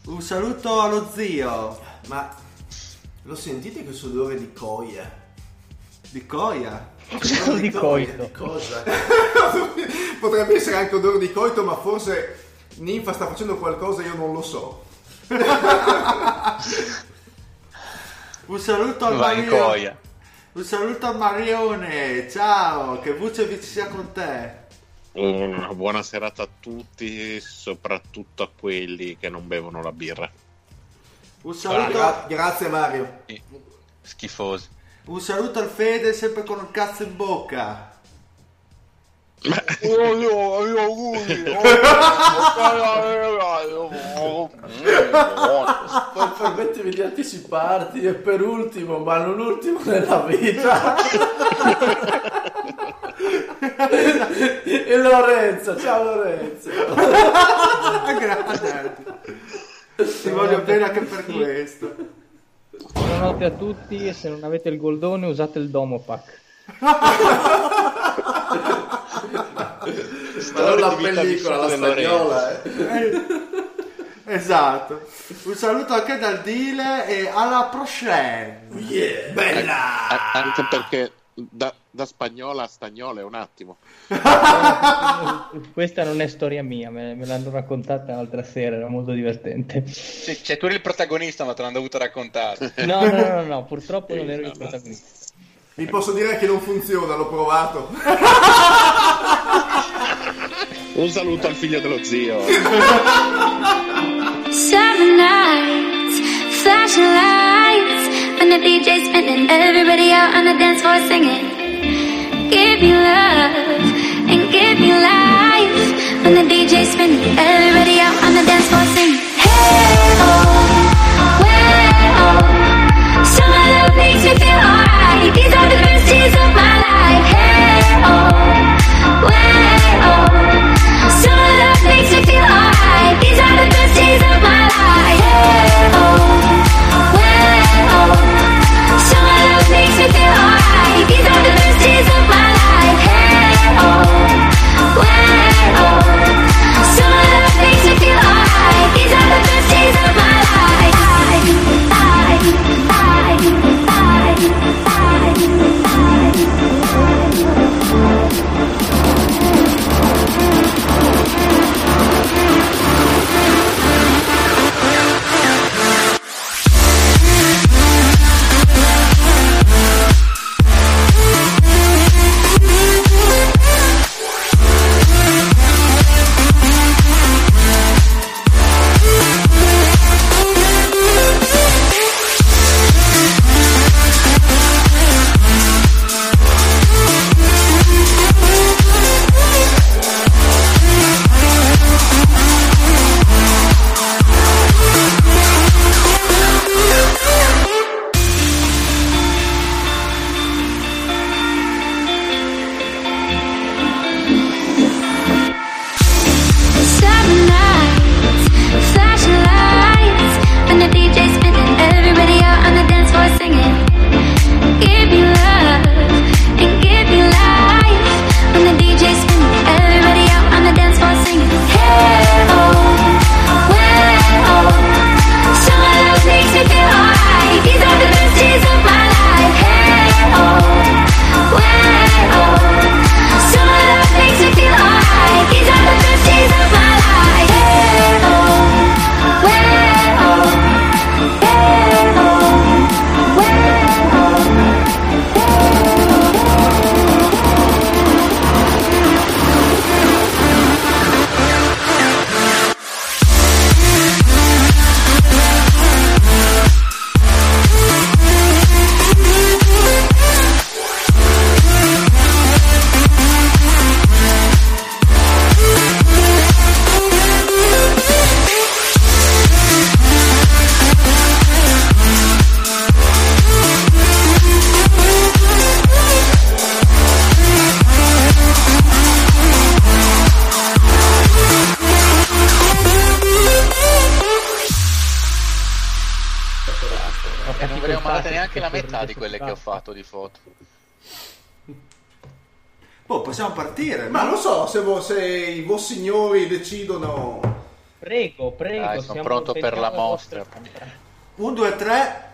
S5: Un saluto allo zio
S4: Ma lo sentite questo odore di coia?
S5: di Coia.
S3: Di coito.
S6: Cosa?
S4: Potrebbe essere anche odore di coito, ma forse Ninfa sta facendo qualcosa io non lo so.
S5: Un saluto
S1: in
S5: Mario. Un saluto a Marione. Ciao, che Vucevic sia con te.
S2: Una buona serata a tutti, soprattutto a quelli che non bevono la birra.
S5: Un saluto,
S4: Gra- grazie Mario.
S1: Schifosi.
S5: Un saluto al Fede sempre con il cazzo in bocca.
S6: Poi permettimi di anticiparti e per ultimo, ma non ultimo nella vita. e Lorenzo, ciao Lorenzo.
S5: Grazie. Ti voglio bene anche per questo.
S3: Buonanotte a tutti e se non avete il goldone usate il Domopack.
S6: Ma non la pellicola, la stagnola, eh.
S5: Esatto. Un saluto anche dal Dile e alla prochaine.
S6: Yeah.
S4: Bella!
S2: Anche perché da, da spagnola a stagnola è un attimo.
S3: Questa non è storia mia, me, me l'hanno raccontata l'altra sera, era molto divertente.
S1: Sì, cioè, tu eri il protagonista, ma te l'hanno dovuto raccontare.
S3: No, no, no, no, no, purtroppo non ero il protagonista.
S4: Vi posso dire che non funziona, l'ho provato.
S2: Un saluto al figlio dello zio.
S7: Summer nights, flashing lights, the DJ's spinning, everybody out on the dance floor singing. Give me love and give me life. When the DJ's spinning, everybody out on the dance floor singing. Hey
S1: fatto di foto.
S5: Boh, possiamo partire.
S4: Ma
S5: no?
S4: non so se, vo- se i vostri signori decidono.
S3: Prego, prego.
S1: Dai, sono
S3: siamo-
S1: pronto per la
S3: vostre
S1: mostra.
S3: fantasie.
S5: Un, due, tre.